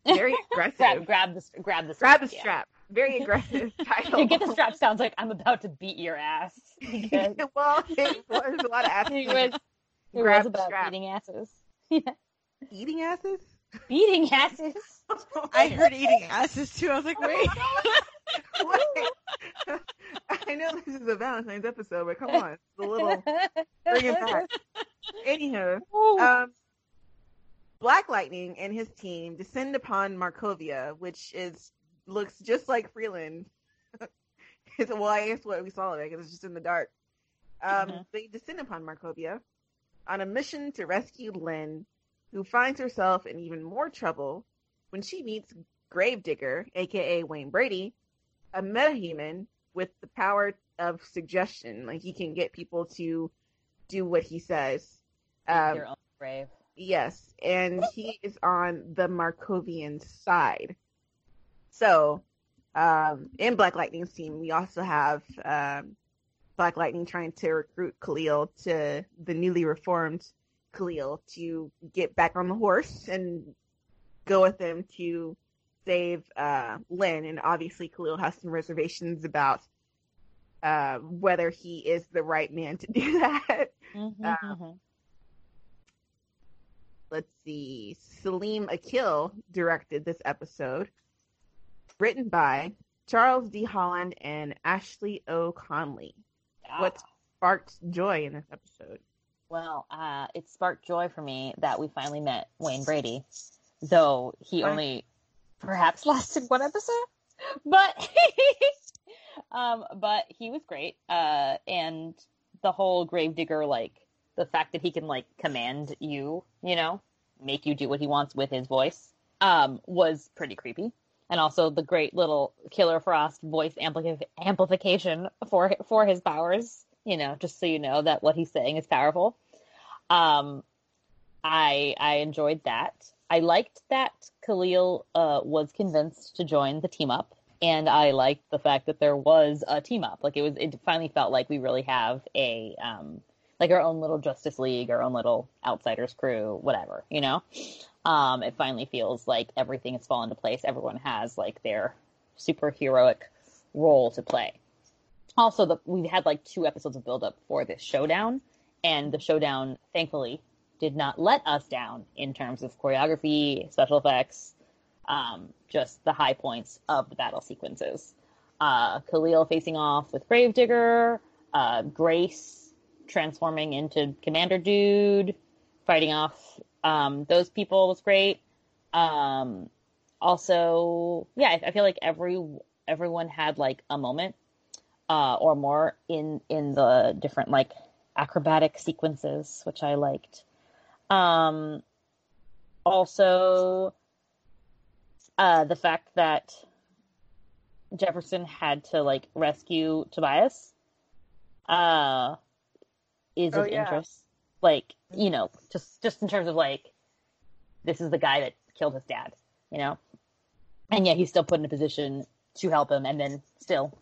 very aggressive. Grab, grab the, grab the, strap, Grab the yeah. strap. Very aggressive title. You get the strap sounds like I'm about to beat your ass. Because well, it was a lot of ass. it was, it Grab was about strap. beating asses. Yeah. Eating asses? beating asses. I heard eating asses too. I was like, oh wait. Wait. I know this is a Valentine's episode, but come on. It's a little. Bring it back. Anywho, um, Black Lightning and his team descend upon Markovia, which is looks just like Freeland. it's well, I guess what we saw it because it's just in the dark. Um, Mhm. They descend upon Markovia on a mission to rescue Lynn, who finds herself in even more trouble when she meets Gravedigger, aka Wayne Brady, a metahuman with the power of suggestion. Like he can get people to do what he says. Um, Your own grave. Yes, and he is on the Markovian side. So, um, in Black Lightning's team, we also have um, Black Lightning trying to recruit Khalil to the newly reformed Khalil to get back on the horse and go with them to save uh, Lynn. And obviously, Khalil has some reservations about uh, whether he is the right man to do that. Mhm, Uh, mhm. let's see, Salim Akil directed this episode, written by Charles D. Holland and Ashley O. Conley. What sparked joy in this episode? Well, uh, it sparked joy for me that we finally met Wayne Brady, though he only perhaps lasted one episode, but um, but he was great. Uh, and the whole Gravedigger, like the fact that he can like command you, you know, make you do what he wants with his voice, um, was pretty creepy. And also the great little Killer Frost voice ampli- amplification for for his powers. You know, just so you know that what he's saying is powerful. Um, I I enjoyed that. I liked that Khalil uh, was convinced to join the team up, and I liked the fact that there was a team up. Like it was, it finally felt like we really have a um, like our own little Justice League, our own little Outsiders crew, whatever. You know, um, it finally feels like everything has fallen into place. Everyone has like their superheroic role to play. Also, the, we've had like two episodes of build up for this showdown, and the showdown, thankfully, did not let us down in terms of choreography, special effects, um, just the high points of the battle sequences. Uh, Khalil facing off with Gravedigger, uh, Grace transforming into Commander Dude, fighting off um, those people was great. Um, also, yeah, I, I feel like every everyone had like a moment uh, or more in in the different like acrobatic sequences, which I liked. Um, also, uh, the fact that Jefferson had to like rescue Tobias uh, is Oh, of yeah. interest. like you know, just just in terms of like, this is the guy that killed his dad, you know, and yet he's still put in a position to help him, and then still,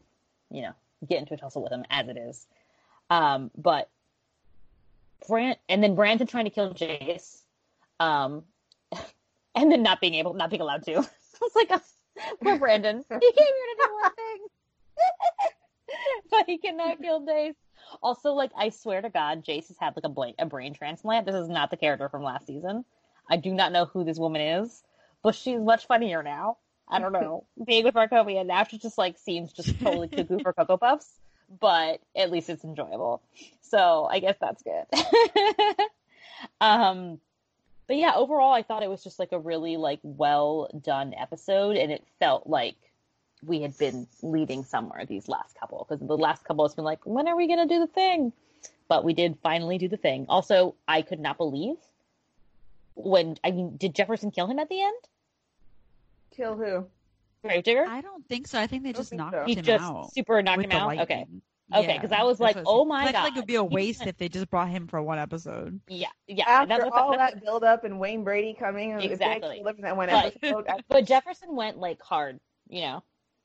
you know, get into a tussle with him as it is. Um, but Brand and then Brandon trying to kill Jace, um, and then not being able, not being allowed to. I was like, oh, poor Brandon. He came here to do one thing, but he cannot kill Jace. Also, like, I swear to God, Jace has had like a, blank, a brain transplant. This is not the character from last season. I do not know who this woman is, but she's much funnier now. I don't know. Being with Markovia now, she just like seems just totally cuckoo for Cocoa Puffs, but at least it's enjoyable. So I guess that's good. um, but yeah, overall, I thought it was just like a really like well done episode, and it felt like we had been leading somewhere these last couple because the last couple has been like, when are we gonna do the thing? But we did finally do the thing. Also, I could not believe when I mean, did Jefferson kill him at the end? Kill who? Gravedigger? I don't think so. I think they I just think knocked so. He him just out. super knocked him the out. Okay, lightning. Okay, 'cause I was like, what oh I my feel like it would be a waste if they just brought him for one episode. yeah, yeah. After that's- all that's- that build up and Wayne Brady coming, and if they Exactly. killed him in that one But- episode, But Jefferson went like hard, you know,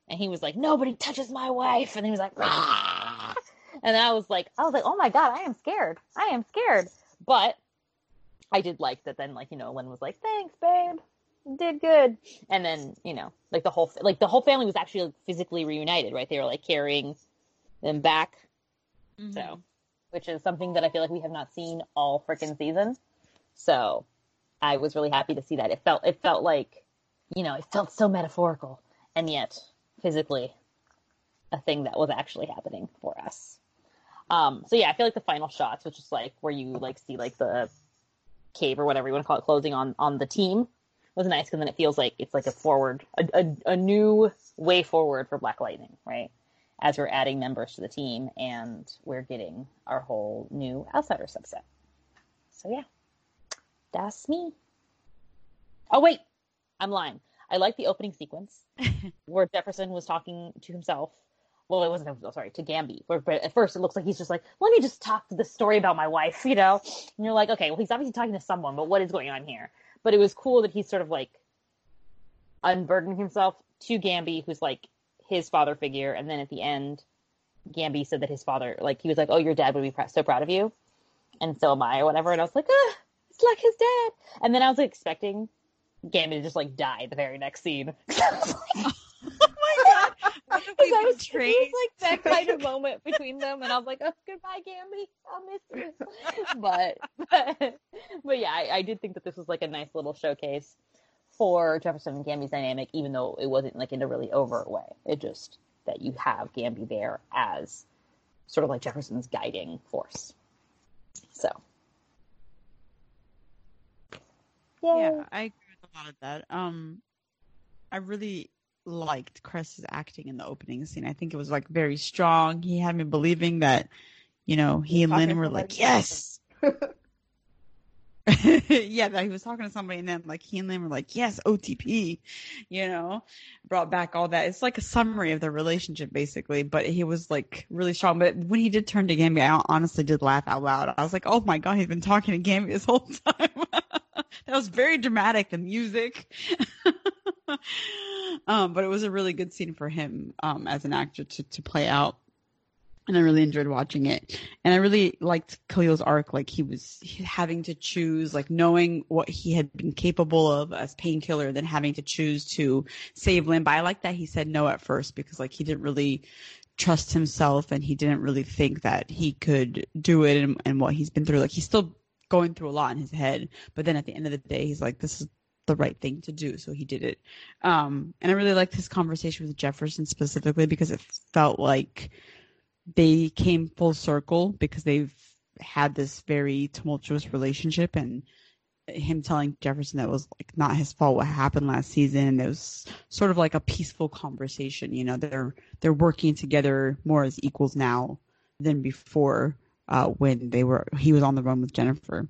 and he was like, "Nobody touches my wife," and he was like, "Rah!" and I was like, I was like, "Oh my god, I am scared. I am scared." But I did like that. Then, like you know, Lynn was like, "Thanks, babe, You did good," and then you know, like the whole like the whole family was actually like, physically reunited, right? They were like carrying them back, Mm-hmm. so which is something that I feel like we have not seen all freaking season. So I was really happy to see that. It felt it felt like, you know, it felt so metaphorical and yet physically a thing that was actually happening for us. Um, so yeah, I feel like the final shots, which is like where you like see like the cave or whatever you want to call it closing on on the team, was nice because then it feels like it's like a forward, a, a, a new way forward for Black Lightning, right? As we're adding members to the team and we're getting our whole new outsider subset. So yeah, that's me. Oh wait, I'm lying. I like the opening sequence where Jefferson was talking to himself. Well, it wasn't. oh, sorry, to Gambi. Where, but at first, it looks like he's just like, "Let me just talk to the story about my wife," you know. And you're like, "Okay, well, he's obviously talking to someone, but what is going on here?" But it was cool that he's sort of like unburdening himself to Gambi, who's like his father figure, and then at the end, Gambi said that his father, like, he was like, "Oh, your dad would be so proud of you," and so am I, or whatever. And I was like, "Ah, it's like his dad." And then I was like, expecting Gambi to just like die the very next scene. Oh my god! What if Because we I was, it was like that kind of moment between them, and I was like, "Oh, goodbye, Gambi. I'll miss you." But, but, but yeah, I, I did think that this was like a nice little showcase for Jefferson and Gambi's dynamic, even though it wasn't like in a really overt way. It just that you have Gambi there as sort of like Jefferson's guiding force. So, Yeah, I agree with a lot of that. Um, I really liked Cress's acting in the opening scene. I think it was like very strong. He had me believing that, you know, he and Talking Lynn were like, yes. yeah, that he was talking to somebody and then like he and Lynn were like, yes, OTP, you know, brought back all that. It's like a summary of their relationship basically, but he was like really strong. But when he did turn to Gambi, I honestly did laugh out loud. I was like, oh my God, he's been talking to Gambi this whole time. that was very dramatic, the music. Um, but it was a really good scene for him um, as an actor to, to play out and I really enjoyed watching it. And I really liked Khalil's arc. Like he was having to choose, like knowing what he had been capable of as painkiller, then having to choose to save Lynn. But I like that he said no at first because like he didn't really trust himself and he didn't really think that he could do it and, and what he's been through. Like he's still going through a lot in his head. But then at the end of the day, he's like, this is the right thing to do. So he did it. Um, and I really liked his conversation with Jefferson specifically because it felt like they came full circle because they've had this very tumultuous relationship and him telling Jefferson that was like not his fault what happened last season. It was sort of like a peaceful conversation. You know, they're they're working together more as equals now than before uh, when they were he was on the run with Jennifer.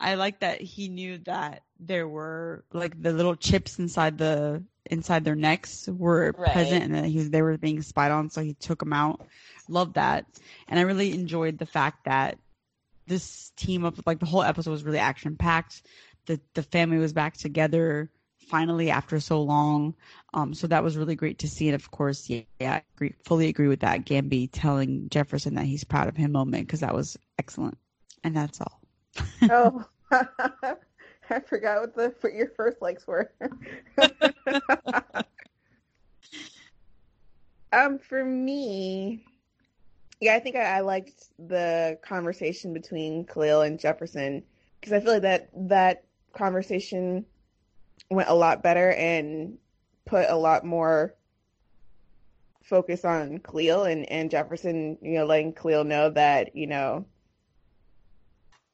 I like that he knew that there were like the little chips inside the inside their necks were Right. present and that he was they were being spied on, so he took them out. Love that, and I really enjoyed the fact that this team of like the whole episode was really action packed. The the family was back together finally after so long. Um, so that was really great to see. And of course, yeah, yeah I agree, fully agree with that. Gambi telling Jefferson that he's proud of him moment because that was excellent. And that's all. oh, I forgot what the what your first likes were. um, for me, yeah, I think I, I liked the conversation between Khalil and Jefferson because I feel like that that conversation went a lot better and put a lot more focus on Khalil and, and Jefferson, you know, letting Khalil know that, you know,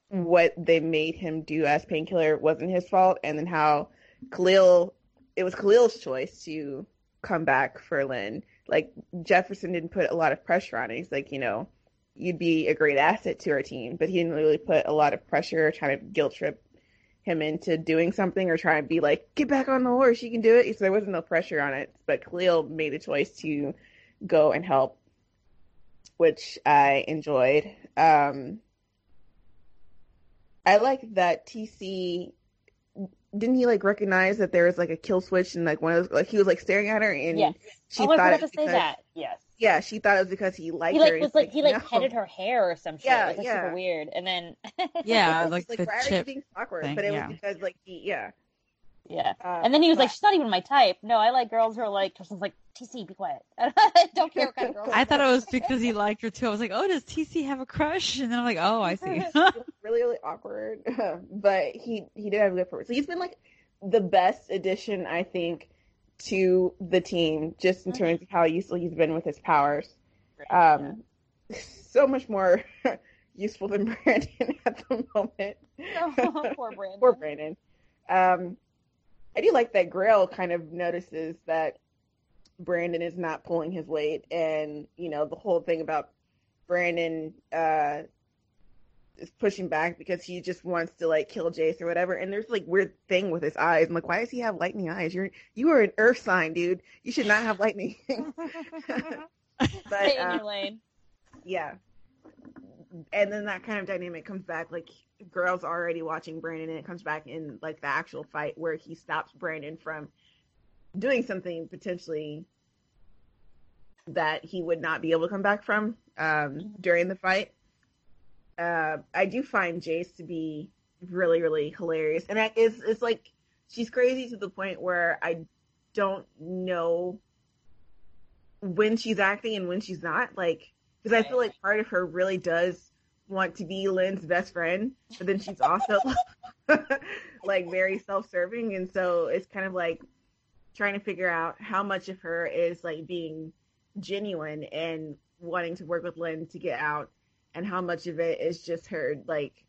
what they made him do as painkiller wasn't his fault and then how Khalil it was Khalil's choice to come back for Lynn. Like Jefferson didn't put a lot of pressure on it. He's like, you know, you'd be a great asset to our team, but he didn't really put a lot of pressure, trying to guilt trip him into doing something or try and be like, get back on the horse, you can do it. So there wasn't no pressure on it. But Khalil made a choice to go and help, which I enjoyed. Um, I like that TC didn't he like recognize that there was like a kill switch and like one of those, like he was like staring at her and yes. she oh, thought I forgot to say that. Yes yeah, she thought it was because he liked he like her. was like, he like no. petted her hair or some shit. Yeah, it was like, yeah. super weird. And then yeah, like, like the why chip being awkward? Thing, but it yeah. was because like he yeah. Yeah, uh, and then he was but... like, "She's not even my type." No, I like girls who are like. Tristan's like, "TC, be quiet. Don't care what kind of girl." I thought it was because he liked her too. I was like, "Oh, does TC have a crush?" And then I'm like, "Oh, I see." really, really awkward, but he he did have a good purpose. So he's been like the best addition, I think, to the team, just in terms of how useful he's been with his powers. Um, yeah. so much more useful than Brandon at the moment. Oh, poor Brandon. poor Brandon. Um, I do like that Grail kind of notices that Brandon is not pulling his weight, and you know the whole thing about Brandon uh, is pushing back because he just wants to like kill Jace or whatever. And there's like weird thing with his eyes. I'm like, why does he have lightning eyes? You're you are an Earth sign, dude. You should not have lightning. but Stay in uh, your lane. Yeah. And then that kind of dynamic comes back like girls already watching Brandon and it comes back in like the actual fight where he stops Brandon from doing something potentially that he would not be able to come back from um, during the fight. Uh, I do find Jace to be really, really hilarious, and it's it's like she's crazy to the point where I don't know when she's acting and when she's not. Like, because I feel like part of her really does want to be Lynn's best friend, but then she's also like very self-serving, and so it's kind of like trying to figure out how much of her is like being genuine and wanting to work with Lynn to get out, and how much of it is just her like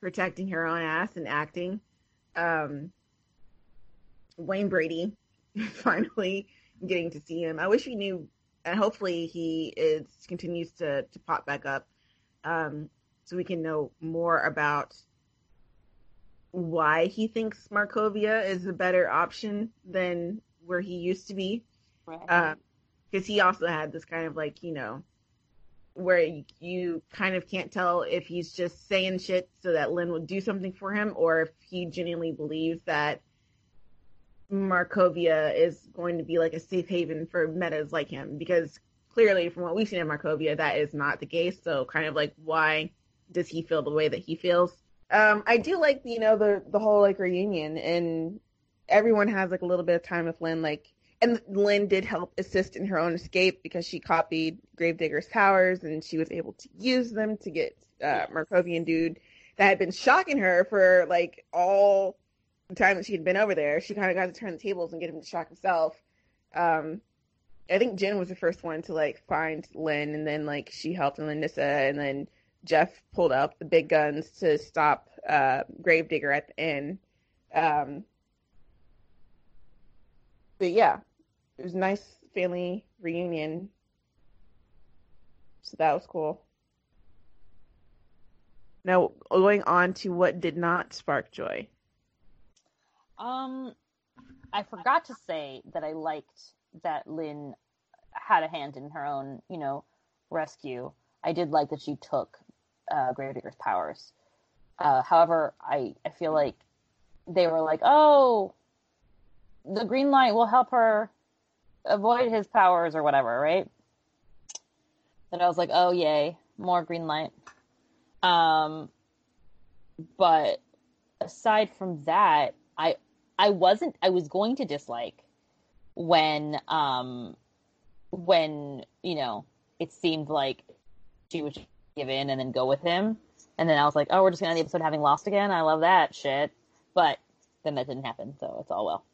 protecting her own ass and acting. Um, Wayne Brady finally getting to see him. I wish we knew, and hopefully he is continues to to pop back up, um, so we can know more about why he thinks Markovia is a better option than where he used to be. Because right. uh, he also had this kind of like you know where you kind of can't tell if he's just saying shit so that Lynn would do something for him or if he genuinely believes that Markovia is going to be like a safe haven for metas like him because clearly from what we've seen in Markovia that is not the case. So kind of like why does he feel the way that he feels? Um, I do like you know the the whole like reunion and everyone has like a little bit of time with Lynn like and Lynn did help assist in her own escape because she copied Gravedigger's powers and she was able to use them to get uh, Markovian dude that had been shocking her for like all the time that she had been over there, she kind of got to turn the tables and get him to shock himself. Um, I think Jen was the first one to like find Lynn, and then like she helped Lynissa, and then Jeff pulled up the big guns to stop uh, Gravedigger at the end. Um, but yeah, it was a nice family reunion, so that was cool. Now going on to what did not spark joy. Um, I forgot to say that I liked that Lynn had a hand in her own, you know, rescue. I did like that she took uh, Gravedigger's powers. Uh, however, I I feel like they were like, oh, the green light will help her avoid his powers or whatever, right? That I was like, oh yay, more green light. Um, but aside from that, I I wasn't I was going to dislike when um when you know it seemed like she would give in and then go with him, and then I was like, oh, we're just gonna end the episode having lost again. I love that shit, but then that didn't happen, so it's all well.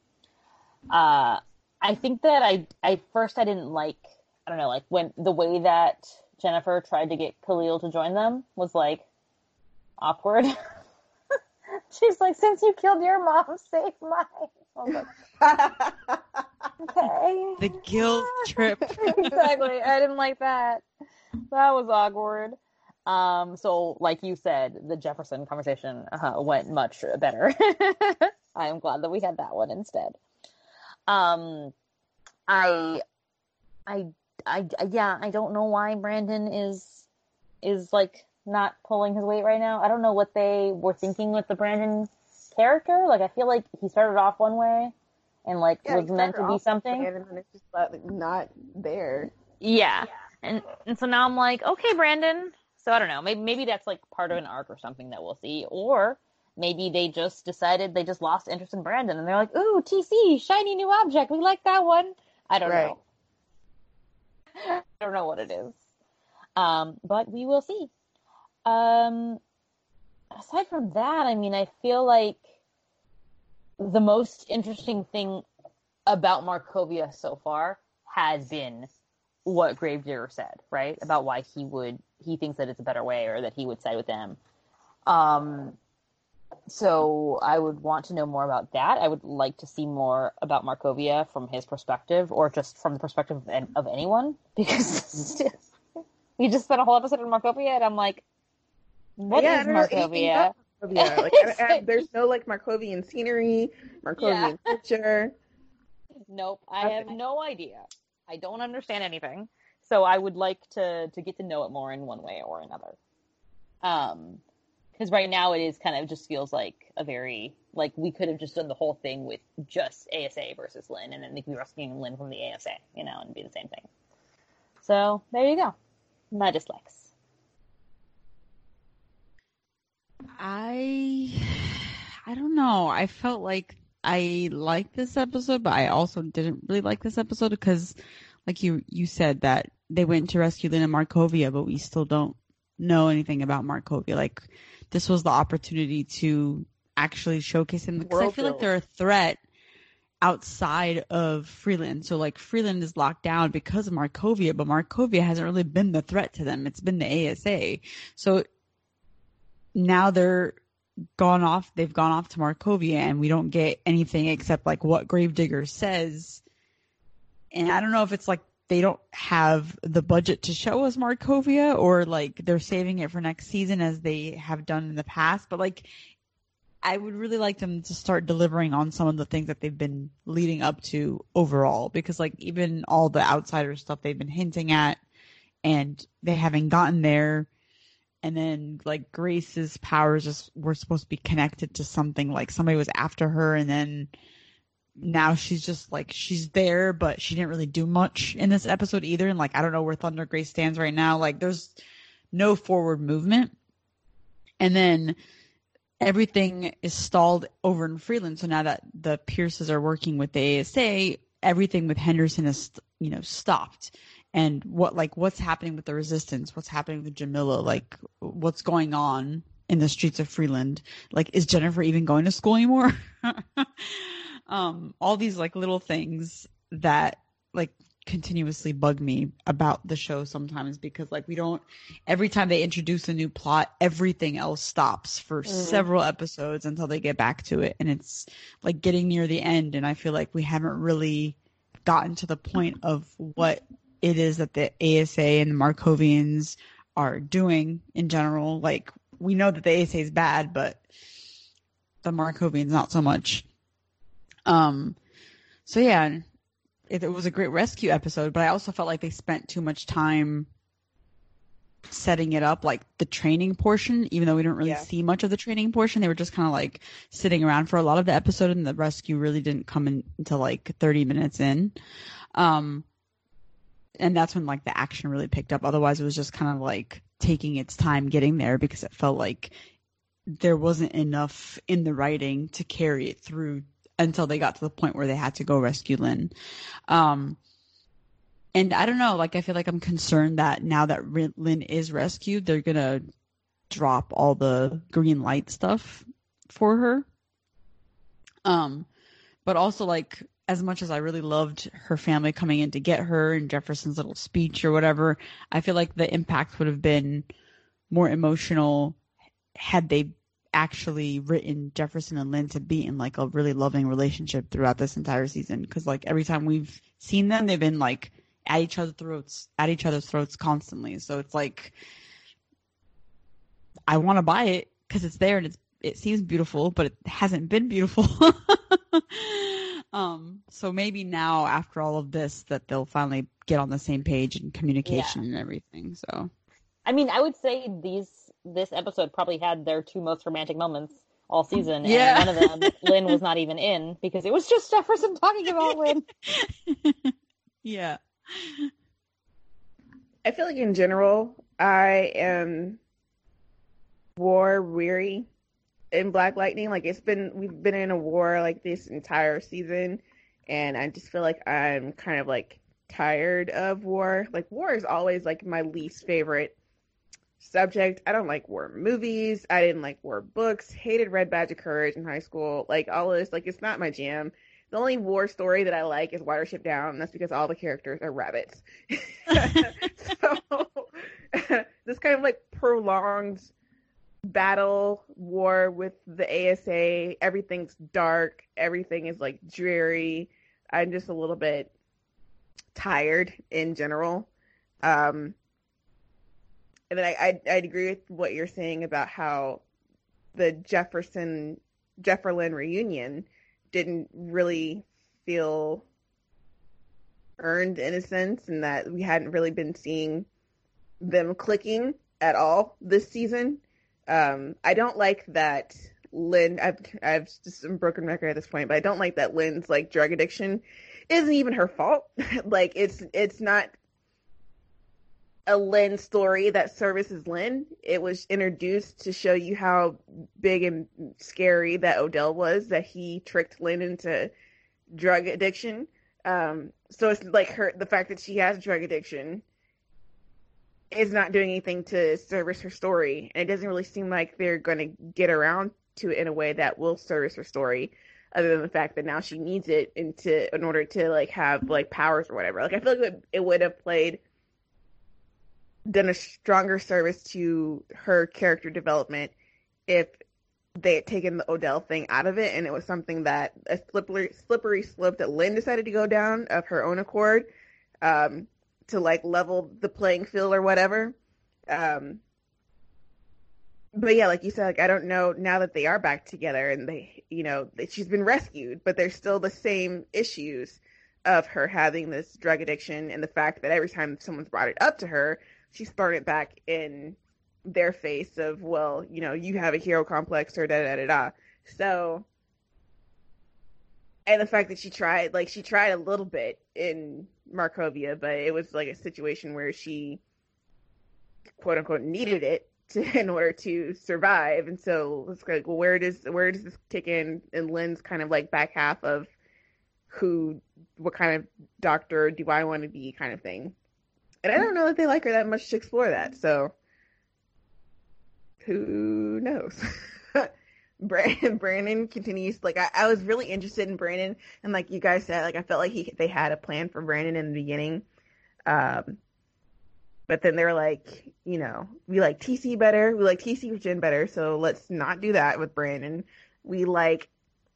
Uh, I think that I I first I didn't like I don't know like when the way that Jennifer tried to get Khalil to join them was like awkward. She's like, since you killed your mom, save mine. okay. The guilt trip. exactly. I didn't like that. That was awkward. Um, so like you said, the Jefferson conversation uh, went much better. I am glad that we had that one instead. Um, I, I, I, yeah, I don't know why Brandon is, is like not pulling his weight right now. I don't know what they were thinking with the Brandon character. Like I feel like he started off one way and like yeah, was meant to be something, and then it's just like, not there. Yeah. yeah. and and so now I'm like, okay, Brandon. So I don't know. Maybe maybe that's like part of an arc or something that we'll see, or maybe they just decided they just lost interest in Brandon and they're like, ooh, TC, shiny new object. We like that one. I don't right. know. I don't know what it is. Um, but we will see. Um, aside from that, I mean, I feel like the most interesting thing about Markovia so far has been what Gravedigger said, right? About why he would he thinks that it's a better way or that he would side with them. Um so I would want to know more about that. I would like to see more about Markovia from his perspective or just from the perspective of, anyone because we just spent a whole episode on Markovia and I'm like what yeah, is Markovia? Markovia. Like, I, I, there's no like Markovian scenery, Markovian yeah. picture. Nope, I have no idea. I don't understand anything. So I would like to to get to know it more in one way or another. Um, because right now it is kind of just feels like a very like we could have just done the whole thing with just ASA versus Lynn, and then they could be rescuing Lynn from the ASA, you know, and be the same thing. So there you go. My dislikes. I I don't know. I felt like I liked this episode, but I also didn't really like this episode because, like you you said, that they went to rescue Lynn and Markovia, but we still don't know anything about Markovia. Like this was the opportunity to actually showcase him because I feel like they're a threat outside of Freeland. So like Freeland is locked down because of Markovia, but Markovia hasn't really been the threat to them. It's been the ASA. So now they're gone off they've gone off to Markovia and we don't get anything except like what Gravedigger says. And I don't know if it's like they don't have the budget to show us Markovia or like they're saving it for next season as they have done in the past, but like I would really like them to start delivering on some of the things that they've been leading up to overall. Because like even all the outsider stuff they've been hinting at and they haven't gotten there. And then like Grace's powers just were supposed to be connected to something. Like somebody was after her and then now she's just like she's there but she didn't really do much in this episode either and like I don't know where Thunder Grace stands right now. Like there's no forward movement. And then everything is stalled over in Freeland so now that the Pierces are working with the ASA everything with Henderson is you know stopped. And what like what's happening with the resistance? What's happening with jamila? Like what's going on in the streets of freeland? Like is jennifer even going to school anymore um all these like little things that like continuously bug me about the show sometimes because like we don't every time they introduce a new plot everything else stops for mm. several episodes until they get back to it and it's like getting near the end and i feel like we haven't really gotten to the point of what it is that the ASA and the Markovians are doing in general. Like we know that the ASA is bad, but the Markovians not so much. Um, so yeah, it, it was a great rescue episode, but I also felt like they spent too much time setting it up like the training portion even though we didn't really Yeah. see much of the training portion they were just kind of like sitting around for a lot of the episode and the rescue really didn't come in until like 30 minutes in um and that's when like the action really picked up otherwise it was just kind of like taking its time getting there because it felt like there wasn't enough in the writing to carry it through until they got to the point where they had to go rescue Lynn. Um, and I don't know, like I feel like I'm concerned that now that Lynn is rescued, they're gonna drop all the green light stuff for her. Um, but also like as much as I really loved her family coming in to get her and Jefferson's little speech or whatever, I feel like the impact would have been more emotional had they actually written Jefferson and Lynn to be in like a really loving relationship throughout this entire season. Because like every time we've seen them, they've been like at each other's throats, at each other's throats constantly. So it's like I want to buy it because it's there and it's it seems beautiful, but it hasn't been beautiful. um, so maybe now after all of this, that they'll finally get on the same page and communication and everything. So I mean, I would say these this episode probably had their two most romantic moments all season, Yeah. and one of them Lynn was not even in because it was just Jefferson talking about Lynn. yeah. I feel like in general, I am war weary in Black Lightning. Like it's been, we've been in a war like this entire season, and I just feel like I'm kind of like tired of war. Like war is always like my least favorite subject. I don't like war movies. I didn't like war books. Hated Red Badge of Courage in high school. Like all this, like it's not my jam. The only war story that I like is Watership Down, and that's because all the characters are rabbits. so this kind of like prolonged battle war with the ASA, everything's dark, everything is like dreary. I'm just a little bit tired in general. Um, and then I, I I'd agree with what you're saying about how the Jefferson Jefferlin reunion didn't really feel earned in a sense, and that we hadn't really been seeing them clicking at all this season. Um, I don't like that Lynn. I've I've just broken record at this point, but I don't like that Lynn's like drug addiction isn't even her fault. like it's it's not a Lynn story that services Lynn. It was introduced to show you how big and scary that Odell was, that he tricked Lynn into drug addiction. Um, so it's like her the fact that she has drug addiction is not doing anything to service her story. And it doesn't really seem like they're going to get around to it in a way that will service her story other than the fact that now she needs it into in order to like have like powers or whatever. Like I feel like it, it would have played done a stronger service to her character development if they had taken the Odell thing out of it and it was something that a slippery slippery slope that Lynn decided to go down of her own accord um, to like level the playing field or whatever. Um, but yeah, like you said, like I don't know now that they are back together and they, you know, that she's been rescued, but there's still the same issues of her having this drug addiction and the fact that every time someone's brought it up to her, she's thrown it back in their face of, well, you know, you have a hero complex or da da da da. So, and the fact that she tried, like she tried a little bit in Markovia, but it was like a situation where she, quote unquote, needed it to, in order to survive. And so it's like, well, where does where does this kick in? And Lynn's kind of like back half of who, what kind of doctor do I want to be, kind of thing. And I don't know that they like her that much to explore that. So who knows? Brandon, Brandon continues like I, I was really interested in Brandon and like you guys said like I felt like he they had a plan for Brandon in the beginning um but then they're like you know we like TC better we like TC with Jen better so let's not do that with Brandon we like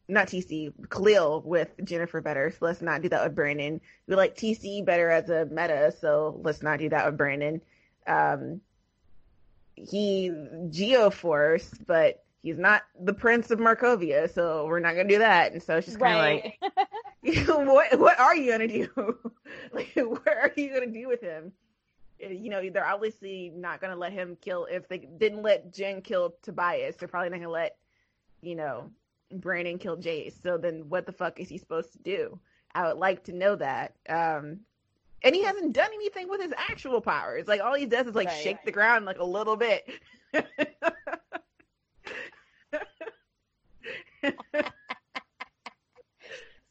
not TC Khalil with Jennifer better so let's not do that with Brandon we like TC better as a meta so let's not do that with Brandon um he Geoforce but he's not the prince of Markovia, so we're not gonna do that. And so it's just kind of Right. like, what what are you gonna do? like, what are you gonna do with him? you know, they're obviously not going to let him kill. If they didn't let Jen kill Tobias, they're probably not going to let, you know, Brandon killed Jace. So then what the fuck is he supposed to do? I would like to know that. Um, and he hasn't done anything with his actual powers. Like all he does is like Right. shake the ground like a little bit.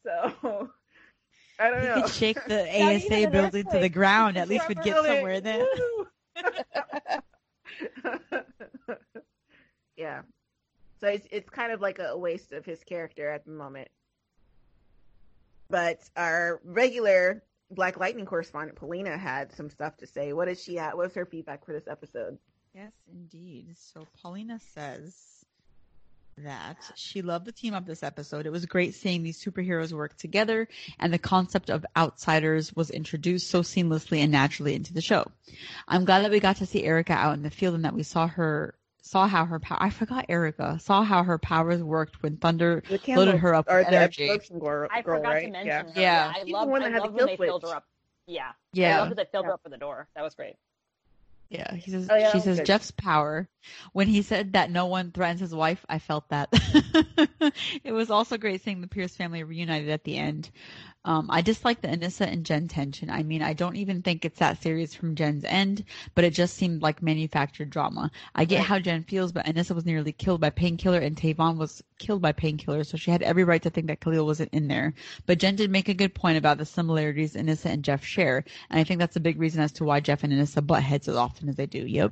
so I don't He know. could shake the ASA an building to the ground. At least we'd get somewhere then. Yeah. So it's it's kind of like a waste of his character at the moment. But our regular Black Lightning correspondent Polina had some stuff to say. What did she have? What's her feedback for this episode? Yes, indeed. So Paulina says that she loved the team up this episode. It was great seeing these superheroes work together, and the concept of outsiders was introduced so seamlessly and naturally into the show. I'm glad that we got to see Erica out in the field and that we saw her saw how her power I forgot Erica saw how her powers worked when Thunder The loaded her up with energy. absorption girl, I forgot right? to mention yeah. her. Yeah. I She's the love one I that had love when kill they filled her up. Yeah. I Yeah. love that they filled Yeah. her up for the door. That was great. Yeah, he says Oh, yeah, she says good. Jeff's power. When he said that no one threatens his wife, I felt that. it was also great seeing the Pierce family reunited at the end. Um, I dislike the Anissa and Jen tension. I mean, I don't even think it's that serious from Jen's end, but it just seemed like manufactured drama. I get how Jen feels, but Anissa was nearly killed by painkiller and Tavon was killed by painkiller, so she had every right to think that Khalil wasn't in there. But Jen did make a good point about the similarities Anissa and Jeff share, and I think that's a big reason as to why Jeff and Anissa butt heads as often as they do. Yep.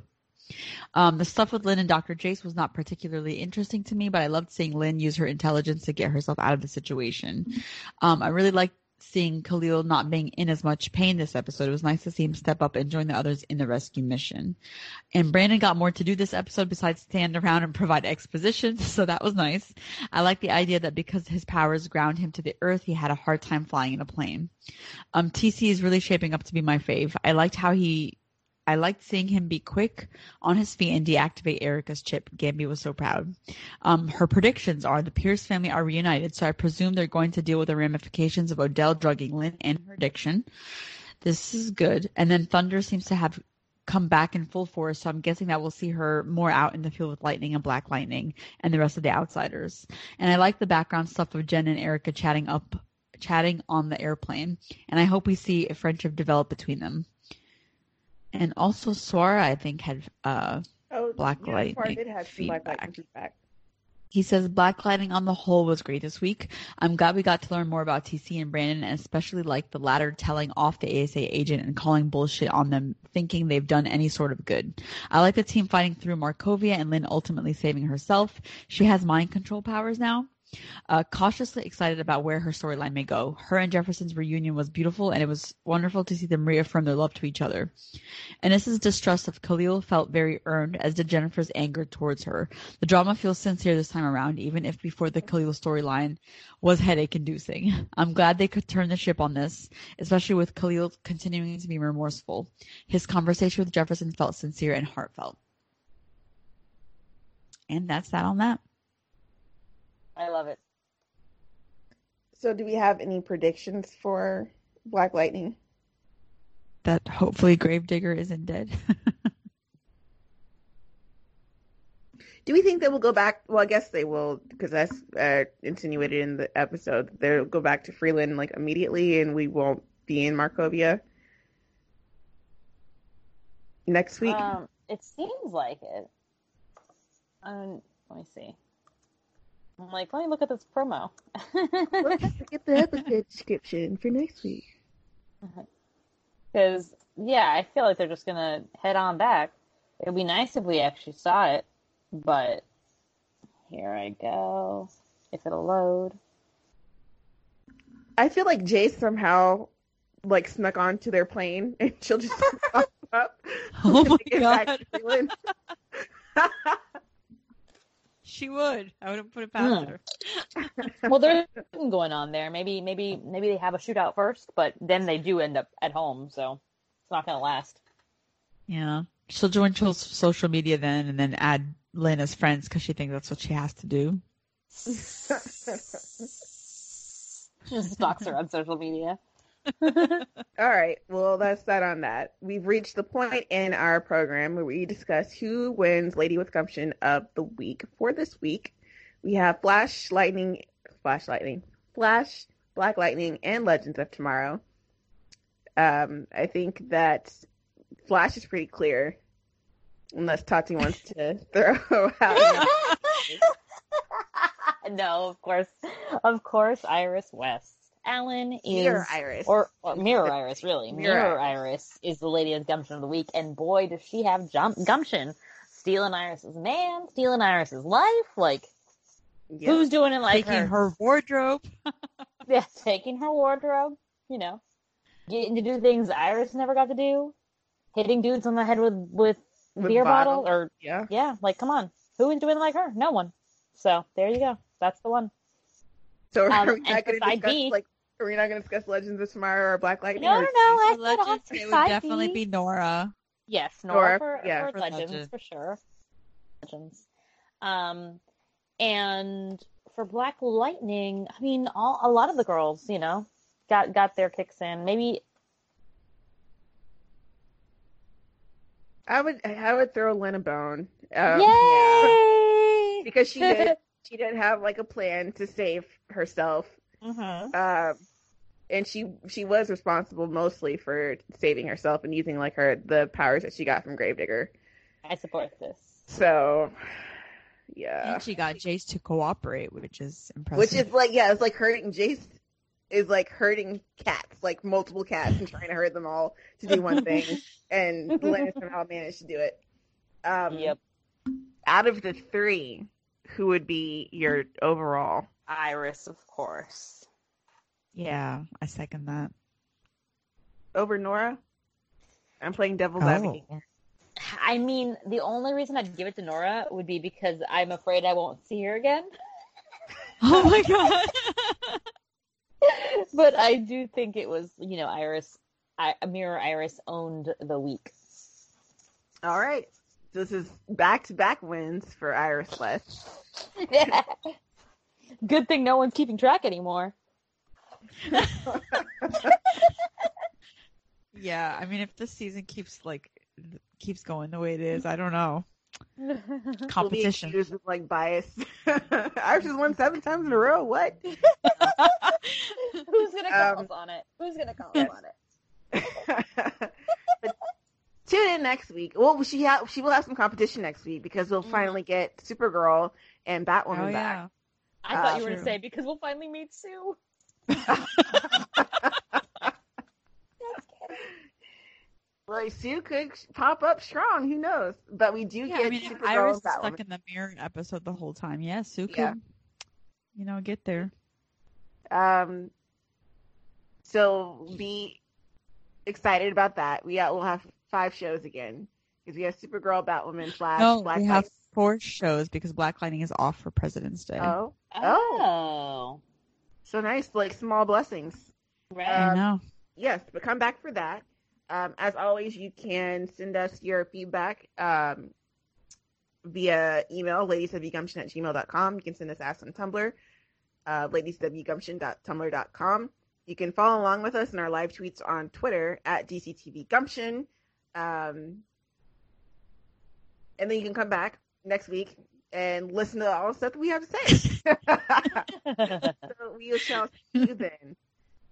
Um, the stuff with Lynn and Dr. Jace was not particularly interesting to me, but I loved seeing Lynn use her intelligence to get herself out of the situation. Um, I really liked seeing Khalil not being in as much pain this episode. It was nice to see him step up and join the others in the rescue mission. And Brandon got more to do this episode besides stand around and provide exposition, so that was nice. I like the idea that because his powers ground him to the earth, he had a hard time flying in a plane. Um, TC is really shaping up to be my fave. I liked how he I liked seeing him be quick on his feet and deactivate Erica's chip. Gambi was so proud. Um, her predictions are the Pierce family are reunited, so I presume they're going to deal with the ramifications of Odell drugging Lynn and her addiction. This is good. And then Thunder seems to have come back in full force, so I'm guessing that we'll see her more out in the field with Lightning and Black Lightning and the rest of the outsiders. And I like the background stuff of Jen and Erica chatting up chatting on the airplane. And I hope we see a friendship develop between them. And also Swara, I think, had uh Oh, Black yeah, Lightning did Black feedback. Lightning feedback. he says Black Lightning on the whole was great this week. I'm glad we got to learn more about TC and Brandon, and especially like the latter telling off the ASA agent and calling bullshit on them, thinking they've done any sort of good. I like the team fighting through Markovia and Lynn ultimately saving herself. She has mind control powers now. Uh, cautiously excited about where her storyline may go. Her and Jefferson's reunion was beautiful, and it was wonderful to see them reaffirm their love to each other. Anissa's distrust of Khalil felt very earned, as did Jennifer's anger towards her. The drama feels sincere this time around, even if before the Khalil storyline was headache inducing. I'm glad they could turn the ship on this, especially with Khalil continuing to be remorseful. His conversation with Jefferson felt sincere and heartfelt. And that's that on that. I love it. So, do we have any predictions for Black Lightning? That hopefully Gravedigger isn't dead. Do we think they will go back? Well, I guess they will because that's uh, insinuated in the episode. They'll go back to Freeland like immediately, and we won't be in Markovia next week. Um, it seems like it. Um, let me see. I'm like, let me look at this promo. Let's get the episode description for next week. Because, yeah, I feel like they're just going to head on back. It would be nice if we actually saw it, but here I go. If it'll load. I feel like Jace somehow like snuck onto their plane, and she'll just pop up. Oh my get back God. To Freeland. she would. I wouldn't put it past Hmm. her. Well, there's something going on there. Maybe, maybe, maybe they have a shootout first, but then they do end up at home, so it's not going to last. Yeah. She'll join Chill's social media then and then add Lynn as friends because she thinks that's what she has to do. Just stalks her on social media. All right. Well, that's that on that. We've reached the point in our program where we discuss who wins Lady with Gumption of the week. For this week, we have Flash, Lightning, Flash, Lightning, Flash, Black Lightning, and Legends of Tomorrow. Um, I think that Flash is pretty clear, unless Tati wants to throw out. no, of course, of course, Iris West. Alan is Mirror Iris. or, or Mirror Iris, really. Mirror Mirror, Iris. is the lady of gumption of the week, and boy, does she have jump gumption. Stealing Iris's man, stealing Iris's life. Like, Yeah. who's doing it like Taking her? her wardrobe. Yeah, taking her wardrobe. You know, getting to do things Iris never got to do. Hitting dudes on the head with with, With beer bottle. bottle, or Yeah. yeah, like come on, who is doing it like her? No one. So there you go. That's the one. So Um, we and not going to side discuss B- like? Are we not going to discuss Legends of Tomorrow or Black Lightning? No, no, no. I For Legends, for it would side definitely be Nora. Yes, Nora, Nora, for, yeah. for, For Legends, Legends. for sure. Legends. Um, and for Black Lightning, I mean, all a lot of the girls, you know, got got their kicks in. Maybe I would I would throw Lena Bone. Um, yay! because she did she did have like a plan to save herself. Mhm. Um, and she she was responsible mostly for saving herself and using like her the powers that she got from Gravedigger. I support this. So yeah. And she got Jace to cooperate, which is impressive. Which is like yeah, it's like hurting Jace is like hurting cats, like multiple cats and trying to hurt them all to do one thing. and Lena somehow managed to do it. Um Yep. out of the three, who would be your overall? Iris, of course. yeah, I second that. Over Nora? I'm playing devil's Oh. advocate. I mean, the only reason I'd give it to Nora would be because I'm afraid I won't see her again. Oh my god. but I do think it was, you know, Iris, I, Mirror Iris owned the week. All right. This is back to back wins for Iris West. Good thing no one's keeping track anymore. yeah, I mean, if this season keeps like keeps going the way it is, I don't know. We'll Competition. accused of like bias. Iris has won seven times in a row. What? Who's gonna call Um, us on it? Who's gonna call us on it? tune in next week. Well, she ha- she will have some competition next week because we'll Mhm. finally get Supergirl and Batwoman oh back. Yeah. I thought you were gonna say because we'll finally meet Sue. Well, Sue could pop up strong. Who knows? But we do Yeah, get I mean, if Supergirl Iris and stuck Batwoman. in the mirror episode the whole time. Yeah, Sue could, Yeah. you know, get there. Um, so be excited about that. We got, we'll have five shows again because we have Supergirl, Batwoman, Flash, no, Black we have four shows because Black Lightning is off for President's Day. Oh, Oh, so nice! Like small blessings. right. I um, know. Yes, but come back for that. Um, as always, you can send us your feedback um, via email, ladieswgumption at gmail.com. You can send us ask on Tumblr, uh, ladieswgumption.tumblr.com. You can follow along with us in our live tweets on Twitter at DCTVGumption. Um, and then you can come back next week and listen to all the stuff that we have to say. so we shall see you then.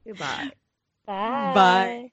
Goodbye. Bye. Bye.